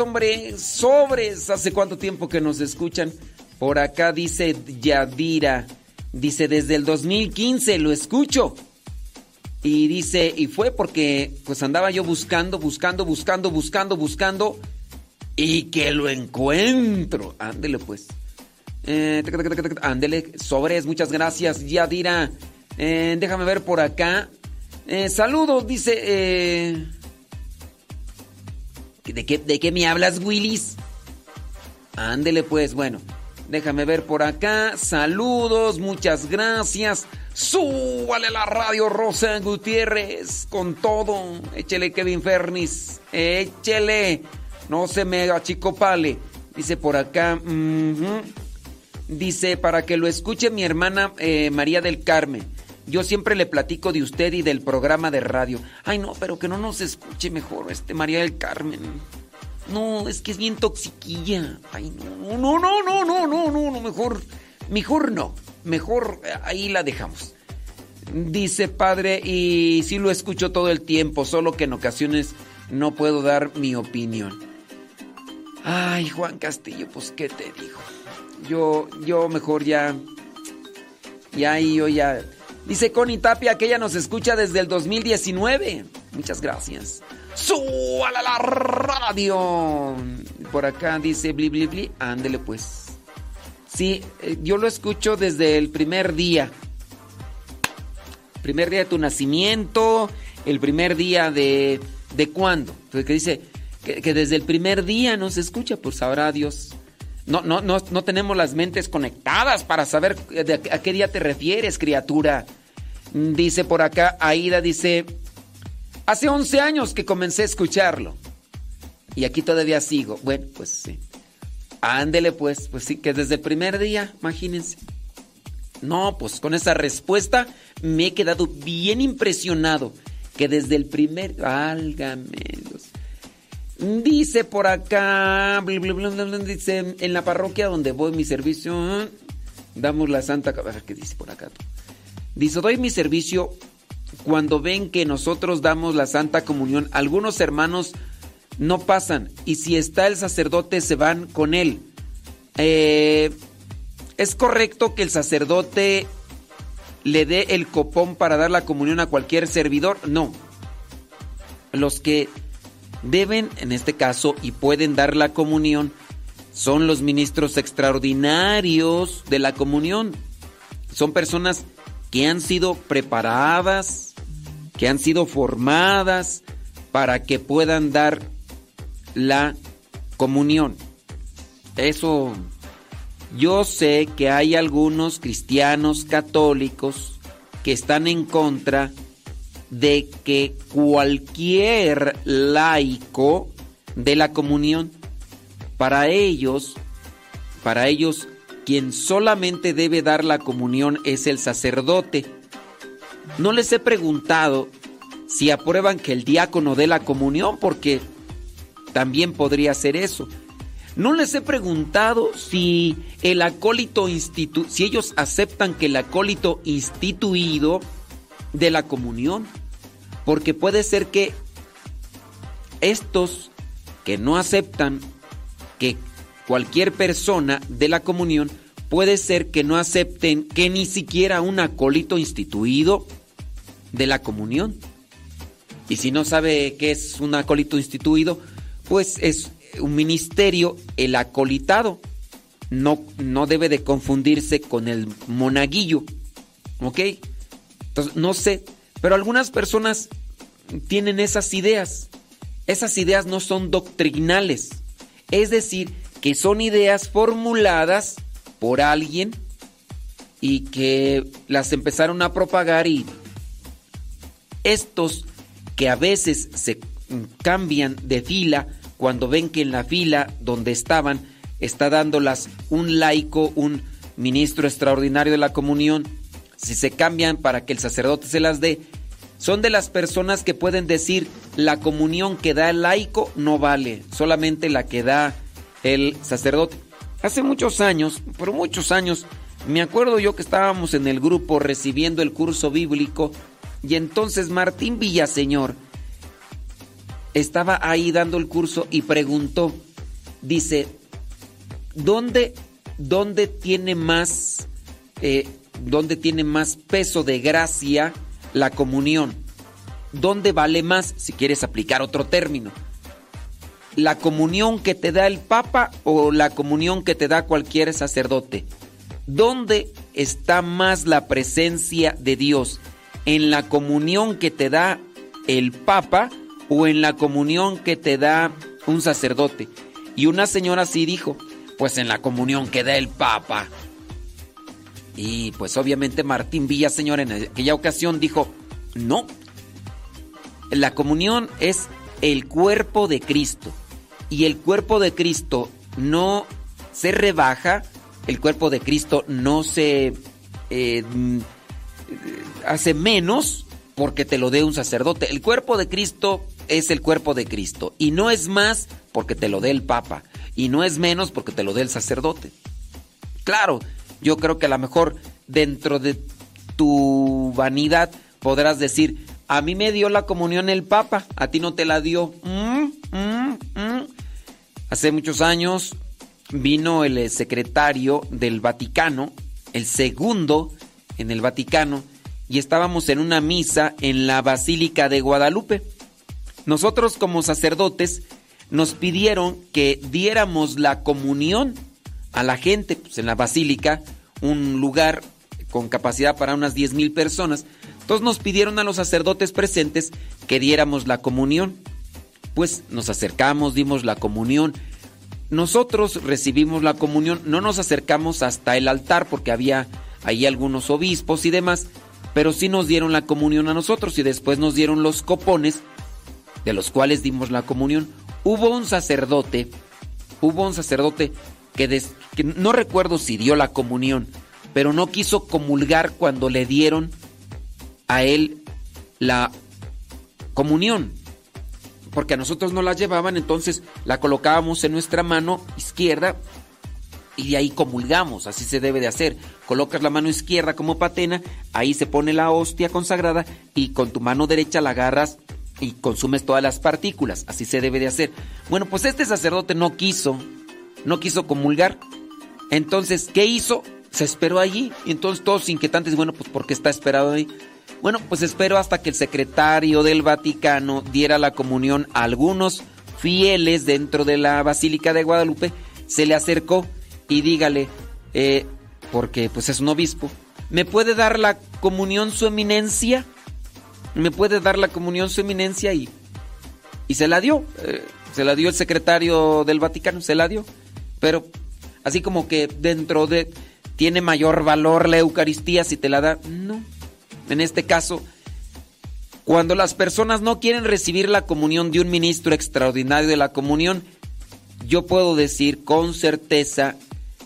Hombre, sobres. ¿Hace cuánto tiempo que nos escuchan? Por acá dice Yadira. Dice, desde el 2015 lo escucho. Y dice, y fue porque pues andaba yo buscando, buscando, buscando, buscando, buscando. Y que lo encuentro. Ándele pues. Eh, ándele, sobres, muchas gracias, Yadira. Eh, déjame ver por acá. Eh, saludos, dice... ¿De qué, ¿De qué me hablas, Willis? Ándele pues, bueno. Déjame ver por acá. Saludos, muchas gracias. Súbale la radio Rosa Gutiérrez con todo. Échele Kevin Fernis. Échele. No se me achicopale. Dice por acá. Dice, para que lo escuche mi hermana eh, María del Carmen. Yo siempre le platico de usted y del programa de radio. Ay, no, pero que no nos escuche mejor, este María del Carmen. No, es que es bien toxiquilla. Ay, no, no, no, no, no, no, no, no, mejor, mejor no. Mejor eh, ahí la dejamos. Dice padre, y sí lo escucho todo el tiempo, solo que en ocasiones no puedo dar mi opinión. Ay, Juan Castillo, pues qué te digo. Yo, yo mejor ya. Ya ahí yo ya. Dice Connie Tapia que ella nos escucha desde el 2019. Muchas gracias. ¡Súbala a la radio! Por acá dice bli bli bli. Ándele pues. Sí, eh, yo lo escucho desde el primer día. Primer día de tu nacimiento. El primer día de. ¿De cuándo? Pues que dice que, desde el primer día nos escucha, pues sabrá Dios. No, no, no, no tenemos las mentes conectadas para saber de a, a qué día te refieres, criatura. Dice por acá, Aida dice, hace 11 años que comencé a escucharlo. Y aquí todavía sigo. Bueno, pues sí. Ándele pues, pues sí, que desde el primer día, imagínense. No, pues con esa respuesta me he quedado bien impresionado. Que desde el primer... Válgame Dios. Dice por acá, dice, en la parroquia donde voy mi servicio, damos la santa... A ver, ¿qué dice por acá? Dice, doy mi servicio cuando ven que nosotros damos la santa comunión. Algunos hermanos no pasan y si está el sacerdote se van con él. Eh, ¿Es correcto que el sacerdote le dé el copón para dar la comunión a cualquier servidor? No. Los que deben, en este caso, y pueden dar la comunión, son los ministros extraordinarios de la comunión. Son personas que han sido preparadas, que han sido formadas para que puedan dar la comunión. Eso, yo sé que hay algunos cristianos católicos que están en contra de que cualquier laico de la comunión, para ellos, para ellos, quien solamente debe dar la comunión es el sacerdote. no les he preguntado si aprueban que el diácono dé la comunión, porque también podría ser eso. No les he preguntado si el acólito institu si ellos aceptan que el acólito instituido de la comunión, porque puede ser que estos que no aceptan que cualquier persona de la comunión puede ser que no acepten que ni siquiera un acólito instituido de la comunión. Y si no sabe qué es un acólito instituido, pues es un ministerio, el acolitado. No, no debe de confundirse con el monaguillo. ¿Ok? Entonces, no sé, pero algunas personas tienen esas ideas. Esas ideas no son doctrinales. Es decir, que son ideas formuladas por alguien y que las empezaron a propagar y estos que a veces se cambian de fila cuando ven que en la fila donde estaban está dándolas un laico, un ministro extraordinario de la comunión, si se cambian para que el sacerdote se las dé, son de las personas que pueden decir la comunión que da el laico no vale, solamente la que da el sacerdote. Hace muchos años, por muchos años, me acuerdo yo que estábamos en el grupo recibiendo el curso bíblico y entonces Martín Villaseñor estaba ahí dando el curso y preguntó, dice, ¿dónde, dónde tiene más, eh, dónde tiene más peso de gracia la comunión? ¿Dónde vale más, si quieres aplicar otro término? ¿La comunión que te da el Papa o la comunión que te da cualquier sacerdote? ¿Dónde está más la presencia de Dios? ¿En la comunión que te da el Papa o en la comunión que te da un sacerdote? Y una señora sí dijo, pues en la comunión que da el Papa. Y pues obviamente Martín Villaseñor en aquella ocasión dijo, no, la comunión es el cuerpo de Cristo. Y el cuerpo de Cristo no se rebaja, el cuerpo de Cristo no se eh, hace menos porque te lo dé un sacerdote. El cuerpo de Cristo es el cuerpo de Cristo. Y no es más porque te lo dé el Papa. Y no es menos porque te lo dé el sacerdote. Claro, yo creo que a lo mejor dentro de tu vanidad podrás decir, a mí me dio la comunión el Papa, a ti no te la dio. Mm, mm, mm. Hace muchos años vino el eh, secretario del Vaticano, el segundo en el Vaticano, y estábamos en una misa en la Basílica de Guadalupe. Nosotros como sacerdotes nos pidieron que diéramos la comunión a la gente pues, en la basílica, un lugar con capacidad para unas 10 mil personas. Entonces nos pidieron a los sacerdotes presentes que diéramos la comunión. Pues nos acercamos, dimos la comunión. Nosotros recibimos la comunión, no nos acercamos hasta el altar porque había ahí algunos obispos y demás, pero sí nos dieron la comunión a nosotros y después nos dieron los copones de los cuales dimos la comunión. Hubo un sacerdote, hubo un sacerdote que, que no recuerdo si dio la comunión, pero no quiso comulgar cuando le dieron a él la comunión. Porque a nosotros no la llevaban, entonces la colocábamos en nuestra mano izquierda y de ahí comulgamos, así se debe de hacer. Colocas la mano izquierda como patena, ahí se pone la hostia consagrada y con tu mano derecha la agarras y consumes todas las partículas, así se debe de hacer. Bueno, pues este sacerdote no quiso, no quiso comulgar. Entonces, ¿qué hizo? Se esperó allí. Y entonces todos inquietantes, bueno, pues ¿por qué está esperado ahí? Bueno, pues espero hasta que el secretario del Vaticano diera la comunión a algunos fieles dentro de la Basílica de Guadalupe. Se le acercó y dígale, eh, porque pues es un obispo, ¿me puede dar la comunión su eminencia? ¿Me puede dar la comunión su eminencia? Y, y se la dio, eh, se la dio el secretario del Vaticano, se la dio. Pero así como que dentro de, tiene mayor valor la Eucaristía si te la da, no. En este caso, cuando las personas no quieren recibir la comunión de un ministro extraordinario de la comunión, yo puedo decir con certeza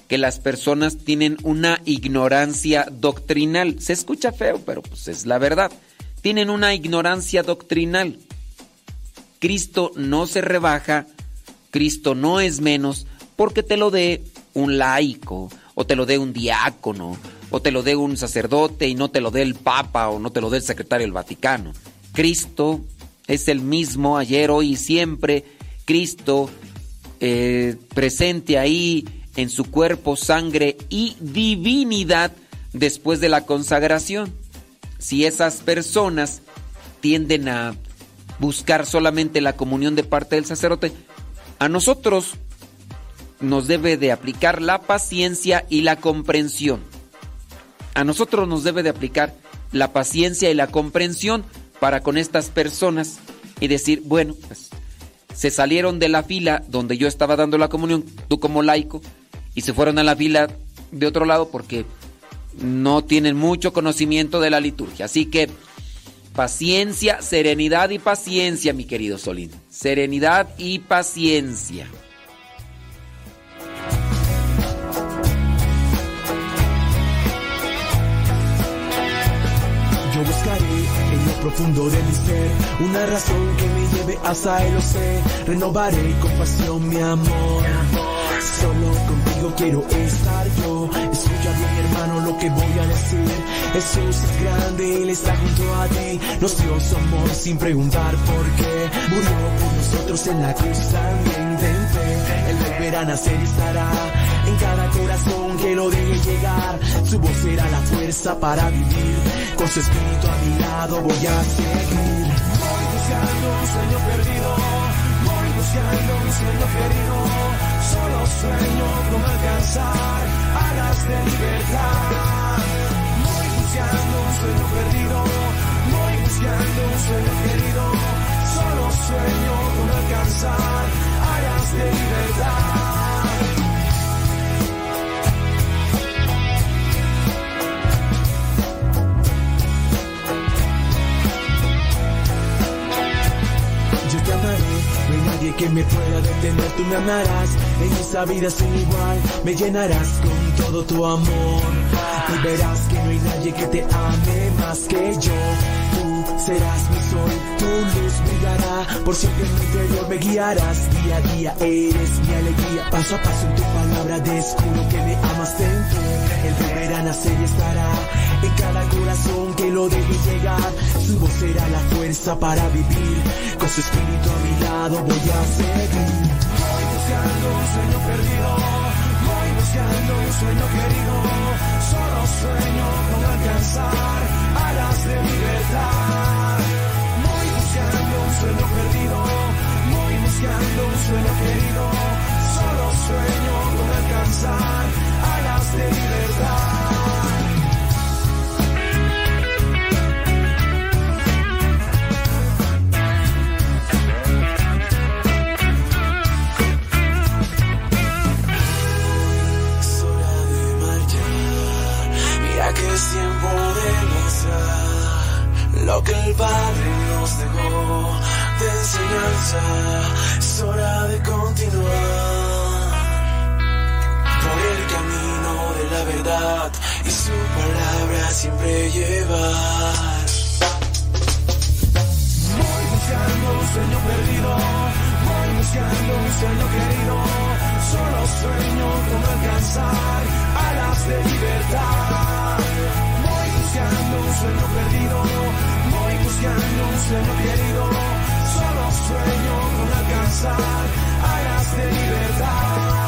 que las personas tienen una ignorancia doctrinal. Se escucha feo, pero pues es la verdad. Tienen una ignorancia doctrinal. Cristo no se rebaja, Cristo no es menos porque te lo dé un laico, o te lo dé un diácono, o te lo dé un sacerdote y no te lo dé el Papa o no te lo dé el secretario del Vaticano. Cristo es el mismo ayer, hoy y siempre. Cristo eh, presente ahí en su cuerpo, sangre y divinidad después de la consagración. Si esas personas tienden a buscar solamente la comunión de parte del sacerdote, a nosotros nos debe de aplicar la paciencia y la comprensión. A nosotros nos debe de aplicar la paciencia y la comprensión para con estas personas y decir, bueno, pues se salieron de la fila donde yo estaba dando la comunión, tú como laico, y se fueron a la fila de otro lado porque no tienen mucho conocimiento de la liturgia. Así que paciencia, serenidad y paciencia, mi querido Solín. Serenidad y paciencia. Buscaré en lo profundo de mi ser una razón que me lleve hasta el. Renovaré con pasión mi amor. Solo contigo quiero estar yo. Escucha bien, hermano, lo que voy a decir. Jesús es grande, Él está junto a ti. Nos dio su amor sin preguntar por qué. Murió por nosotros en la cruz también. Ten fe, Él volverá a nacer y estará en cada corazón que lo deje llegar. Su voz será la fuerza para vivir. Con su espíritu a mi lado voy a seguir. Voy buscando un sueño perdido. Voy buscando un sueño querido. Solo sueño con alcanzar alas de libertad. Voy buscando un sueño perdido. Voy buscando un sueño querido. Solo sueño con alcanzar alas de libertad. Yo te amaré, no hay nadie que me pueda detener, tú me amarás, en esta vida sin igual, me llenarás con todo tu amor, y verás que no hay nadie que te ame más que yo, tú serás mi sol, tu luz brillará, por siempre en mi interior me guiarás, día a día eres mi alegría, paso a paso en tu palabra descubro que me amas dentro, el volverá a nacer y estará en cada corazón que lo deje llegar, su voz será la fuerza para vivir, con su espíritu a mi lado voy a seguir. Voy buscando un sueño perdido, voy buscando un sueño querido, solo sueño con alcanzar alas de libertad. Voy buscando un sueño perdido, voy buscando un sueño querido, solo sueño con alcanzar es tiempo de lanzar lo que el Padre nos dejó de enseñanza. Es hora de continuar por el camino de la verdad y su palabra siempre llevar. Voy buscando un sueño perdido, voy buscando un sueño querido, solo sueño con alcanzar alas de libertad. Buscando un sueño perdido, voy buscando un sueño querido, solo sueño con alcanzar alas de libertad.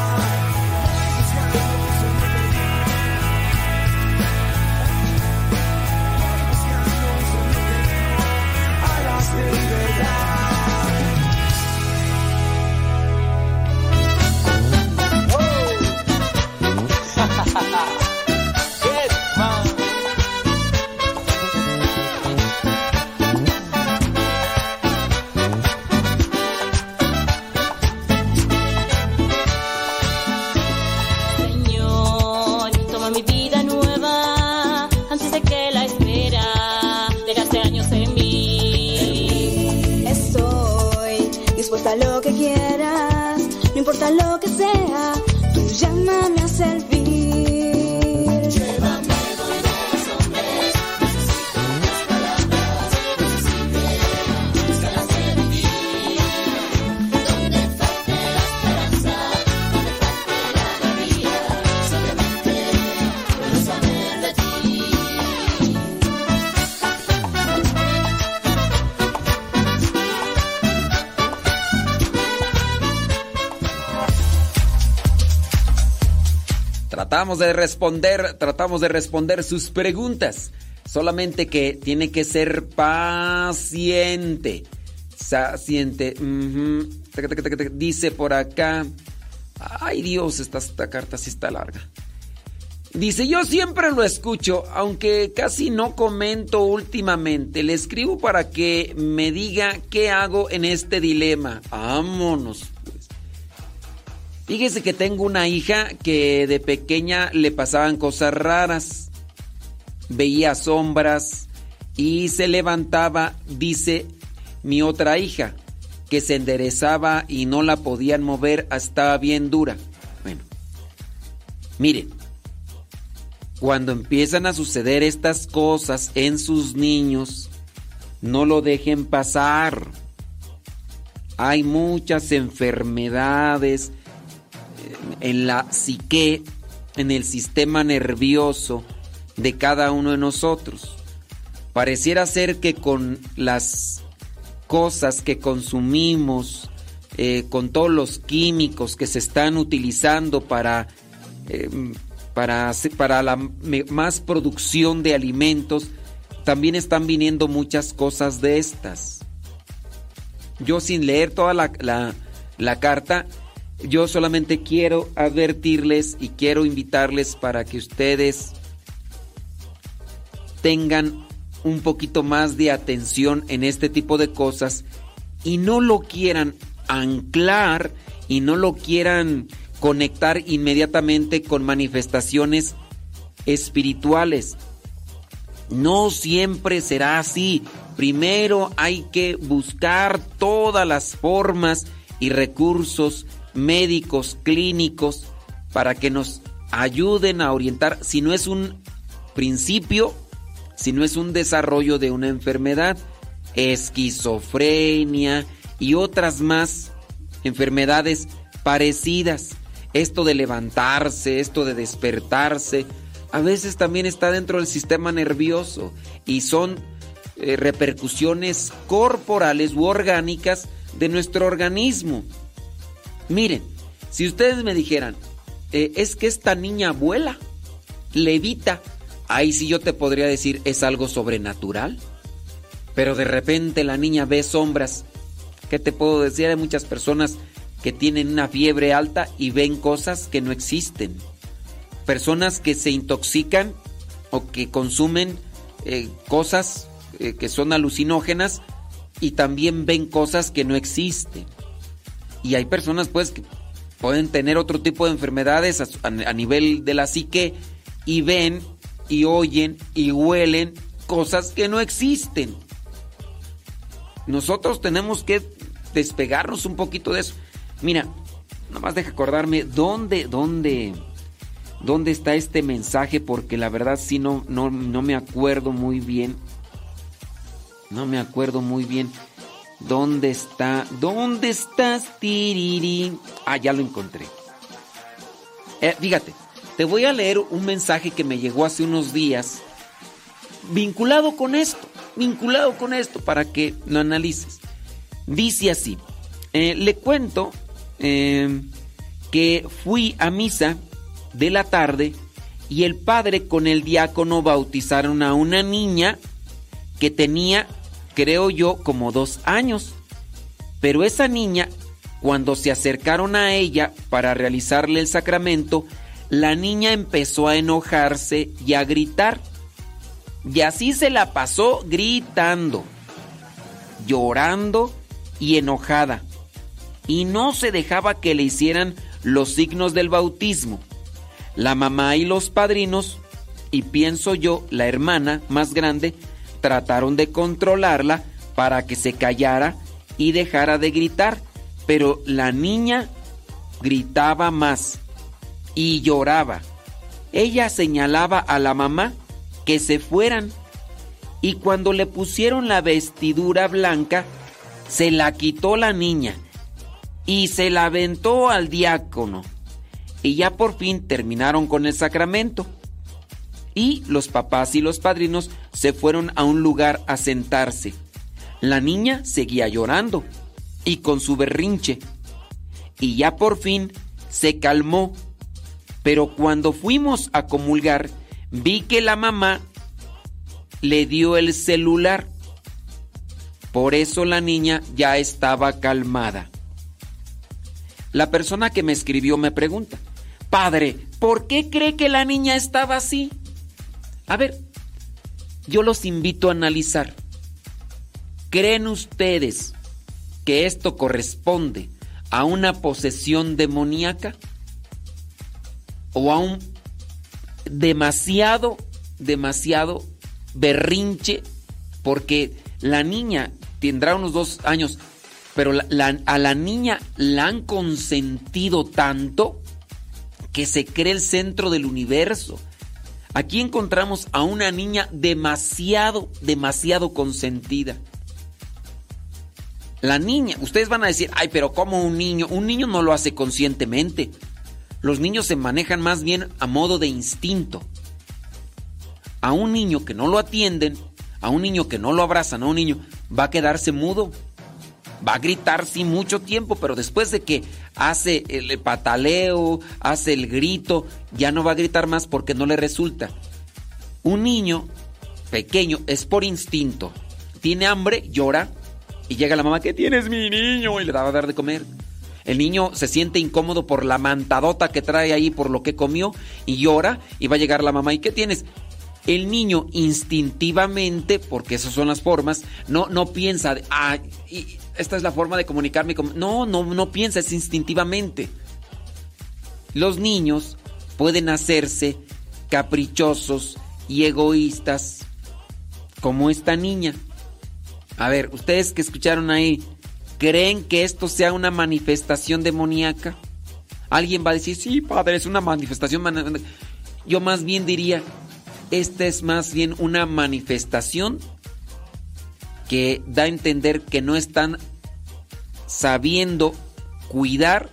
Lo que quieras, no importa lo que sea, tú llámame a servir. Tratamos de responder, tratamos de responder sus preguntas. Solamente que tiene que ser paciente. Paciente. taca, taca. Dice por acá. Ay Dios, esta, esta carta sí está larga. Dice, yo siempre lo escucho, aunque casi no comento últimamente. Le escribo para que me diga qué hago en este dilema. Vámonos. Fíjese que tengo una hija que de pequeña le pasaban cosas raras. Veía sombras y se levantaba, dice mi otra hija, que se enderezaba y no la podían mover, estaba bien dura. Bueno, miren, cuando empiezan a suceder estas cosas en sus niños, no lo dejen pasar. Hay muchas enfermedades en la psique, en el sistema nervioso de cada uno de nosotros. Pareciera ser que con las cosas que consumimos, eh, con todos los químicos que se están utilizando para, eh, para, para la más producción de alimentos, también están viniendo muchas cosas de estas. Yo sin leer toda la- la carta, yo solamente quiero advertirles y quiero invitarles para que ustedes tengan un poquito más de atención en este tipo de cosas y no lo quieran anclar y no lo quieran conectar inmediatamente con manifestaciones espirituales. No siempre será así. Primero hay que buscar todas las formas y recursos médicos, clínicos, para que nos ayuden a orientar, si no es un principio, si no es un desarrollo de una enfermedad, esquizofrenia y otras más enfermedades parecidas. Esto de levantarse, esto de despertarse, a veces también está dentro del sistema nervioso y son eh, repercusiones corporales u orgánicas de nuestro organismo. Miren, si ustedes me dijeran, eh, es que esta niña vuela, levita, ahí sí yo te podría decir es algo sobrenatural. Pero de repente la niña ve sombras. ¿Qué te puedo decir? Hay muchas personas que tienen una fiebre alta y ven cosas que no existen. Personas que se intoxican o que consumen eh, cosas eh, que son alucinógenas y también ven cosas que no existen. Y hay personas pues que pueden tener otro tipo de enfermedades a, nivel de la psique y ven y oyen y huelen cosas que no existen. Nosotros tenemos que despegarnos un poquito de eso. Mira, nomás deja acordarme dónde, dónde, dónde está este mensaje, porque la verdad sí no, no, no me acuerdo muy bien. No me acuerdo muy bien. ¿Dónde está? ¿Dónde estás, Tiriri? Ah, ya lo encontré. Eh, fíjate, te voy a leer un mensaje que me llegó hace unos días vinculado con esto, vinculado con esto, para que lo analices. Dice así, eh, le cuento eh, que fui a misa de la tarde y el padre con el diácono bautizaron a una niña que tenía, creo yo, como dos años. Pero esa niña, cuando se acercaron a ella para realizarle el sacramento, la niña empezó a enojarse y a gritar. Y así se la pasó gritando, llorando y enojada. Y no se dejaba que le hicieran los signos del bautismo. La mamá y los padrinos, y pienso yo, la hermana más grande, trataron de controlarla para que se callara y dejara de gritar. Pero la niña gritaba más y lloraba. Ella señalaba a la mamá que se fueran y cuando le pusieron la vestidura blanca, se la quitó la niña y se la aventó al diácono. Y ya por fin terminaron con el sacramento. Y los papás y los padrinos se fueron a un lugar a sentarse. La niña seguía llorando y con su berrinche. Y ya por fin se calmó. Pero cuando fuimos a comulgar, vi que la mamá le dio el celular. Por eso la niña ya estaba calmada. La persona que me escribió me pregunta, Padre, ¿por qué cree que la niña estaba así? A ver, yo los invito a analizar. ¿Creen ustedes que esto corresponde a una posesión demoníaca? ¿O a un demasiado, demasiado berrinche? Porque la niña tendrá unos dos años, pero la- a la niña la han consentido tanto que se cree el centro del universo. Aquí encontramos a una niña demasiado, demasiado consentida. La niña, ustedes van a decir, ay, pero ¿cómo un niño? Un niño no lo hace conscientemente. Los niños se manejan más bien a modo de instinto. A un niño que no lo atienden, a un niño que no lo abrazan, a un niño, va a quedarse mudo. Va a gritar sí mucho tiempo, pero después de que hace el pataleo, hace el grito, ya no va a gritar más porque no le resulta. Un niño pequeño es por instinto. Tiene hambre, llora y llega la mamá, ¿qué tienes mi niño? Y le da a dar de comer. El niño se siente incómodo por la mantadota que trae ahí por lo que comió y llora y va a llegar la mamá, ¿y qué tienes? El niño instintivamente, porque esas son las formas, no, no piensa, ah, y esta es la forma de comunicarme con... No, no, no piensa, es instintivamente. Los niños pueden hacerse caprichosos y egoístas como esta niña. A ver, ustedes que escucharon ahí, ¿creen que esto sea una manifestación demoníaca? Alguien va a decir, sí, padre, es una manifestación. man-". Yo más bien diría, esta es más bien una manifestación que da a entender que no están sabiendo cuidar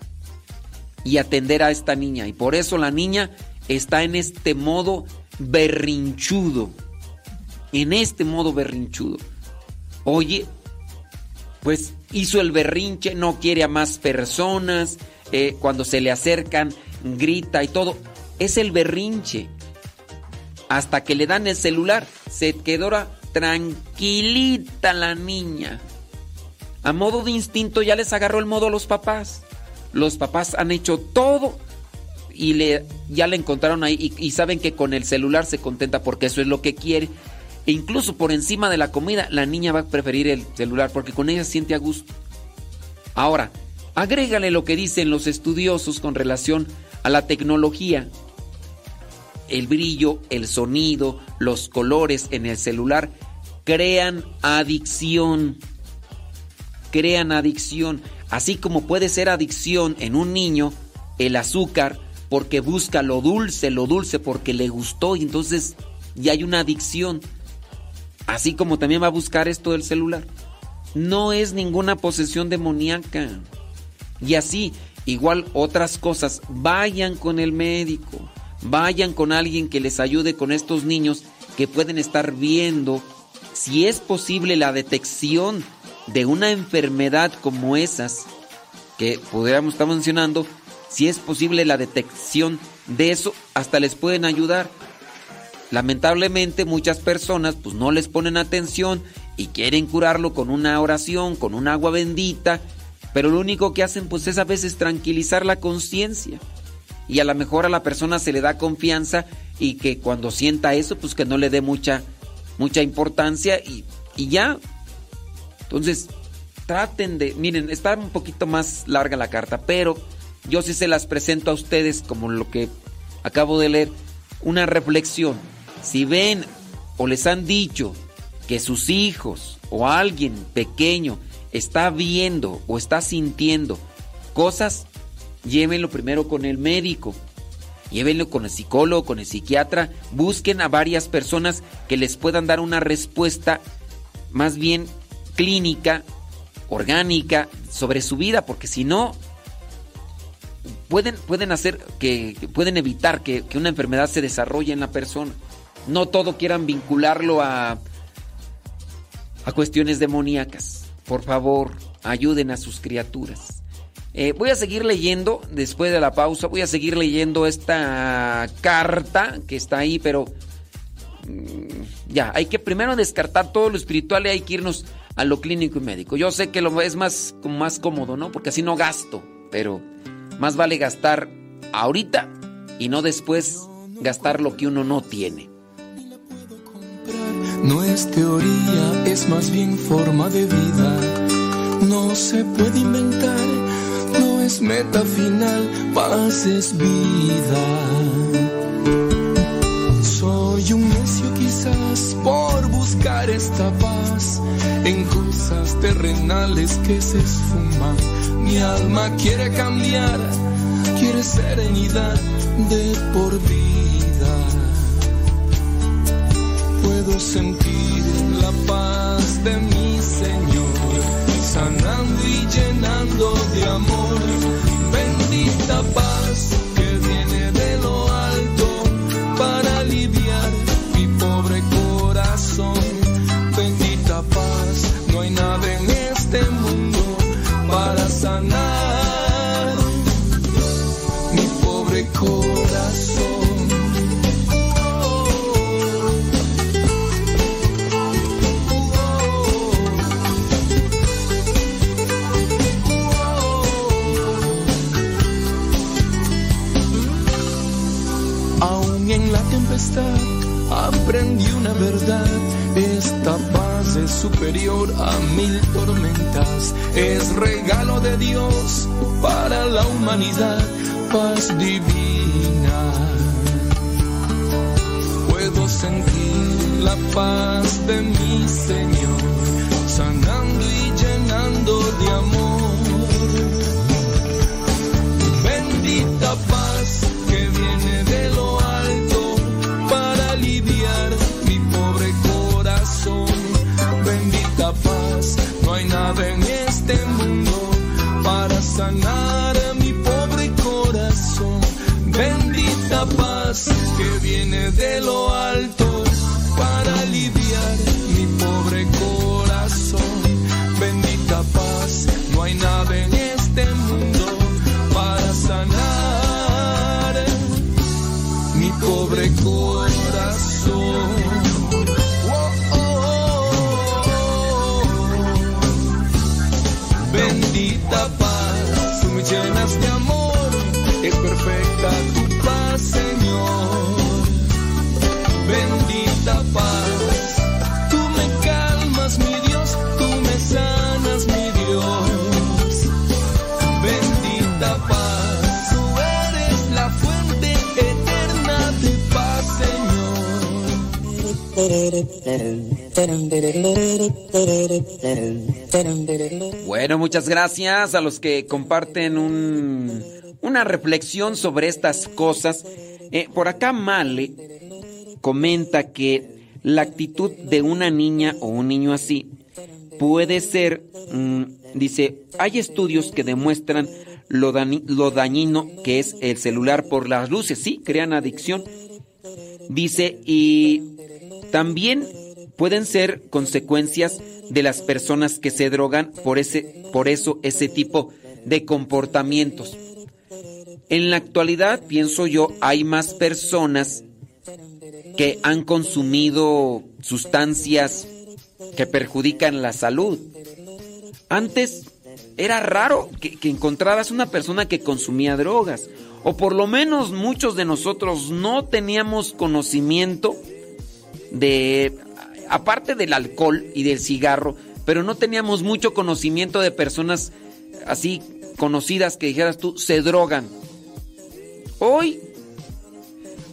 y atender a esta niña. Y por eso la niña está en este modo berrinchudo. En este modo berrinchudo. Oye, pues hizo el berrinche, no quiere a más personas, eh, cuando se le acercan grita y todo. Es el berrinche. Hasta que le dan el celular, se quedó tranquilita la niña. A modo de instinto ya les agarró el modo a los papás. Los papás han hecho todo y le, ya le encontraron ahí y, saben que con el celular se contenta porque eso es lo que quiere. E incluso por encima de la comida, la niña va a preferir el celular porque con ella siente a gusto. Ahora, agrégale lo que dicen los estudiosos con relación a la tecnología. El brillo, el sonido, los colores en el celular crean adicción. Crean adicción. Así como puede ser adicción en un niño el azúcar porque busca lo dulce, lo dulce porque le gustó y entonces ya hay una adicción. Así como también va a buscar esto del celular. No es ninguna posesión demoníaca. Y así, igual otras cosas, vayan con el médico, vayan con alguien que les ayude con estos niños que pueden estar viendo si es posible la detección de una enfermedad como esas que podríamos estar mencionando, si es posible la detección de eso, hasta les pueden ayudar. Lamentablemente muchas personas pues no les ponen atención y quieren curarlo con una oración, con un agua bendita, pero lo único que hacen pues es a veces tranquilizar la conciencia. Y a lo mejor a la persona se le da confianza y que cuando sienta eso pues que no le dé mucha mucha importancia y, y ya. Entonces, traten de, miren, está un poquito más larga la carta, pero yo sí se las presento a ustedes como lo que acabo de leer, una reflexión. Si ven o les han dicho que sus hijos o alguien pequeño está viendo o está sintiendo cosas, llévenlo primero con el médico. Llévenlo con el psicólogo, con el psiquiatra. Busquen a varias personas que les puedan dar una respuesta más bien clínica, orgánica, sobre su vida, porque si no, pueden, pueden hacer que, pueden evitar que, que una enfermedad se desarrolle en la persona. No todo quieran vincularlo a, a cuestiones demoníacas. Por favor, ayuden a sus criaturas. Eh, voy a seguir leyendo después de la pausa. Voy a seguir leyendo esta carta que está ahí, pero mm, ya, hay que primero descartar todo lo espiritual y hay que irnos a lo clínico y médico. Yo sé que lo es más, más cómodo, ¿no? Porque así no gasto, pero más vale gastar ahorita y no después gastar lo que uno no tiene. No es teoría, es más bien forma de vida. No se puede inventar, es meta final, paz es vida. Soy un necio quizás por buscar esta paz en cosas terrenales que se esfuman. Mi alma quiere cambiar, quiere serenidad de por vida. Puedo sentir la paz de mi Señor, sanando y llenando de amor. Bendita paz verdad. Esta paz es superior a mil tormentas. Es regalo de Dios para la humanidad. Paz divina. Puedo sentir la paz de mi Señor, sanando sanar mi pobre corazón. Bendita paz que viene de lo alto Bueno, muchas gracias a los que comparten un, una reflexión sobre estas cosas. Eh, por acá Male comenta que la actitud de una niña o un niño así puede ser, mm, dice, hay estudios que demuestran lo, dañino que es el celular por las luces, sí, crean adicción. Dice, y también pueden ser consecuencias de las personas que se drogan por ese por eso ese tipo de comportamientos. En la actualidad, pienso yo, hay más personas que han consumido sustancias que perjudican la salud. Antes era raro que, que encontraras una persona que consumía drogas, o por lo menos muchos de nosotros no teníamos conocimiento de, aparte del alcohol y del cigarro, pero no teníamos mucho conocimiento de personas así conocidas que dijeras tú, se drogan. Hoy,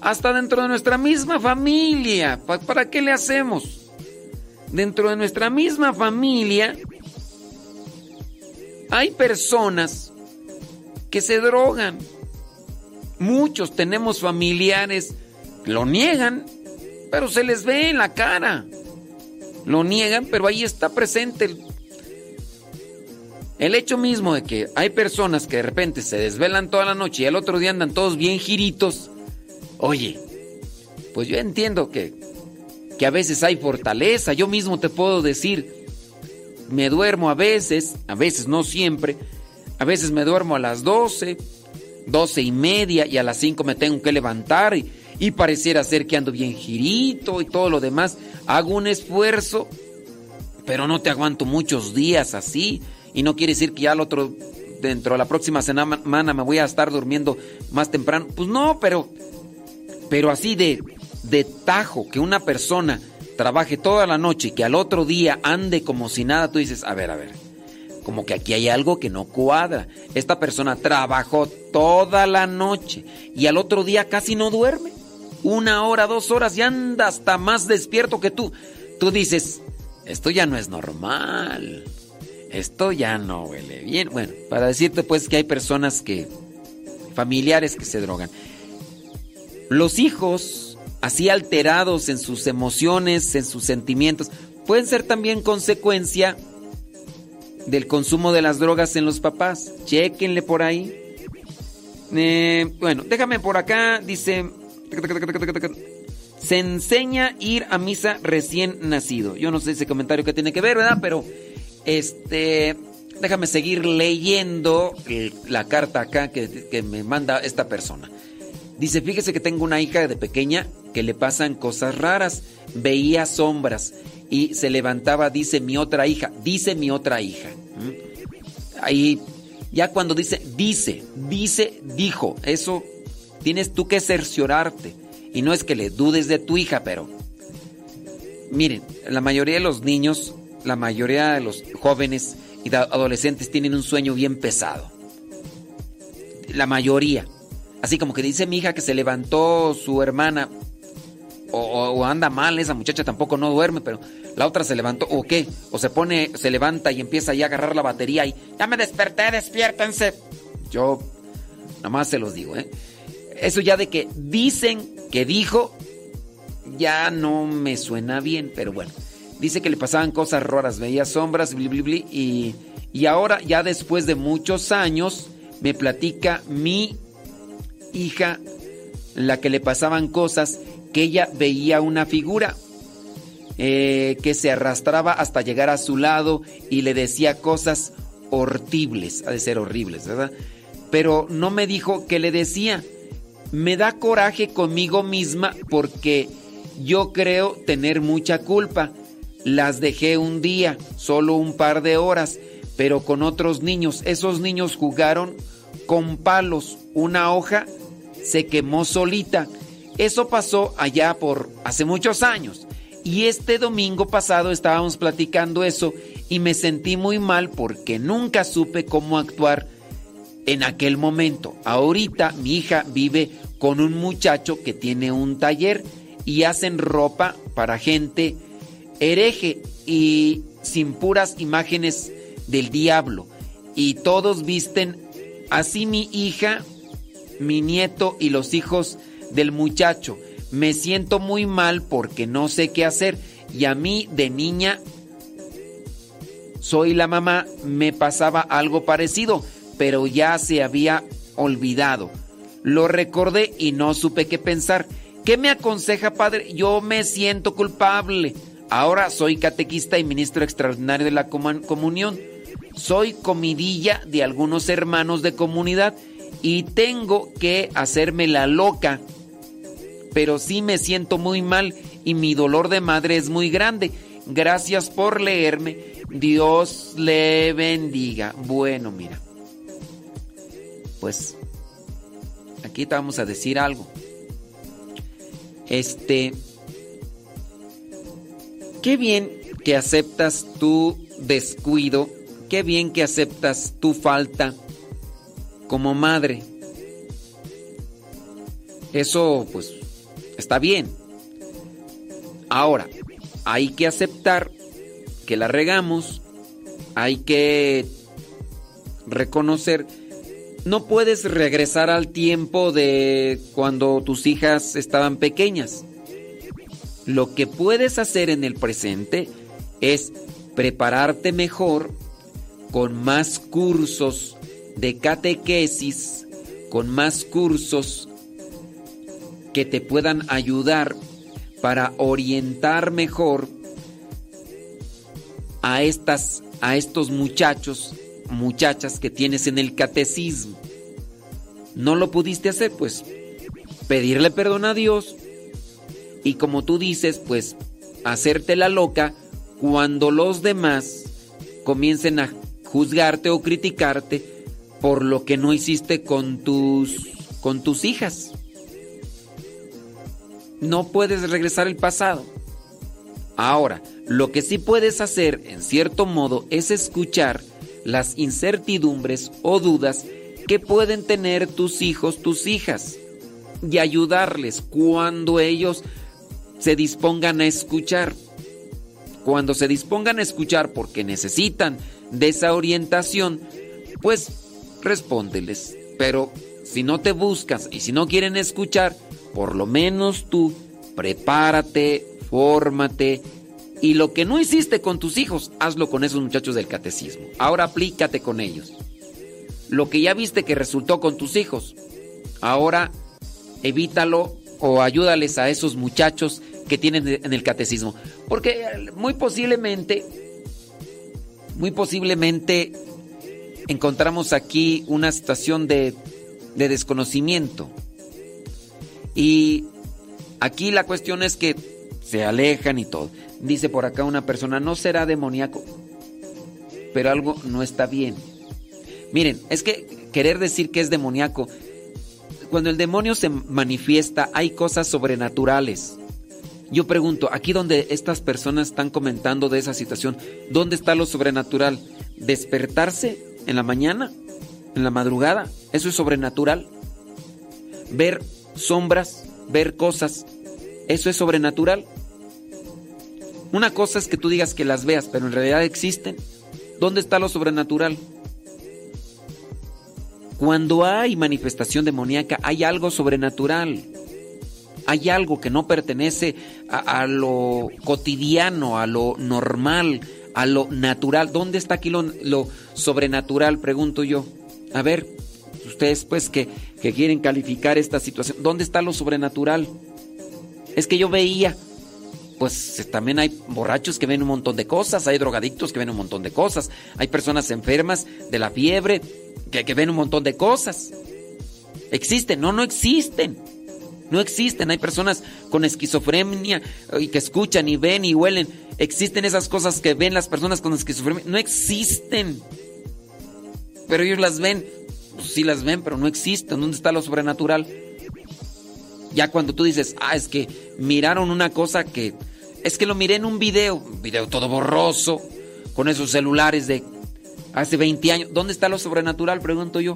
hasta dentro de nuestra misma familia, ¿pa- ¿para qué le hacemos? Dentro de nuestra misma familia hay personas que se drogan. Muchos tenemos familiares, lo niegan, pero se les ve en la cara. Lo niegan, pero ahí está presente el, el hecho mismo de que hay personas que de repente se desvelan toda la noche y al otro día andan todos bien giritos. Oye, pues yo entiendo que, que a veces hay fortaleza. Yo mismo te puedo decir, me duermo a veces, a veces no siempre, A veces me duermo a las 12, 12 y media y a las 5 me tengo que levantar y pareciera ser que ando bien girito y todo lo demás. Hago un esfuerzo, pero no te aguanto muchos días así. Y no quiere decir que ya al otro, dentro de la próxima semana me voy a estar durmiendo más temprano. Pues no, pero, pero así de, de tajo, que una persona trabaje toda la noche y que al otro día ande como si nada, tú dices, a ver, a ver, como que aquí hay algo que no cuadra. Esta persona trabajó toda la noche y al otro día casi no duerme. Una hora, dos horas y anda hasta más despierto que tú. Tú dices, esto ya no es normal. Esto ya no huele bien. Bueno, para decirte pues que hay personas que, familiares que se drogan. Los hijos así alterados en sus emociones, en sus sentimientos, pueden ser también consecuencia del consumo de las drogas en los papás. Chequenle por ahí. Eh, bueno, déjame por acá, dice... Se enseña ir a misa recién nacido. Yo no sé ese comentario que tiene que ver, ¿verdad? Pero, este... Déjame seguir leyendo la carta acá que, que me manda esta persona. Dice, fíjese que tengo una hija de pequeña que le pasan cosas raras. Veía sombras y se levantaba, dice mi otra hija, dice mi otra hija. ¿Mm? Ahí, ya cuando dice, dice, dice, dijo, eso tienes tú que cerciorarte. Y no es que le dudes de tu hija, pero miren, la mayoría de los niños, la mayoría de los jóvenes y adolescentes tienen un sueño bien pesado. La mayoría. Así como que dice mi hija que se levantó su hermana o, anda mal, esa muchacha tampoco no duerme, pero la otra se levantó, o qué, o se pone, se levanta y empieza ya a agarrar la batería y ya me desperté, despiértense. Yo nada más se los digo, ¿eh? Eso ya de que dicen que dijo, ya no me suena bien, pero bueno. Dice que le pasaban cosas raras, veía sombras, bli, bli, bli, y, y ahora, ya después de muchos años, me platica mi hija, la que le pasaban cosas, que ella veía una figura eh, que se arrastraba hasta llegar a su lado y le decía cosas horribles, ha de ser horribles, ¿verdad? Pero no me dijo qué le decía. Me da coraje conmigo misma porque yo creo tener mucha culpa. Las dejé un día, solo un par de horas, pero con otros niños. Esos niños jugaron con palos. Una hoja se quemó solita eso pasó allá por hace muchos años. Y este domingo pasado estábamos platicando eso y me sentí muy mal porque nunca supe cómo actuar en aquel momento. Ahorita mi hija vive con un muchacho que tiene un taller y hacen ropa para gente hereje y sin puras imágenes del diablo. Y todos visten así mi hija, mi nieto y los hijos del muchacho. Me siento muy mal porque no sé qué hacer y a mí de niña soy la mamá, me pasaba algo parecido, pero ya se había olvidado. Lo recordé y no supe qué pensar. ¿Qué me aconseja, padre? Yo me siento culpable. Ahora soy catequista y ministro extraordinario de la comunión. Soy comidilla de algunos hermanos de comunidad y tengo que hacerme la loca pero sí me siento muy mal y mi dolor de madre es muy grande. Gracias por leerme. Dios le bendiga. Bueno, mira. Pues aquí te vamos a decir algo. Este Qué bien que aceptas tu descuido, qué bien que aceptas tu falta como madre. Eso pues Está bien. Ahora, hay que aceptar que la regamos, hay que reconocer, no puedes regresar al tiempo de cuando tus hijas estaban pequeñas. Lo que puedes hacer en el presente es prepararte mejor con más cursos de catequesis, con más cursos que te puedan ayudar para orientar mejor a estas a estos muchachos muchachas que tienes en el catecismo. No lo pudiste hacer, pues pedirle perdón a Dios y como tú dices, pues hacerte la loca cuando los demás comiencen a juzgarte o criticarte por lo que no hiciste con tus con tus hijas. No puedes regresar el pasado. Ahora, lo que sí puedes hacer, en cierto modo, es escuchar las incertidumbres o dudas que pueden tener tus hijos, tus hijas, y ayudarles cuando ellos se dispongan a escuchar. Cuando se dispongan a escuchar porque necesitan de esa orientación, pues respóndeles. Pero si no te buscas y si no quieren escuchar, por lo menos tú prepárate, fórmate y lo que no hiciste con tus hijos, hazlo con esos muchachos del catecismo. Ahora aplícate con ellos. Lo que ya viste que resultó con tus hijos, ahora evítalo o ayúdales a esos muchachos que tienen en el catecismo. Porque muy posiblemente, muy posiblemente encontramos aquí una situación de, de desconocimiento. Y aquí la cuestión es que se alejan y todo. Dice por acá una persona, no será demoníaco, pero algo no está bien. Miren, es que querer decir que es demoníaco, cuando el demonio se manifiesta hay cosas sobrenaturales. Yo pregunto, aquí donde estas personas están comentando de esa situación, ¿dónde está lo sobrenatural? ¿Despertarse en la mañana? ¿En la madrugada? ¿Eso es sobrenatural? ¿Ver sombras? ¿Ver cosas? ¿Eso es sobrenatural? Una cosa es que tú digas que las veas, pero en realidad existen. ¿Dónde está lo sobrenatural? Cuando hay manifestación demoníaca, hay algo sobrenatural. Hay algo que no pertenece a, lo cotidiano, a lo normal, a lo natural. ¿Dónde está aquí lo, lo sobrenatural? Pregunto yo. A ver, ustedes pues que, que quieren calificar esta situación, ¿dónde está lo sobrenatural? Es que yo veía, pues también hay borrachos que ven un montón de cosas, hay drogadictos que ven un montón de cosas, hay personas enfermas de la fiebre que, que ven un montón de cosas. ¿Existen? No, no existen. No existen. Hay personas con esquizofrenia y que escuchan y ven y huelen. ¿Existen esas cosas que ven las personas con esquizofrenia? No existen. Pero ellos las ven. Pues sí las ven, pero no existen. ¿Dónde está lo sobrenatural? Ya cuando tú dices, ah, es que miraron una cosa que... Es que lo miré en un video, un video todo borroso, con esos celulares de hace 20 años. ¿Dónde está lo sobrenatural? Pregunto yo.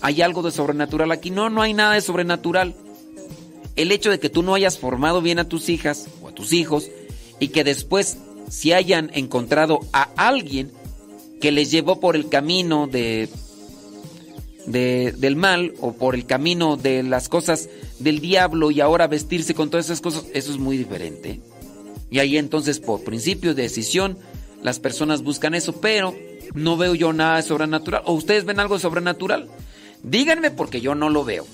¿Hay algo de sobrenatural aquí? No, no hay nada de sobrenatural. El hecho de que tú no hayas formado bien a tus hijas o a tus hijos y que después si hayan encontrado a alguien que les llevó por el camino de, de, del mal o por el camino de las cosas del diablo y ahora vestirse con todas esas cosas, eso es muy diferente. Y ahí entonces por principio de decisión las personas buscan eso, pero no veo yo nada de sobrenatural. ¿O ustedes ven algo de sobrenatural? Díganme porque yo no lo veo.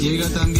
Llega también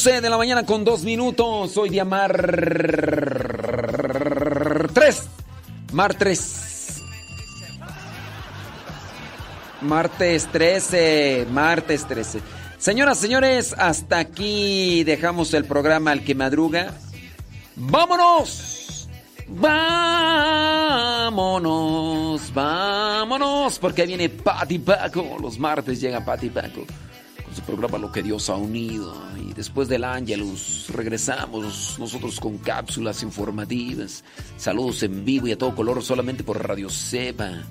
11 de la mañana con 2 minutos. Hoy día mar 3. Martes 13. Martes 13. Señoras, señores, hasta aquí dejamos el programa al que madruga. ¡Vámonos! Vámonos, vámonos, porque viene Pati Paco. Los martes llega Pati Paco. Pues, su programa Lo que Dios ha unido. Y después del Ángelus regresamos nosotros con cápsulas informativas, saludos en vivo y a todo color solamente por Radio Cepa.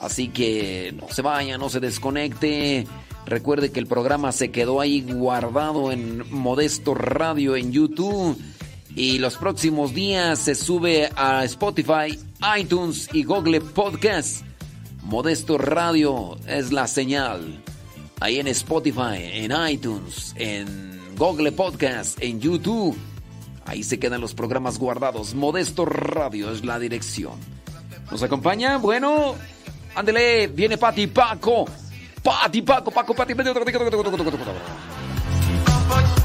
Así que no se vaya, no se desconecte. Recuerde que el programa se quedó ahí guardado en Modesto Radio en YouTube. Y los próximos días se sube a Spotify, iTunes y Google Podcast. Modesto Radio es la señal ahí en Spotify, en iTunes, en Google Podcast, en YouTube. Ahí se quedan los programas guardados. Modesto Radio es la dirección. ¿Nos acompaña? Bueno, ándele, viene Pati Paco. Pati Paco, Paco, Pati. Paco, Pati.